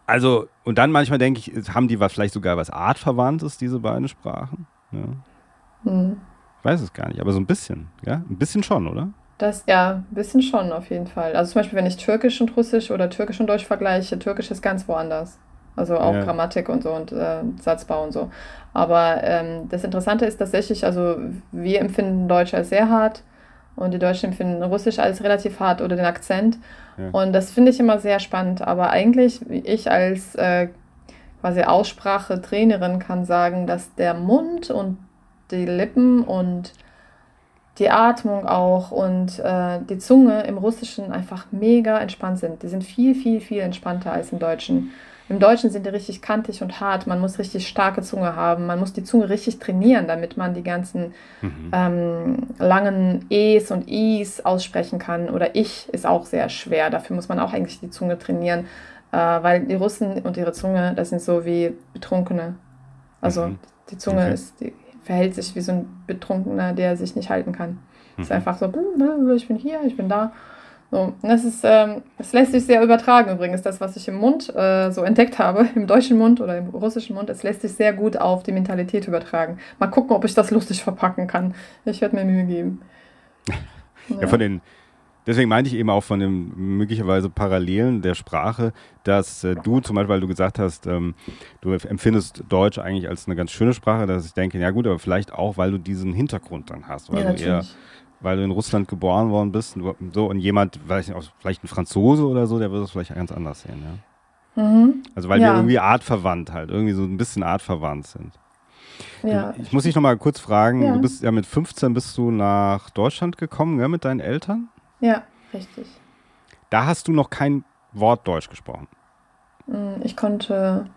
also, und dann manchmal denke ich, haben die was vielleicht sogar was Artverwandtes, diese beiden Sprachen? Ja. Hm. Ich weiß es gar nicht, aber so ein bisschen, ja? Ein bisschen schon, oder? Das, ja, ein bisschen schon auf jeden Fall. Also zum Beispiel, wenn ich Türkisch und Russisch oder Türkisch und Deutsch vergleiche, Türkisch ist ganz woanders. Also auch ja. Grammatik und so und äh, Satzbau und so. Aber ähm, das Interessante ist tatsächlich, also wir empfinden Deutsch als sehr hart und die Deutschen empfinden Russisch als relativ hart oder den Akzent. Ja. Und das finde ich immer sehr spannend. Aber eigentlich, ich als äh, quasi Aussprachetrainerin kann sagen, dass der Mund und die Lippen und die Atmung auch und äh, die Zunge im Russischen einfach mega entspannt sind. Die sind viel, viel, viel entspannter als im Deutschen. Im Deutschen sind die richtig kantig und hart. Man muss richtig starke Zunge haben. Man muss die Zunge richtig trainieren, damit man die ganzen mhm. ähm, langen E's und I's aussprechen kann. Oder Ich ist auch sehr schwer. Dafür muss man auch eigentlich die Zunge trainieren. Äh, weil die Russen und ihre Zunge, das sind so wie Betrunkene. Also mhm. die Zunge okay. ist, die verhält sich wie so ein Betrunkener, der sich nicht halten kann. Mhm. Ist einfach so, ich bin hier, ich bin da. So, das ist, ähm, das lässt sich sehr übertragen übrigens, das, was ich im Mund äh, so entdeckt habe, *laughs* im deutschen Mund oder im russischen Mund, es lässt sich sehr gut auf die Mentalität übertragen. Mal gucken, ob ich das lustig verpacken kann. Ich werde mir Mühe geben. ja. *laughs* ja, von den, deswegen meinte ich eben auch von den möglicherweise Parallelen der Sprache, dass äh, du zum Beispiel, weil du gesagt hast, ähm, du empfindest Deutsch eigentlich als eine ganz schöne Sprache, dass ich denke, ja gut, aber vielleicht auch, weil du diesen Hintergrund dann hast, weil ja, du eher weil du in Russland geboren worden bist und so und jemand, weiß nicht, vielleicht ein Franzose oder so, der würde es vielleicht ganz anders sehen, ja. Mhm. Also weil ja. wir irgendwie artverwandt halt, irgendwie so ein bisschen artverwandt sind. Ja. Ich muss dich noch mal kurz fragen, ja. du bist ja mit 15 bist du nach Deutschland gekommen, ja, mit deinen Eltern? Ja, richtig. Da hast du noch kein Wort Deutsch gesprochen. Mm, ich konnte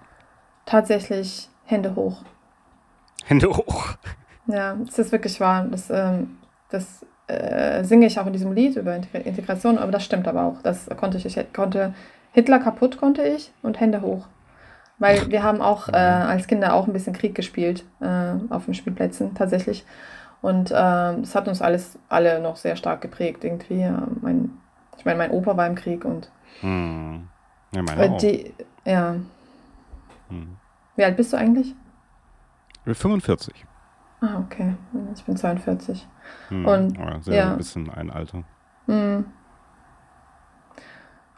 tatsächlich Hände hoch. Hände hoch. Ja, das ist wirklich wahr. Das, ähm, das äh, singe ich auch in diesem Lied über Integration, aber das stimmt aber auch. Das konnte ich. Ich konnte Hitler kaputt konnte ich und Hände hoch. Weil wir haben auch äh, als Kinder auch ein bisschen Krieg gespielt äh, auf den Spielplätzen tatsächlich. Und das äh, hat uns alles alle noch sehr stark geprägt irgendwie. mein, ich meine, mein Opa war im Krieg und hm. ja, meine auch. Die, ja. Hm. Wie alt bist du eigentlich? 45. Ah, okay. Ich bin 42. Hm. Und, ja, sehr, ja. ein bisschen ein Alter. Hm.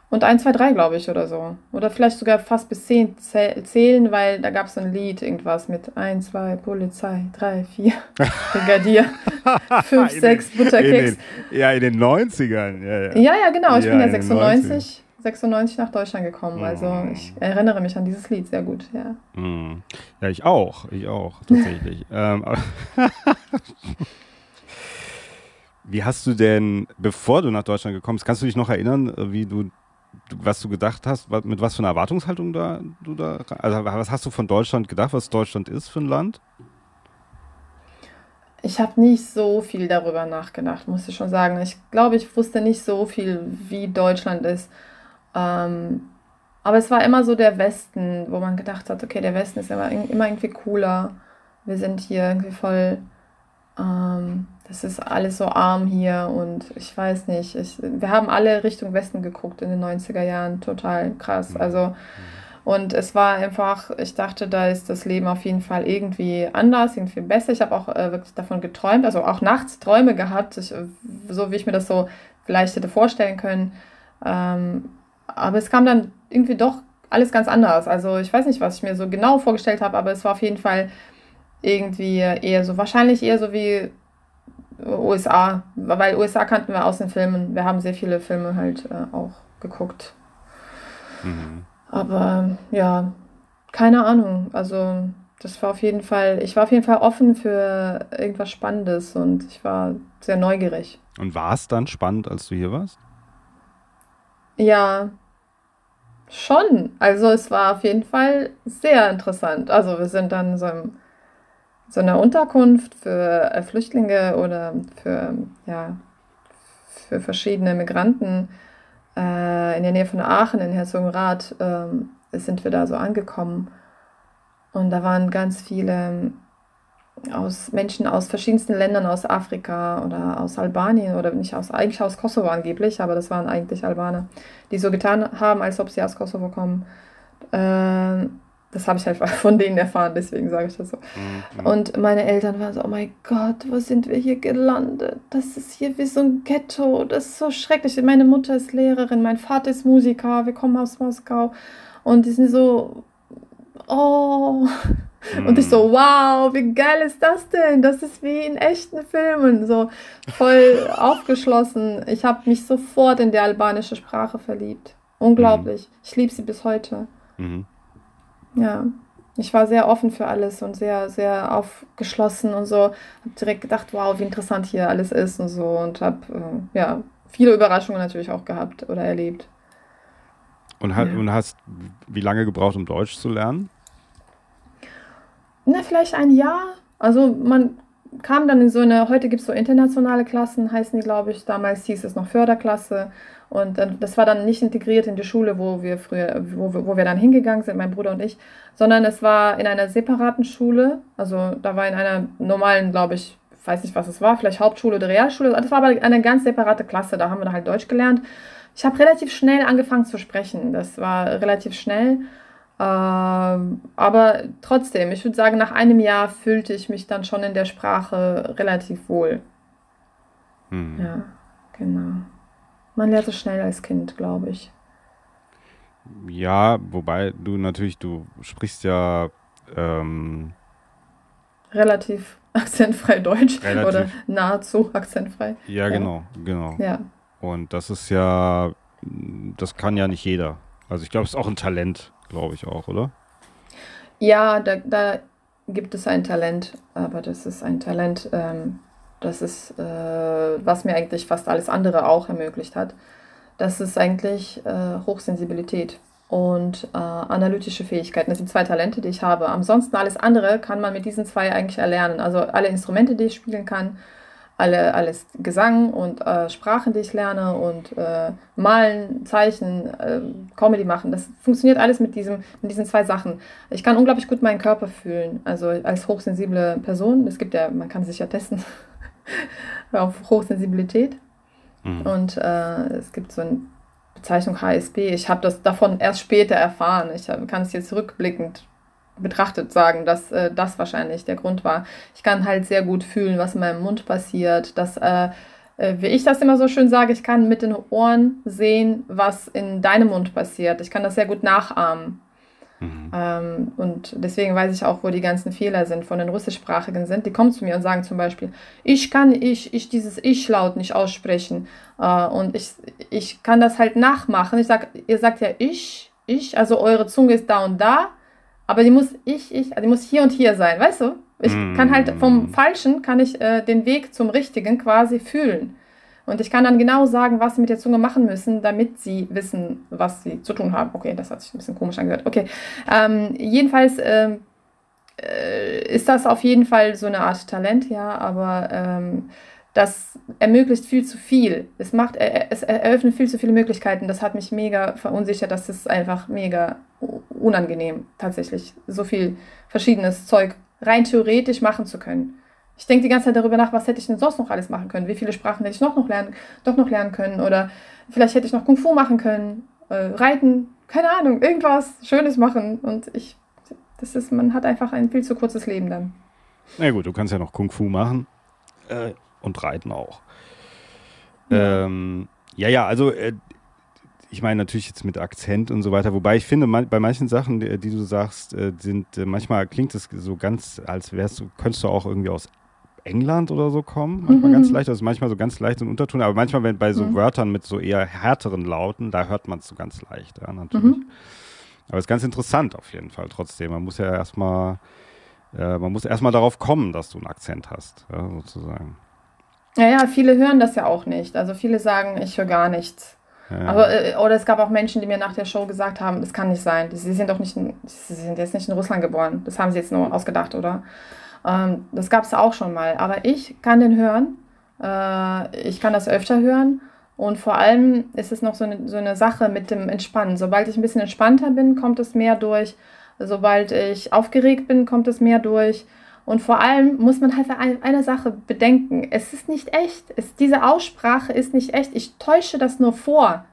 und 1, 2, 3, glaube ich, oder so. Oder vielleicht sogar fast bis 10 zählen, weil da gab es ein Lied, irgendwas mit 1, 2, Polizei, 3, 4, *laughs* Brigadier, 5, 6, Butterkeks. ja, in den 90ern. Ja, ja, ja, ja genau. Ich ja, bin ja 96, 96 nach Deutschland gekommen. Mm. Also ich erinnere mich an dieses Lied sehr gut, ja. Mm. Ja, ich auch. Ich auch, tatsächlich. *laughs* ähm, Wie hast du denn, bevor du nach Deutschland gekommen bist, kannst du dich noch erinnern, wie du was du gedacht hast, mit was für einer Erwartungshaltung da, du da, also was hast du von Deutschland gedacht, was Deutschland ist für ein Land? Ich habe nicht so viel darüber nachgedacht, muss ich schon sagen. Ich glaube, ich wusste nicht so viel, wie Deutschland ist. Ähm, aber es war immer so der Westen, wo man gedacht hat, okay, der Westen ist immer, immer irgendwie cooler. Wir sind hier irgendwie voll ähm, das ist alles so arm hier und ich weiß nicht. Ich, wir haben alle Richtung Westen geguckt in den 90er Jahren. Total krass. Mhm. Also, und es war einfach, ich dachte, da ist das Leben auf jeden Fall irgendwie anders, irgendwie besser. Ich habe auch äh, wirklich davon geträumt, also auch nachts Träume gehabt, ich, so wie ich mir das so vielleicht hätte vorstellen können. Ähm, aber es kam dann irgendwie doch alles ganz anders. Also ich weiß nicht, was ich mir so genau vorgestellt habe, aber es war auf jeden Fall irgendwie eher so, wahrscheinlich eher so wie USA, weil USA kannten wir aus den Filmen. Wir haben sehr viele Filme halt äh, auch geguckt. Mhm. Aber ja, keine Ahnung. Also das war auf jeden Fall, ich war auf jeden Fall offen für irgendwas Spannendes und ich war sehr neugierig. Und war es dann spannend, als du hier warst? Ja, schon. Also es war auf jeden Fall sehr interessant. Also wir sind dann so im so eine Unterkunft für äh, Flüchtlinge oder für, ja, für verschiedene Migranten äh, in der Nähe von Aachen in Herzogenrath äh, sind wir da so angekommen. Und da waren ganz viele aus Menschen aus verschiedensten Ländern, aus Afrika oder aus Albanien oder nicht aus, eigentlich aus Kosovo angeblich, aber das waren eigentlich Albaner, die so getan haben, als ob sie aus Kosovo kommen. Äh, das habe ich halt *laughs* von denen erfahren, deswegen sage ich das so. Mhm. Und meine Eltern waren so, oh mein Gott, wo sind wir hier gelandet? Das ist hier wie so ein Ghetto, das ist so schrecklich. Meine Mutter ist Lehrerin, mein Vater ist Musiker, wir kommen aus Moskau. Und die sind so, oh. Mhm. Und ich so, wow, wie geil ist das denn? Das ist wie in echten Filmen, so voll *laughs* aufgeschlossen. Ich habe mich sofort in die albanische Sprache verliebt. Unglaublich. Mhm. Ich liebe sie bis heute. Mhm. Ja, ich war sehr offen für alles und sehr, sehr aufgeschlossen und so. Hab direkt gedacht, wow, wie interessant hier alles ist und so und habe äh, ja viele Überraschungen natürlich auch gehabt oder erlebt. Und, hat, ja. und hast wie lange gebraucht, um Deutsch zu lernen? Na, vielleicht ein Jahr. Also man kam dann in so eine, heute gibt es so internationale Klassen, heißen die, glaube ich. Damals hieß es noch Förderklasse. Und das war dann nicht integriert in die Schule, wo wir früher, wo, wo wir dann hingegangen sind, mein Bruder und ich, sondern es war in einer separaten Schule. Also da war in einer normalen, glaube ich, weiß nicht, was es war, vielleicht Hauptschule oder Realschule. Das war aber eine ganz separate Klasse, da haben wir dann halt Deutsch gelernt. Ich habe relativ schnell angefangen zu sprechen. Das war relativ schnell. Ähm, aber trotzdem, ich würde sagen, nach einem Jahr fühlte ich mich dann schon in der Sprache relativ wohl. Hm. Ja, genau. Man lernt es schnell als Kind, glaube ich. Ja, wobei du natürlich, du sprichst ja ähm, relativ *laughs* akzentfrei Deutsch relativ. oder nahezu akzentfrei. Ja, ja, genau, genau. Ja. Und das ist ja, das kann ja nicht jeder. Also ich glaube, es ist auch ein Talent, glaube ich auch, oder? Ja, da, da gibt es ein Talent, aber das ist ein Talent, ähm, das ist, äh, was mir eigentlich fast alles andere auch ermöglicht hat. Das ist eigentlich äh, Hochsensibilität und äh, analytische Fähigkeiten. Das sind zwei Talente, die ich habe. Ansonsten alles andere kann man mit diesen zwei eigentlich erlernen. Also alle Instrumente, die ich spielen kann, alle, alles Gesang und äh, Sprachen, die ich lerne und äh, Malen, Zeichnen, äh, Comedy machen. Das funktioniert alles mit, diesem, mit diesen zwei Sachen. Ich kann unglaublich gut meinen Körper fühlen, also als hochsensible Person. Es gibt ja, man kann sich ja testen. *laughs* auf Hochsensibilität. Mhm. Und äh, es gibt so eine Bezeichnung HSB. Ich habe das davon erst später erfahren. Ich kann es jetzt rückblickend betrachtet sagen, dass äh, das wahrscheinlich der Grund war. Ich kann halt sehr gut fühlen, was in meinem Mund passiert, dass äh, äh, wie ich das immer so schön sage, ich kann mit den Ohren sehen, was in deinem Mund passiert. Ich kann das sehr gut nachahmen. Mhm. Ähm, und deswegen weiß ich auch, wo die ganzen Fehler sind, von den russischsprachigen sind. Die kommen zu mir und sagen zum Beispiel, ich kann ich, ich dieses Ich-Laut nicht aussprechen. Äh, und ich, ich kann das halt nachmachen. Ich sag, ihr sagt ja ich, ich, also eure Zunge ist da und da, aber die muss ich, ich, die muss hier und hier sein, weißt du? Ich kann halt vom mhm. Falschen, kann ich äh, den Weg zum Richtigen quasi fühlen. Und ich kann dann genau sagen, was sie mit der Zunge machen müssen, damit sie wissen, was sie zu tun haben. Okay, das hat sich ein bisschen komisch angehört. Okay, ähm, jedenfalls ähm, äh, ist das auf jeden Fall so eine Art Talent, ja, aber ähm, das ermöglicht viel zu viel. Es macht, es eröffnet viel zu viele Möglichkeiten. Das hat mich mega verunsichert. Das ist einfach mega unangenehm, tatsächlich so viel verschiedenes Zeug rein theoretisch machen zu können. Ich denke die ganze Zeit darüber nach, was hätte ich denn sonst noch alles machen können? Wie viele Sprachen hätte ich noch, noch lernen, doch noch lernen können? Oder vielleicht hätte ich noch Kung Fu machen können, äh, reiten, keine Ahnung, irgendwas Schönes machen. Und ich, das ist, man hat einfach ein viel zu kurzes Leben dann. Na gut, du kannst ja noch Kung Fu machen äh, und reiten auch. Ja, ähm, ja, ja, also äh, ich meine natürlich jetzt mit Akzent und so weiter, wobei ich finde, man, bei manchen Sachen, die, die, du sagst, äh, sind äh, manchmal klingt es so ganz, als wärst du, könntest du auch irgendwie aus England oder so kommen, manchmal mhm. ganz leicht, also manchmal so ganz leicht in Unterton, aber manchmal wenn bei so mhm. Wörtern mit so eher härteren Lauten, da hört man es so ganz leicht, ja, natürlich. Mhm. Aber es ist ganz interessant auf jeden Fall trotzdem. Man muss ja erstmal, äh, man muss erstmal darauf kommen, dass du einen Akzent hast, ja, sozusagen. Ja, ja, viele hören das ja auch nicht. Also viele sagen, ich höre gar nichts. Ja. Aber, äh, oder es gab auch Menschen, die mir nach der Show gesagt haben, das kann nicht sein. Sie sind doch nicht, in, sie sind jetzt nicht in Russland geboren. Das haben sie jetzt nur ausgedacht, oder? Ähm, das gab es auch schon mal. Aber ich kann den hören. Äh, ich kann das öfter hören. Und vor allem ist es noch so eine, so eine Sache mit dem Entspannen. Sobald ich ein bisschen entspannter bin, kommt es mehr durch. Sobald ich aufgeregt bin, kommt es mehr durch. Und vor allem muss man halt eine Sache bedenken. Es ist nicht echt. Es, diese Aussprache ist nicht echt. Ich täusche das nur vor.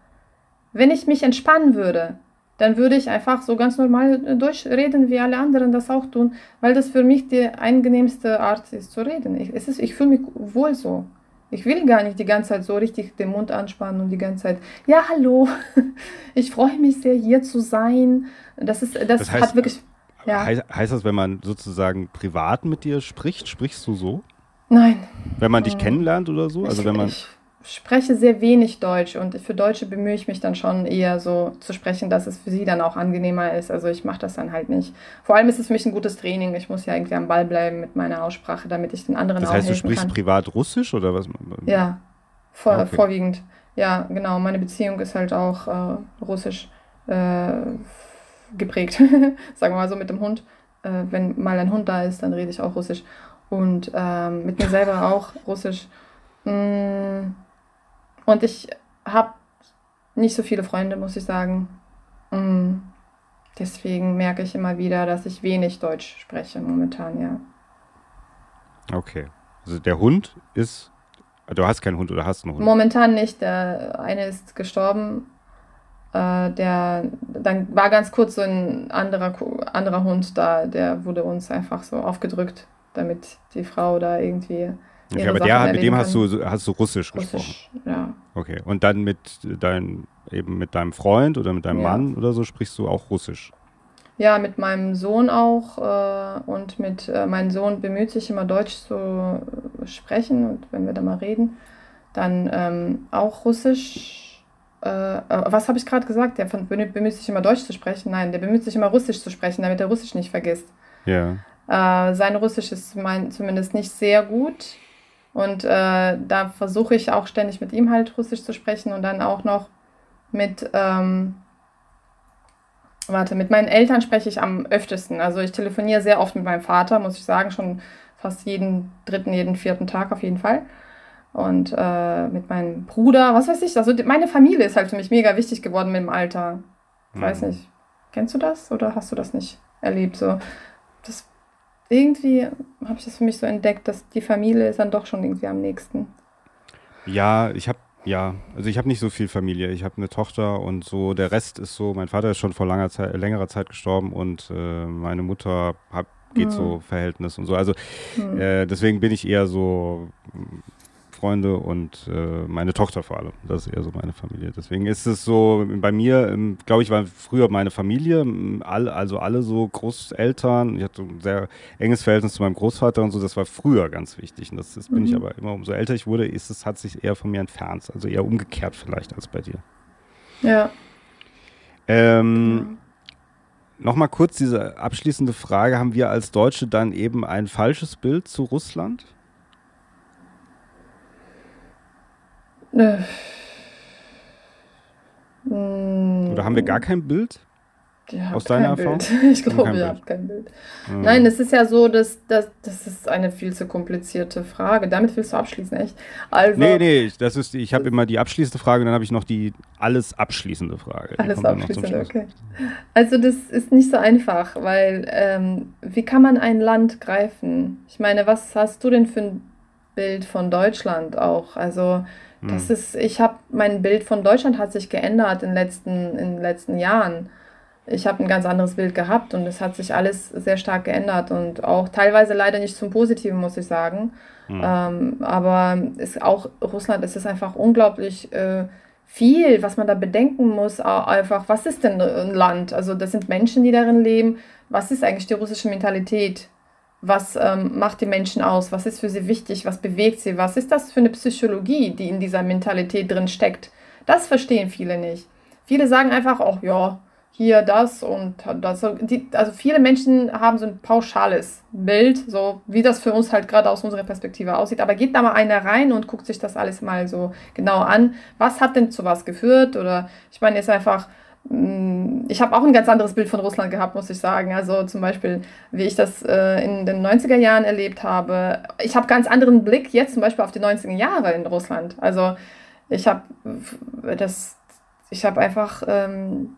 Wenn ich mich entspannen würde, dann würde ich einfach so ganz normal äh, durchreden, wie alle anderen das auch tun, weil das für mich die angenehmste Art ist zu reden. Ich, es ist, ich fühle mich wohl so. Ich will gar nicht die ganze Zeit so richtig den Mund anspannen und die ganze Zeit, ja, hallo, *laughs* ich freue mich sehr, hier zu sein. Das, ist, das, das heißt, hat wirklich. Ja. Heißt, heißt das, wenn man sozusagen privat mit dir spricht, sprichst du so? Nein. Wenn man dich ähm, kennenlernt oder so? Also ich, wenn man. Ich, spreche sehr wenig Deutsch und für Deutsche bemühe ich mich dann schon eher so zu sprechen, dass es für sie dann auch angenehmer ist. Also ich mache das dann halt nicht. Vor allem ist es für mich ein gutes Training. Ich muss ja irgendwie am Ball bleiben mit meiner Aussprache, damit ich den anderen das heißt, auch helfen kann. Das heißt, du sprichst privat Russisch oder was? Ja, vor, okay. vorwiegend. Ja, genau. Meine Beziehung ist halt auch äh, russisch äh, geprägt. *laughs* Sagen wir mal so mit dem Hund. Äh, wenn mal ein Hund da ist, dann rede ich auch russisch. Und ähm, mit mir selber auch russisch. Mm und ich habe nicht so viele Freunde, muss ich sagen. Mm. Deswegen merke ich immer wieder, dass ich wenig Deutsch spreche momentan, ja. Okay. Also der Hund ist. Du hast keinen Hund oder hast einen Hund? Momentan nicht. Der eine ist gestorben. Äh, der, dann war ganz kurz so ein anderer, anderer Hund da, der wurde uns einfach so aufgedrückt, damit die Frau da irgendwie Okay, aber der, mit dem hast du, hast du Russisch, Russisch gesprochen. Ja. Okay. Und dann mit dein, eben mit deinem Freund oder mit deinem ja. Mann oder so sprichst du auch Russisch? Ja, mit meinem Sohn auch. Äh, und mit äh, mein Sohn bemüht sich immer Deutsch zu sprechen und wenn wir da mal reden, dann ähm, auch Russisch. Äh, äh was habe ich gerade gesagt? Der bemüht sich immer Deutsch zu sprechen. Nein, der bemüht sich immer Russisch zu sprechen, damit er Russisch nicht vergisst. Ja. Äh, sein Russisch ist mein, zumindest nicht sehr gut. Und äh, da versuche ich auch ständig mit ihm halt Russisch zu sprechen und dann auch noch mit, ähm, warte, mit meinen Eltern spreche ich am öftesten. Also ich telefoniere sehr oft mit meinem Vater, muss ich sagen, schon fast jeden dritten, jeden vierten Tag auf jeden Fall. Und äh, mit meinem Bruder, was weiß ich, also meine Familie ist halt für mich mega wichtig geworden mit dem Alter. Ich weiß mhm. nicht, kennst du das oder hast du das nicht erlebt? So, das irgendwie habe ich das für mich so entdeckt, dass die Familie ist dann doch schon irgendwie am nächsten. Ja, ich habe ja, also ich habe nicht so viel Familie. Ich habe eine Tochter und so. Der Rest ist so. Mein Vater ist schon vor langer Zeit, längerer Zeit gestorben und äh, meine Mutter hab, geht hm. so Verhältnis und so. Also hm. äh, deswegen bin ich eher so Freunde und äh, meine Tochter vor allem. Das ist eher so meine Familie. Deswegen ist es so, bei mir, glaube ich, war früher meine Familie, all, also alle so Großeltern. Ich hatte ein sehr enges Verhältnis zu meinem Großvater und so. Das war früher ganz wichtig. Und das, das bin mhm. ich aber immer, umso älter ich wurde, ist es, hat sich eher von mir entfernt. Also eher umgekehrt vielleicht als bei dir. Ja. Ähm, Nochmal kurz diese abschließende Frage. Haben wir als Deutsche dann eben ein falsches Bild zu Russland? Äh. Oder haben wir gar kein Bild? Aus deiner Erfahrung? Bild. *laughs* Ich glaube, ihr habt kein Bild. Mhm. Nein, es ist ja so, dass, dass das ist eine viel zu komplizierte Frage. Damit willst du abschließen, echt? Also, nee, nee, das ist, ich habe immer die abschließende Frage und dann habe ich noch die alles abschließende Frage. Alles abschließende, okay. Also das ist nicht so einfach, weil ähm, wie kann man ein Land greifen? Ich meine, was hast du denn für ein Bild von Deutschland auch? Also das hm. ist, ich habe, mein Bild von Deutschland hat sich geändert in den letzten, in den letzten Jahren ich habe ein ganz anderes Bild gehabt und es hat sich alles sehr stark geändert und auch teilweise leider nicht zum Positiven, muss ich sagen. Mhm. Ähm, aber ist auch Russland, es ist einfach unglaublich äh, viel, was man da bedenken muss. Einfach, was ist denn ein Land? Also das sind Menschen, die darin leben. Was ist eigentlich die russische Mentalität? Was ähm, macht die Menschen aus? Was ist für sie wichtig? Was bewegt sie? Was ist das für eine Psychologie, die in dieser Mentalität drin steckt? Das verstehen viele nicht. Viele sagen einfach, oh ja, hier das und das. Die, also viele Menschen haben so ein pauschales Bild, so wie das für uns halt gerade aus unserer Perspektive aussieht. Aber geht da mal einer rein und guckt sich das alles mal so genau an. Was hat denn zu was geführt? Oder ich meine, ist einfach ich habe auch ein ganz anderes Bild von Russland gehabt, muss ich sagen. Also zum Beispiel, wie ich das äh, in den 90er Jahren erlebt habe. Ich habe ganz anderen Blick jetzt zum Beispiel auf die 90er Jahre in Russland. Also ich habe das, ich habe einfach ähm,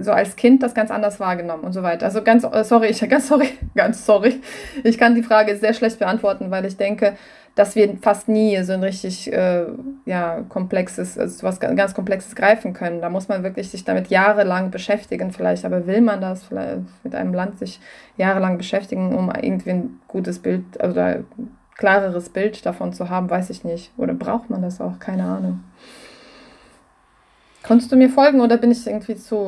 so als Kind das ganz anders wahrgenommen und so weiter. Also ganz äh, sorry, ich *laughs* ganz sorry, ganz sorry. Ich kann die Frage sehr schlecht beantworten, weil ich denke, dass wir fast nie so ein richtig äh, ja, komplexes, also was ganz Komplexes greifen können. Da muss man wirklich sich damit jahrelang beschäftigen, vielleicht, aber will man das vielleicht mit einem Land sich jahrelang beschäftigen, um irgendwie ein gutes Bild oder also klareres Bild davon zu haben, weiß ich nicht. Oder braucht man das auch? Keine Ahnung. Konntest du mir folgen oder bin ich irgendwie zu,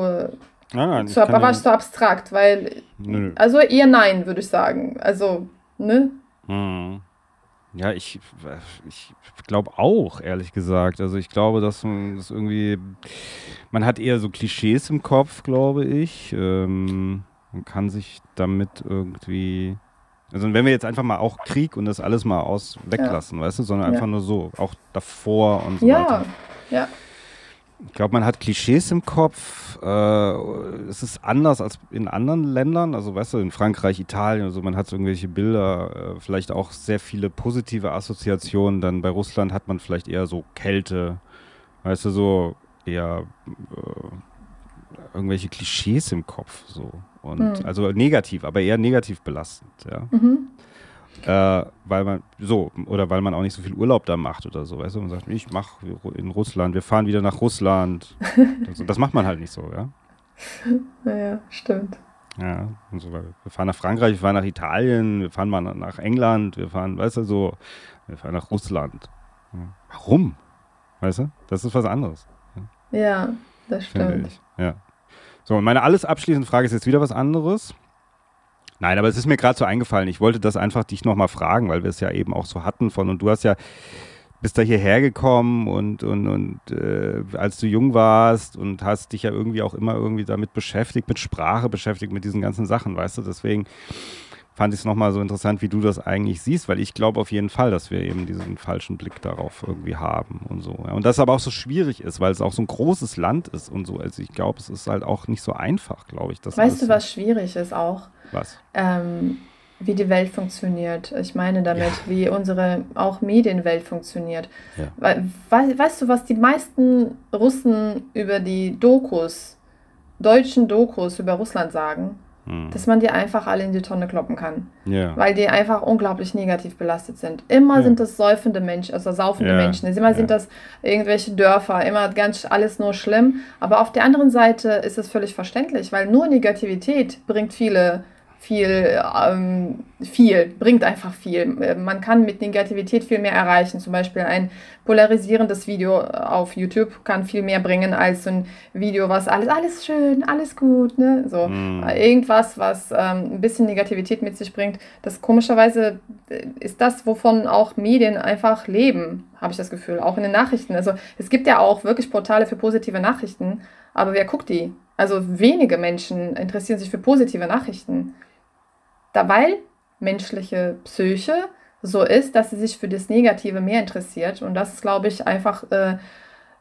ah, zu aber warst du abstrakt? Weil, nö. also eher nein, würde ich sagen. Also, ne? Hm. Ja, ich, ich glaube auch, ehrlich gesagt. Also ich glaube, dass man das irgendwie, man hat eher so Klischees im Kopf, glaube ich. Ähm, man kann sich damit irgendwie, also wenn wir jetzt einfach mal auch Krieg und das alles mal aus weglassen, ja. weißt du, sondern einfach ja. nur so, auch davor und so ja. weiter. Ja, ja. Ich glaube, man hat Klischees im Kopf. Äh, es ist anders als in anderen Ländern. Also, weißt du, in Frankreich, Italien, also man hat so irgendwelche Bilder, äh, vielleicht auch sehr viele positive Assoziationen. Dann bei Russland hat man vielleicht eher so Kälte, weißt du, so eher äh, irgendwelche Klischees im Kopf. So. Und mhm. also negativ, aber eher negativ belastend, ja. Mhm. Äh, weil man so, oder weil man auch nicht so viel Urlaub da macht oder so, weißt du, man sagt, ich mache in Russland, wir fahren wieder nach Russland. *laughs* das, das macht man halt nicht so, ja. Naja, stimmt. Ja, und so, wir fahren nach Frankreich, wir fahren nach Italien, wir fahren mal nach England, wir fahren, weißt du, so, wir fahren nach Russland. Warum? Weißt du? Das ist was anderes. Ja, das stimmt. Ja. So, und meine alles abschließende Frage ist jetzt wieder was anderes. Nein, aber es ist mir gerade so eingefallen. Ich wollte das einfach dich nochmal fragen, weil wir es ja eben auch so hatten von und du hast ja bist da hierher gekommen und, und, und äh, als du jung warst und hast dich ja irgendwie auch immer irgendwie damit beschäftigt, mit Sprache beschäftigt, mit diesen ganzen Sachen, weißt du? Deswegen fand ich es nochmal so interessant, wie du das eigentlich siehst, weil ich glaube auf jeden Fall, dass wir eben diesen falschen Blick darauf irgendwie haben und so. Ja. Und das aber auch so schwierig ist, weil es auch so ein großes Land ist und so. Also ich glaube, es ist halt auch nicht so einfach, glaube ich. weißt du, was schwierig ist auch? Was? Ähm, wie die Welt funktioniert. Ich meine damit, ja. wie unsere auch Medienwelt funktioniert. Ja. We weißt du, was die meisten Russen über die Dokus, deutschen Dokus über Russland sagen? Hm. Dass man die einfach alle in die Tonne kloppen kann. Ja. Weil die einfach unglaublich negativ belastet sind. Immer sind das säufende Menschen, also saufende Menschen. Immer sind das irgendwelche Dörfer, immer ganz alles nur schlimm. Aber auf der anderen Seite ist es völlig verständlich, weil nur Negativität bringt viele viel, ähm, viel, bringt einfach viel. Äh, man kann mit Negativität viel mehr erreichen. Zum Beispiel ein polarisierendes Video auf YouTube kann viel mehr bringen als so ein Video, was alles, alles schön, alles gut, ne? So mm. irgendwas, was ähm, ein bisschen Negativität mit sich bringt. Das komischerweise äh, ist das, wovon auch Medien einfach leben, habe ich das Gefühl. Auch in den Nachrichten. Also es gibt ja auch wirklich Portale für positive Nachrichten, aber wer guckt die? Also wenige Menschen interessieren sich für positive Nachrichten. Da, weil menschliche Psyche so ist, dass sie sich für das Negative mehr interessiert. Und das ist, glaube ich, einfach äh,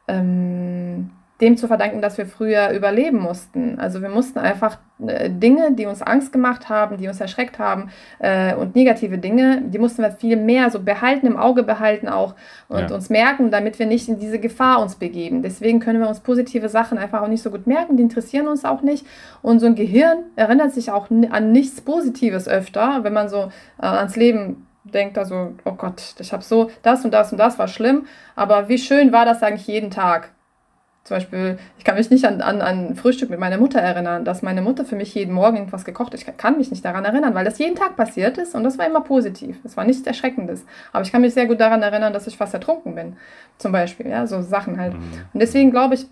ähm, dem zu verdanken, dass wir früher überleben mussten. Also wir mussten einfach äh, Dinge, die uns Angst gemacht haben, die uns erschreckt haben äh, und negative Dinge, die mussten wir viel mehr so behalten, im Auge behalten auch und ja. uns merken, damit wir nicht in diese Gefahr uns begeben. Deswegen können wir uns positive Sachen einfach auch nicht so gut merken, die interessieren uns auch nicht. Und so ein Gehirn erinnert sich auch an nichts Positives öfter, wenn man so äh, ans Leben denkt also, oh Gott, ich habe so, das und das und das war schlimm, aber wie schön war das eigentlich jeden Tag? Zum Beispiel, ich kann mich nicht an, an, an Frühstück mit meiner Mutter erinnern, dass meine Mutter für mich jeden Morgen irgendwas gekocht hat. Ich kann mich nicht daran erinnern, weil das jeden Tag passiert ist und das war immer positiv. Das war nichts Erschreckendes. Aber ich kann mich sehr gut daran erinnern, dass ich fast ertrunken bin. Zum Beispiel, ja, so Sachen halt. Mhm. Und deswegen glaube ich,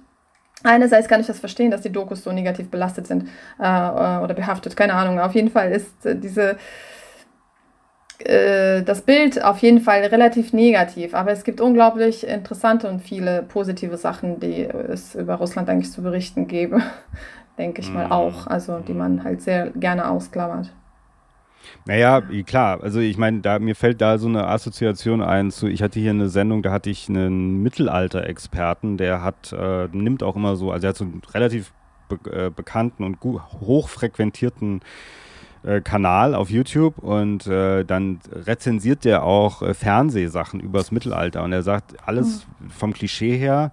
Einerseits kann ich das verstehen, dass die Dokus so negativ belastet sind äh, oder behaftet, keine Ahnung. Auf jeden Fall ist äh, diese, äh, das Bild auf jeden Fall relativ negativ, aber es gibt unglaublich interessante und viele positive Sachen, die es über Russland eigentlich zu berichten gäbe, *laughs* denke ich mal mhm. auch, also die man halt sehr gerne ausklammert. Naja, klar. Also ich meine, da mir fällt da so eine Assoziation ein zu, ich hatte hier eine Sendung, da hatte ich einen Mittelalter-Experten, der hat, äh, nimmt auch immer so, also er hat so einen relativ be äh, bekannten und hochfrequentierten äh, Kanal auf YouTube und äh, dann rezensiert der auch äh, Fernsehsachen übers Mittelalter und er sagt alles mhm. vom Klischee her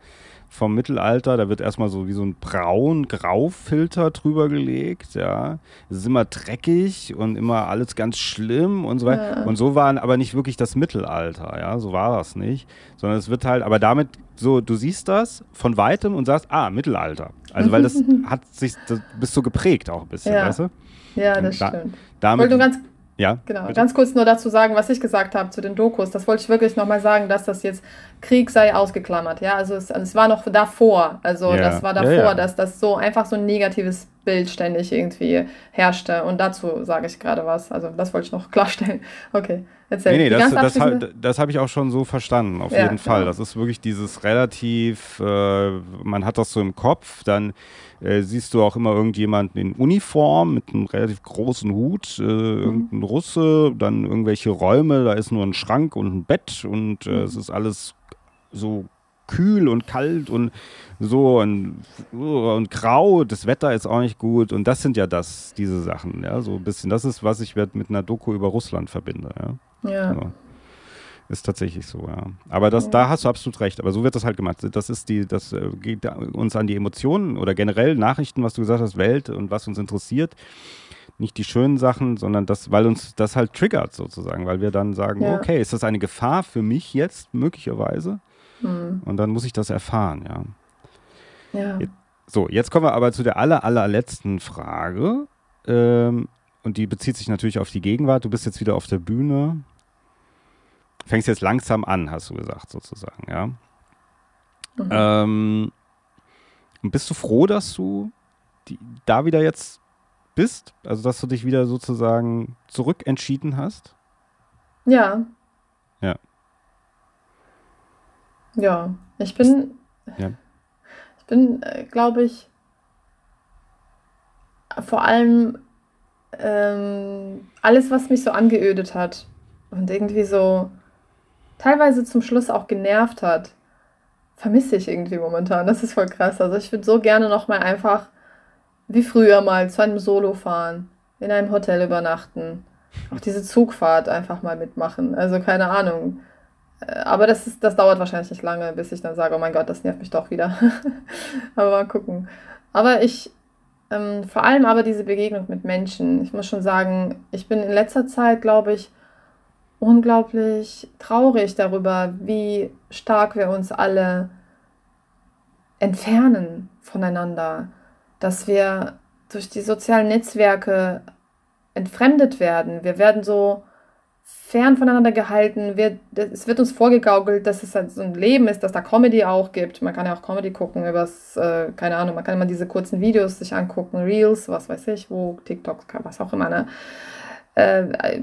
vom Mittelalter, da wird erstmal so wie so ein braun-grau-Filter drüber gelegt, ja. Es ist immer dreckig und immer alles ganz schlimm und so weiter. Ja. Und so war aber nicht wirklich das Mittelalter, ja, so war das nicht. Sondern es wird halt, aber damit so, du siehst das von weitem und sagst, ah, Mittelalter. Also weil das *laughs* hat sich, das bist so geprägt auch ein bisschen, ja. weißt du? Ja, das da, stimmt. Damit, wollte nur ganz, ja, genau, bitte? ganz kurz nur dazu sagen, was ich gesagt habe zu den Dokus. Das wollte ich wirklich nochmal sagen, dass das jetzt Krieg sei ausgeklammert. Ja, also es, es war noch davor. Also ja. das war davor, ja, ja. dass das so einfach so ein negatives Bild ständig irgendwie herrschte. Und dazu sage ich gerade was. Also das wollte ich noch klarstellen. Okay, erzähl. Nee, nee, das, das, habe ich auch schon so verstanden, auf jeden Fall. Genau. Das ist wirklich dieses relativ, äh, man hat das so im Kopf, dann äh, siehst du auch immer irgendjemanden in Uniform mit einem relativ großen Hut, äh, mhm. irgendein Russe, dann irgendwelche Räume, da ist nur ein Schrank und ein Bett und äh, mhm. es ist alles so kühl und kalt und so und, und grau. Das Wetter ist auch nicht gut. Und das sind ja das, diese Sachen, ja, so ein bisschen. Das ist, was ich mit einer Doku über Russland verbinde, ja. Ja. Also, ist tatsächlich so, ja. Aber das, ja. da hast du absolut recht. Aber so wird das halt gemacht. Das ist die, das äh, geht uns an die Emotionen oder generell Nachrichten, was du gesagt hast, Welt und was uns interessiert. Nicht die schönen Sachen, sondern das, weil uns das halt triggert sozusagen, weil wir dann sagen, ja. okay, ist das eine Gefahr für mich jetzt möglicherweise? Mhm. Und dann muss ich das erfahren, ja. Ja. So, jetzt kommen wir aber zu der aller, allerletzten Frage. Ähm, und die bezieht sich natürlich auf die Gegenwart. Du bist jetzt wieder auf der Bühne. Fängst jetzt langsam an, hast du gesagt, sozusagen, ja. Mhm. Ähm, bist du froh, dass du die, da wieder jetzt bist? Also, dass du dich wieder sozusagen zurückentschieden hast? Ja. Ja. Ja, ich bin, ja. ich bin, äh, glaube ich, vor allem ähm, alles, was mich so angeödet hat und irgendwie so teilweise zum Schluss auch genervt hat, vermisse ich irgendwie momentan. Das ist voll krass. Also ich würde so gerne nochmal einfach wie früher mal zu einem Solo fahren, in einem Hotel übernachten, auch diese Zugfahrt einfach mal mitmachen. Also keine Ahnung. Äh, aber das, ist, das dauert wahrscheinlich nicht lange, bis ich dann sage, oh mein Gott, das nervt mich doch wieder. *laughs* aber mal gucken. Aber ich, ähm, vor allem aber diese Begegnung mit Menschen. Ich muss schon sagen, ich bin in letzter Zeit, glaube ich, unglaublich traurig darüber, wie stark wir uns alle entfernen voneinander. Dass wir durch die sozialen Netzwerke entfremdet werden. Wir werden so fern voneinander gehalten. Wir, es wird uns vorgegaukelt, dass es halt so ein Leben ist, dass da Comedy auch gibt. Man kann ja auch Comedy gucken, übers, äh, keine Ahnung, man kann immer diese kurzen Videos sich angucken, Reels, was weiß ich, wo, TikTok, was auch immer, ne? Äh,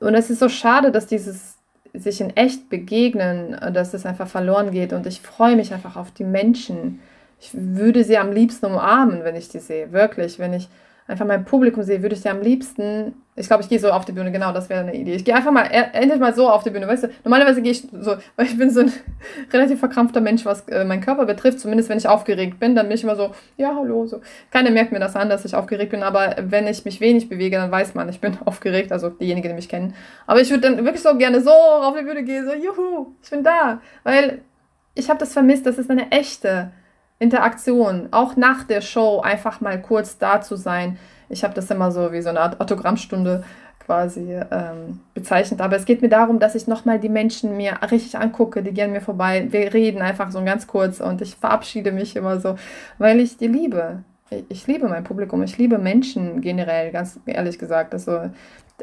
und es ist so schade, dass dieses sich in echt begegnen, dass es einfach verloren geht. Und ich freue mich einfach auf die Menschen. Ich würde sie am liebsten umarmen, wenn ich die sehe. Wirklich, wenn ich einfach mein Publikum sehe, würde ich dir am liebsten, ich glaube, ich gehe so auf die Bühne, genau, das wäre eine Idee. Ich gehe einfach mal, endlich mal so auf die Bühne, weißt du, normalerweise gehe ich so, *laughs* weil ich bin so ein *laughs* relativ verkrampfter Mensch, was äh, meinen Körper betrifft, zumindest wenn ich aufgeregt bin, dann bin ich immer so, ja, hallo, so. Keiner merkt mir das an, dass ich aufgeregt bin, aber wenn ich mich wenig bewege, dann weiß man, ich bin *laughs* aufgeregt, also diejenigen, die mich kennen. Aber ich würde dann wirklich so gerne so auf die Bühne gehen, so, juhu, ich bin da, weil ich habe das vermisst, das ist eine echte, Interaktion, auch nach der Show einfach mal kurz da zu sein. Ich habe das immer so wie so eine Art Autogrammstunde quasi ähm, bezeichnet. Aber es geht mir darum, dass ich nochmal die Menschen mir richtig angucke, die gehen mir vorbei. Wir reden einfach so ganz kurz und ich verabschiede mich immer so, weil ich die liebe. Ich liebe mein Publikum, ich liebe Menschen generell, ganz ehrlich gesagt. Also,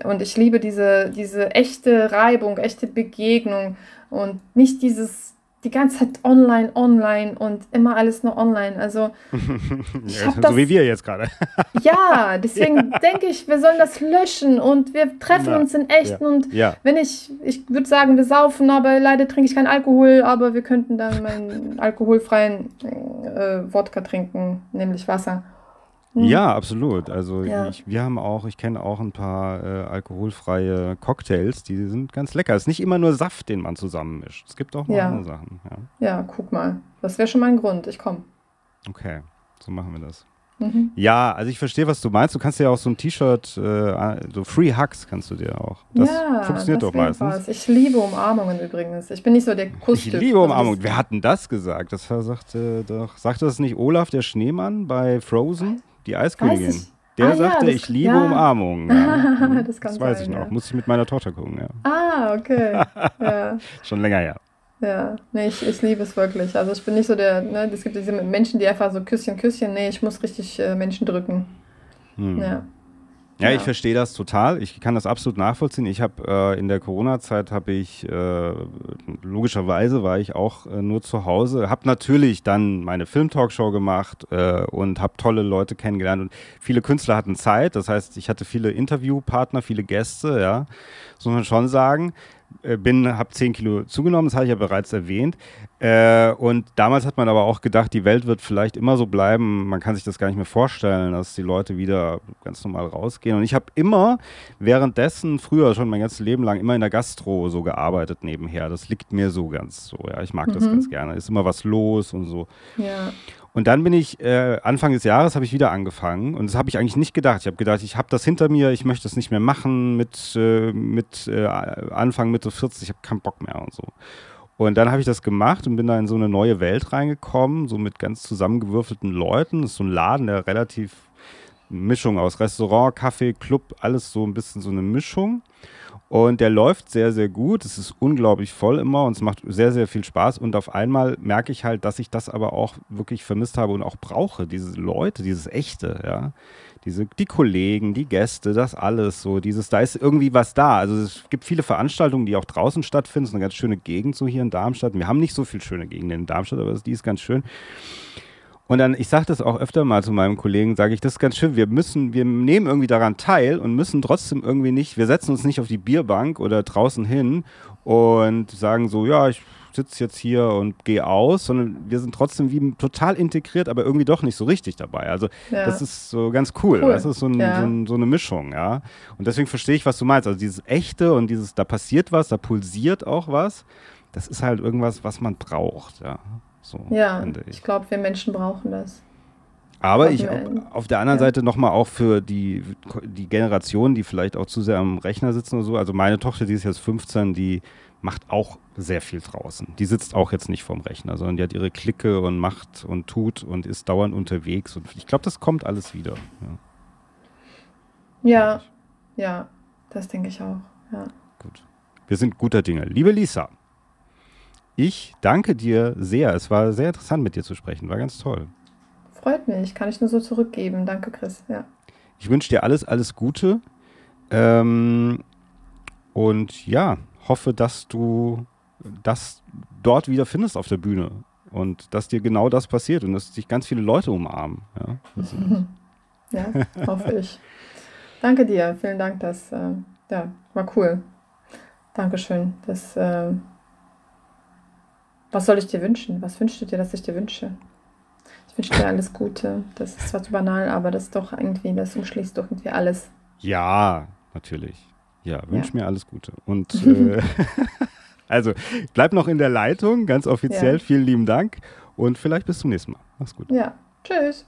und ich liebe diese, diese echte Reibung, echte Begegnung und nicht dieses die ganze Zeit online, online und immer alles nur online. Also *laughs* ja, so das, wie wir jetzt gerade. *laughs* ja, deswegen *laughs* ja. denke ich, wir sollen das löschen und wir treffen Na, uns in echt ja. und wenn ich, ich würde sagen, wir saufen, aber leider trinke ich keinen Alkohol, aber wir könnten dann meinen alkoholfreien äh, Wodka trinken, nämlich Wasser. Mhm. Ja, absolut. Also ja. Ich, wir haben auch, ich kenne auch ein paar äh, alkoholfreie Cocktails, die sind ganz lecker. Es ist nicht immer nur Saft, den man zusammenmischt. Es gibt auch noch ja. andere Sachen. Ja. ja, guck mal. Das wäre schon mein Grund. Ich komme. Okay, so machen wir das. Mhm. Ja, also ich verstehe, was du meinst. Du kannst ja auch so ein T-Shirt, äh, so Free Hugs kannst du dir auch. Das ja, funktioniert das doch meistens. Was. Ich liebe Umarmungen übrigens. Ich bin nicht so der Kussstück. Ich liebe also Umarmungen. Wer hat denn das gesagt? Das sagte doch, sagte das nicht Olaf der Schneemann bei Frozen? Die Eiskönigin. Der ah, sagte, ja, ich liebe ja. Umarmungen. Ja. *laughs* das, das weiß sein, ich noch. Muss ich mit meiner Tochter gucken, ja. Ah, okay. *laughs* Schon länger her. Ja, nee, ich, ich liebe es wirklich. Also ich bin nicht so der, ne, es gibt diese Menschen, die einfach so Küsschen, Küsschen, nee, ich muss richtig äh, Menschen drücken. Hm. Ja. Ja, ich verstehe das total. Ich kann das absolut nachvollziehen. Ich habe äh, in der Corona-Zeit habe ich äh, logischerweise war ich auch äh, nur zu Hause, habe natürlich dann meine Film-Talkshow gemacht äh, und habe tolle Leute kennengelernt und viele Künstler hatten Zeit. Das heißt, ich hatte viele Interviewpartner, viele Gäste. Ja, das muss man schon sagen. Äh, bin, habe 10 Kilo zugenommen, das habe ich ja bereits erwähnt. Äh, und damals hat man aber auch gedacht, die Welt wird vielleicht immer so bleiben. Man kann sich das gar nicht mehr vorstellen, dass die Leute wieder ganz normal rausgehen. Und ich habe immer währenddessen, früher schon mein ganzes Leben lang, immer in der Gastro so gearbeitet nebenher. Das liegt mir so ganz so. Ja, ich mag mhm. das ganz gerne. Ist immer was los und so. Ja. Und dann bin ich, äh, Anfang des Jahres habe ich wieder angefangen und das habe ich eigentlich nicht gedacht. Ich habe gedacht, ich habe das hinter mir, ich möchte das nicht mehr machen mit, äh, mit äh, Anfang, Mitte 40, ich habe keinen Bock mehr und so. Und dann habe ich das gemacht und bin da in so eine neue Welt reingekommen, so mit ganz zusammengewürfelten Leuten. Das ist so ein Laden, der relativ Mischung aus Restaurant, Kaffee, Club, alles so ein bisschen so eine Mischung. Und der läuft sehr, sehr gut. Es ist unglaublich voll immer und es macht sehr, sehr viel Spaß. Und auf einmal merke ich halt, dass ich das aber auch wirklich vermisst habe und auch brauche. Diese Leute, dieses Echte, ja. Diese, die Kollegen, die Gäste, das alles so. Dieses, da ist irgendwie was da. Also es gibt viele Veranstaltungen, die auch draußen stattfinden. Es ist eine ganz schöne Gegend so hier in Darmstadt. Wir haben nicht so viel schöne Gegenden in Darmstadt, aber die ist ganz schön. Und dann, ich sage das auch öfter mal zu meinem Kollegen, sage ich, das ist ganz schön, wir müssen, wir nehmen irgendwie daran teil und müssen trotzdem irgendwie nicht, wir setzen uns nicht auf die Bierbank oder draußen hin und sagen so, ja, ich sitze jetzt hier und gehe aus, sondern wir sind trotzdem wie total integriert, aber irgendwie doch nicht so richtig dabei. Also ja. das ist so ganz cool. cool. Das ist so, ein, ja. so, ein, so, eine Mischung, ja. Und deswegen verstehe ich, was du meinst. Also dieses Echte und dieses, da passiert was, da pulsiert auch was. Das ist halt irgendwas, was man braucht, ja. So, ja, ich, ich glaube, wir Menschen brauchen das. Aber ich auf der anderen ja. Seite nochmal auch für die, die Generation, die vielleicht auch zu sehr am Rechner sitzen oder so. Also meine Tochter, die ist jetzt 15, die macht auch sehr viel draußen. Die sitzt auch jetzt nicht vorm Rechner, sondern die hat ihre Clique und macht und tut und ist dauernd unterwegs. Und ich glaube, das kommt alles wieder. Ja, ja, ja das denke ich auch. Ja. Gut. Wir sind guter Dinge. Liebe Lisa, ich danke dir sehr. Es war sehr interessant, mit dir zu sprechen. War ganz toll. Freut mich. Kann ich nur so zurückgeben. Danke, Chris. Ja. Ich wünsche dir alles, alles Gute. Ähm, und ja, hoffe, dass du das dort wieder findest auf der Bühne. Und dass dir genau das passiert und dass dich ganz viele Leute umarmen. Ja, *laughs* ja hoffe ich. Danke dir. Vielen Dank. Das äh, ja, war cool. Dankeschön. Das, äh, was soll ich dir wünschen? Was wünschst du dir, dass ich dir wünsche? Ich wünsche dir alles Gute. Das ist zwar zu banal, aber das ist doch irgendwie, das umschließt doch irgendwie alles. Ja, natürlich. Ja, wünsche ja. mir alles Gute. Und *laughs* äh, *laughs* also bleib noch in der Leitung, ganz offiziell. Ja. Vielen lieben Dank und vielleicht bis zum nächsten Mal. Mach's gut. Ja, tschüss.